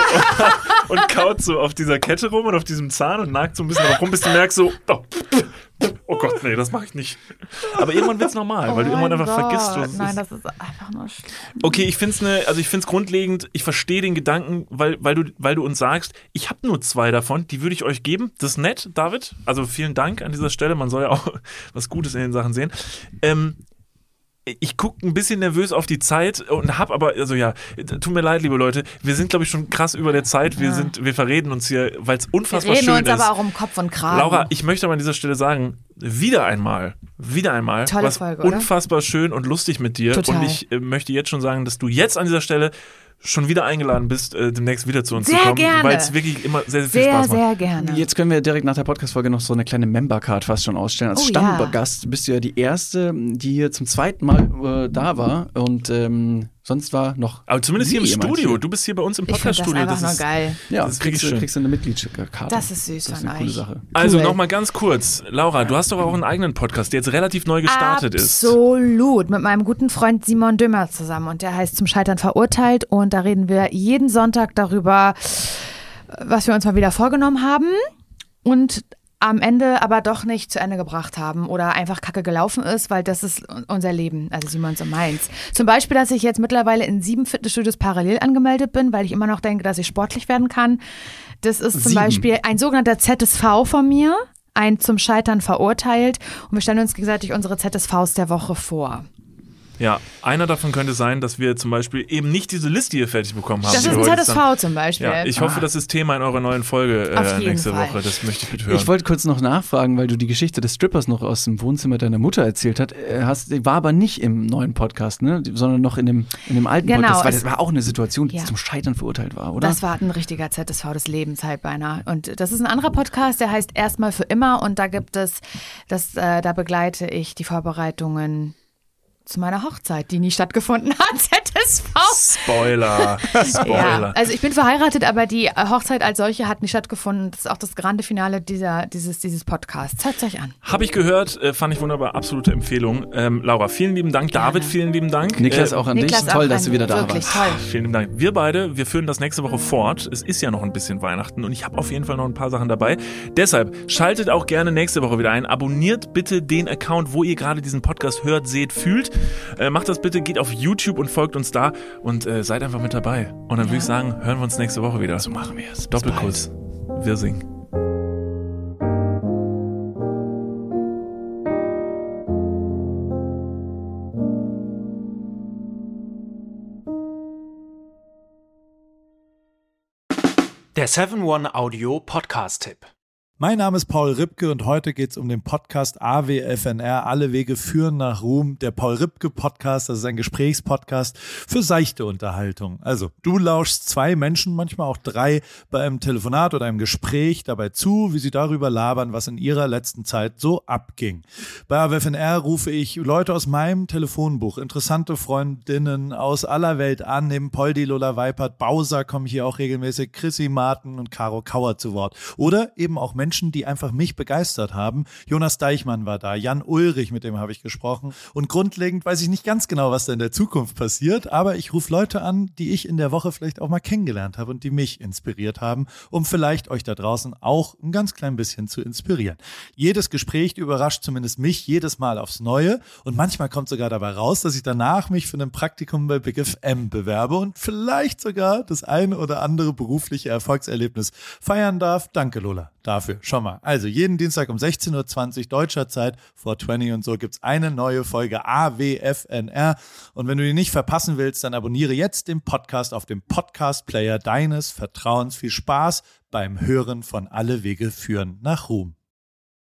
*laughs* und kaut so auf dieser Kette rum und auf diesem Zahn und nagt so ein bisschen rum, bis du merkst so, oh, oh Gott, nee, das mache ich nicht. Aber irgendwann wird's normal, weil du Oh irgendwann einfach Gott. vergisst, was es Nein, ist. das ist einfach nur schlimm. Okay, ich find's ne, also ich find's grundlegend, ich verstehe den Gedanken, weil, weil, du, weil du uns sagst, ich habe nur zwei davon, die würde ich euch geben. Das ist nett, David. Also vielen Dank an dieser Stelle. Man soll ja auch *laughs* was Gutes in den Sachen sehen. Ähm, ich gucke ein bisschen nervös auf die Zeit und hab aber, also ja, tut mir leid, liebe Leute, wir sind, glaube ich, schon krass über der Zeit. Wir sind, wir verreden uns hier, weil es Wir unfassbar reden schön uns ist. aber auch um Kopf und Kragen. Laura, ich möchte aber an dieser Stelle sagen, wieder einmal, wieder einmal, Tolle was Folge, unfassbar schön und lustig mit dir. Total. Und ich äh, möchte jetzt schon sagen, dass du jetzt an dieser Stelle schon wieder eingeladen bist, äh, demnächst wieder zu uns Sehr zu kommen, gerne. weil es wirklich immer sehr, sehr viel sehr, Spaß macht. sehr gerne. Jetzt können wir direkt nach der Podcast-Folge noch so eine kleine Member-Card fast schon ausstellen. Als Oh, ja. Stammgast bist du ja die Erste, die hier zum zweiten Mal äh, da war. Und ähm, sonst war noch. Aber zumindest hier im Studio. hier. Du bist hier bei uns im das Podcast-Studio. einfach nur ist, geil. Ja, das kriegst, du, kriegst du eine Mitgliedskarte. Das ist süß Das ist von eine coole euch. Sache. Also Cool. nochmal ganz kurz. Laura, du hast doch auch einen eigenen Podcast, der jetzt relativ neu gestartet ist. Absolut. Mit meinem guten Freund Simon Dümmer zusammen. Und der heißt Zum Scheitern verurteilt. Und da reden wir jeden Sonntag darüber, was wir uns mal wieder vorgenommen haben. Und am Ende aber doch nicht zu Ende gebracht haben oder einfach kacke gelaufen ist, weil das ist unser Leben, also Simons und meins. Zum Beispiel, dass ich jetzt mittlerweile in sieben Fitnessstudios parallel angemeldet bin, weil ich immer noch denke, dass ich sportlich werden kann. Das ist zum Sieben? Beispiel ein sogenannter ZSV von mir, ein zum Scheitern verurteilt. Und wir stellen uns gegenseitig unsere ZSVs der Woche vor. Ja, einer davon könnte sein, dass wir zum Beispiel eben nicht diese Liste hier fertig bekommen haben. Das ist ein ZSV zum Beispiel. Ja, ich hoffe, das ist Thema in eurer neuen Folge äh, nächste Fall. Woche. Das möchte ich bitte hören. Ich wollte kurz noch nachfragen, weil du die Geschichte des Strippers noch aus dem Wohnzimmer deiner Mutter erzählt hast. Äh, hast die war aber nicht im neuen Podcast, ne? sondern noch in dem, in dem alten Genau, Podcast. Weil es- das war auch eine Situation, die Ja. zum Scheitern verurteilt war, oder? Das war ein richtiger ZSV des Lebens halt beinahe. Und das ist ein anderer Podcast, der heißt Erstmal für immer. Und da gibt es, das, äh, da begleite ich die Vorbereitungen zu meiner Hochzeit, die nie stattgefunden *laughs* hat. ZSV. *laughs* Spoiler. Ja, Spoiler. also ich bin verheiratet, aber die Hochzeit als solche hat nicht stattgefunden. Das ist auch das grande Finale dieser, dieses, dieses Podcasts. Hört euch an. Habe ich gehört, äh, fand ich wunderbar, absolute Empfehlung. Ähm, Laura, vielen lieben Dank. Gerne. David, vielen lieben Dank. Niklas, Äh, auch an Niklas dich. Toll, dass du wieder da wirklich warst. toll. Vielen lieben Dank. Wir beide, wir führen das nächste Woche fort. Es ist ja noch ein bisschen Weihnachten und ich habe auf jeden Fall noch ein paar Sachen dabei. Deshalb schaltet auch gerne nächste Woche wieder ein. Abonniert bitte den Account, wo ihr gerade diesen Podcast hört, seht, fühlt. Äh, macht das bitte, geht auf YouTube und folgt uns da und äh, seid einfach mit dabei. Und dann würde ich sagen, hören wir uns nächste Woche wieder. So machen wir es. Doppelkuss. Wir singen. Der 7-One Audio Podcast-Tipp. Mein Name ist Paul Ripke und heute geht es um den Podcast AWFNR. Alle Wege führen nach Ruhm. Der Paul Ripke Podcast, das ist ein Gesprächspodcast für seichte Unterhaltung. Also, du lauschst zwei Menschen, manchmal auch drei, bei einem Telefonat oder einem Gespräch dabei zu, wie sie darüber labern, was in ihrer letzten Zeit so abging. Bei AWFNR rufe ich Leute aus meinem Telefonbuch, interessante Freundinnen aus aller Welt an, neben Poldi, Lola Weipert, Bowser kommen hier auch regelmäßig, Chrissy Martin und Caro Kauer zu Wort. Oder eben auch Menschen, Menschen, die einfach mich begeistert haben. Jonas Deichmann war da, Jan Ulrich, mit dem habe ich gesprochen. Und grundlegend weiß ich nicht ganz genau, was da in der Zukunft passiert, aber ich rufe Leute an, die ich in der Woche vielleicht auch mal kennengelernt habe und die mich inspiriert haben, um vielleicht euch da draußen auch ein ganz klein bisschen zu inspirieren. Jedes Gespräch überrascht zumindest mich jedes Mal aufs Neue und manchmal kommt sogar dabei raus, dass ich danach mich für ein Praktikum bei Big FM bewerbe und vielleicht sogar das eine oder andere berufliche Erfolgserlebnis feiern darf. Danke, Lola dafür. Schon mal. Also jeden Dienstag um 16.20 Uhr deutscher Zeit, 420 und so, gibt's eine neue Folge AWFNR. Und wenn du die nicht verpassen willst, dann abonniere jetzt den Podcast auf dem Podcast-Player deines Vertrauens. Viel Spaß beim Hören von Alle Wege führen nach Ruhm.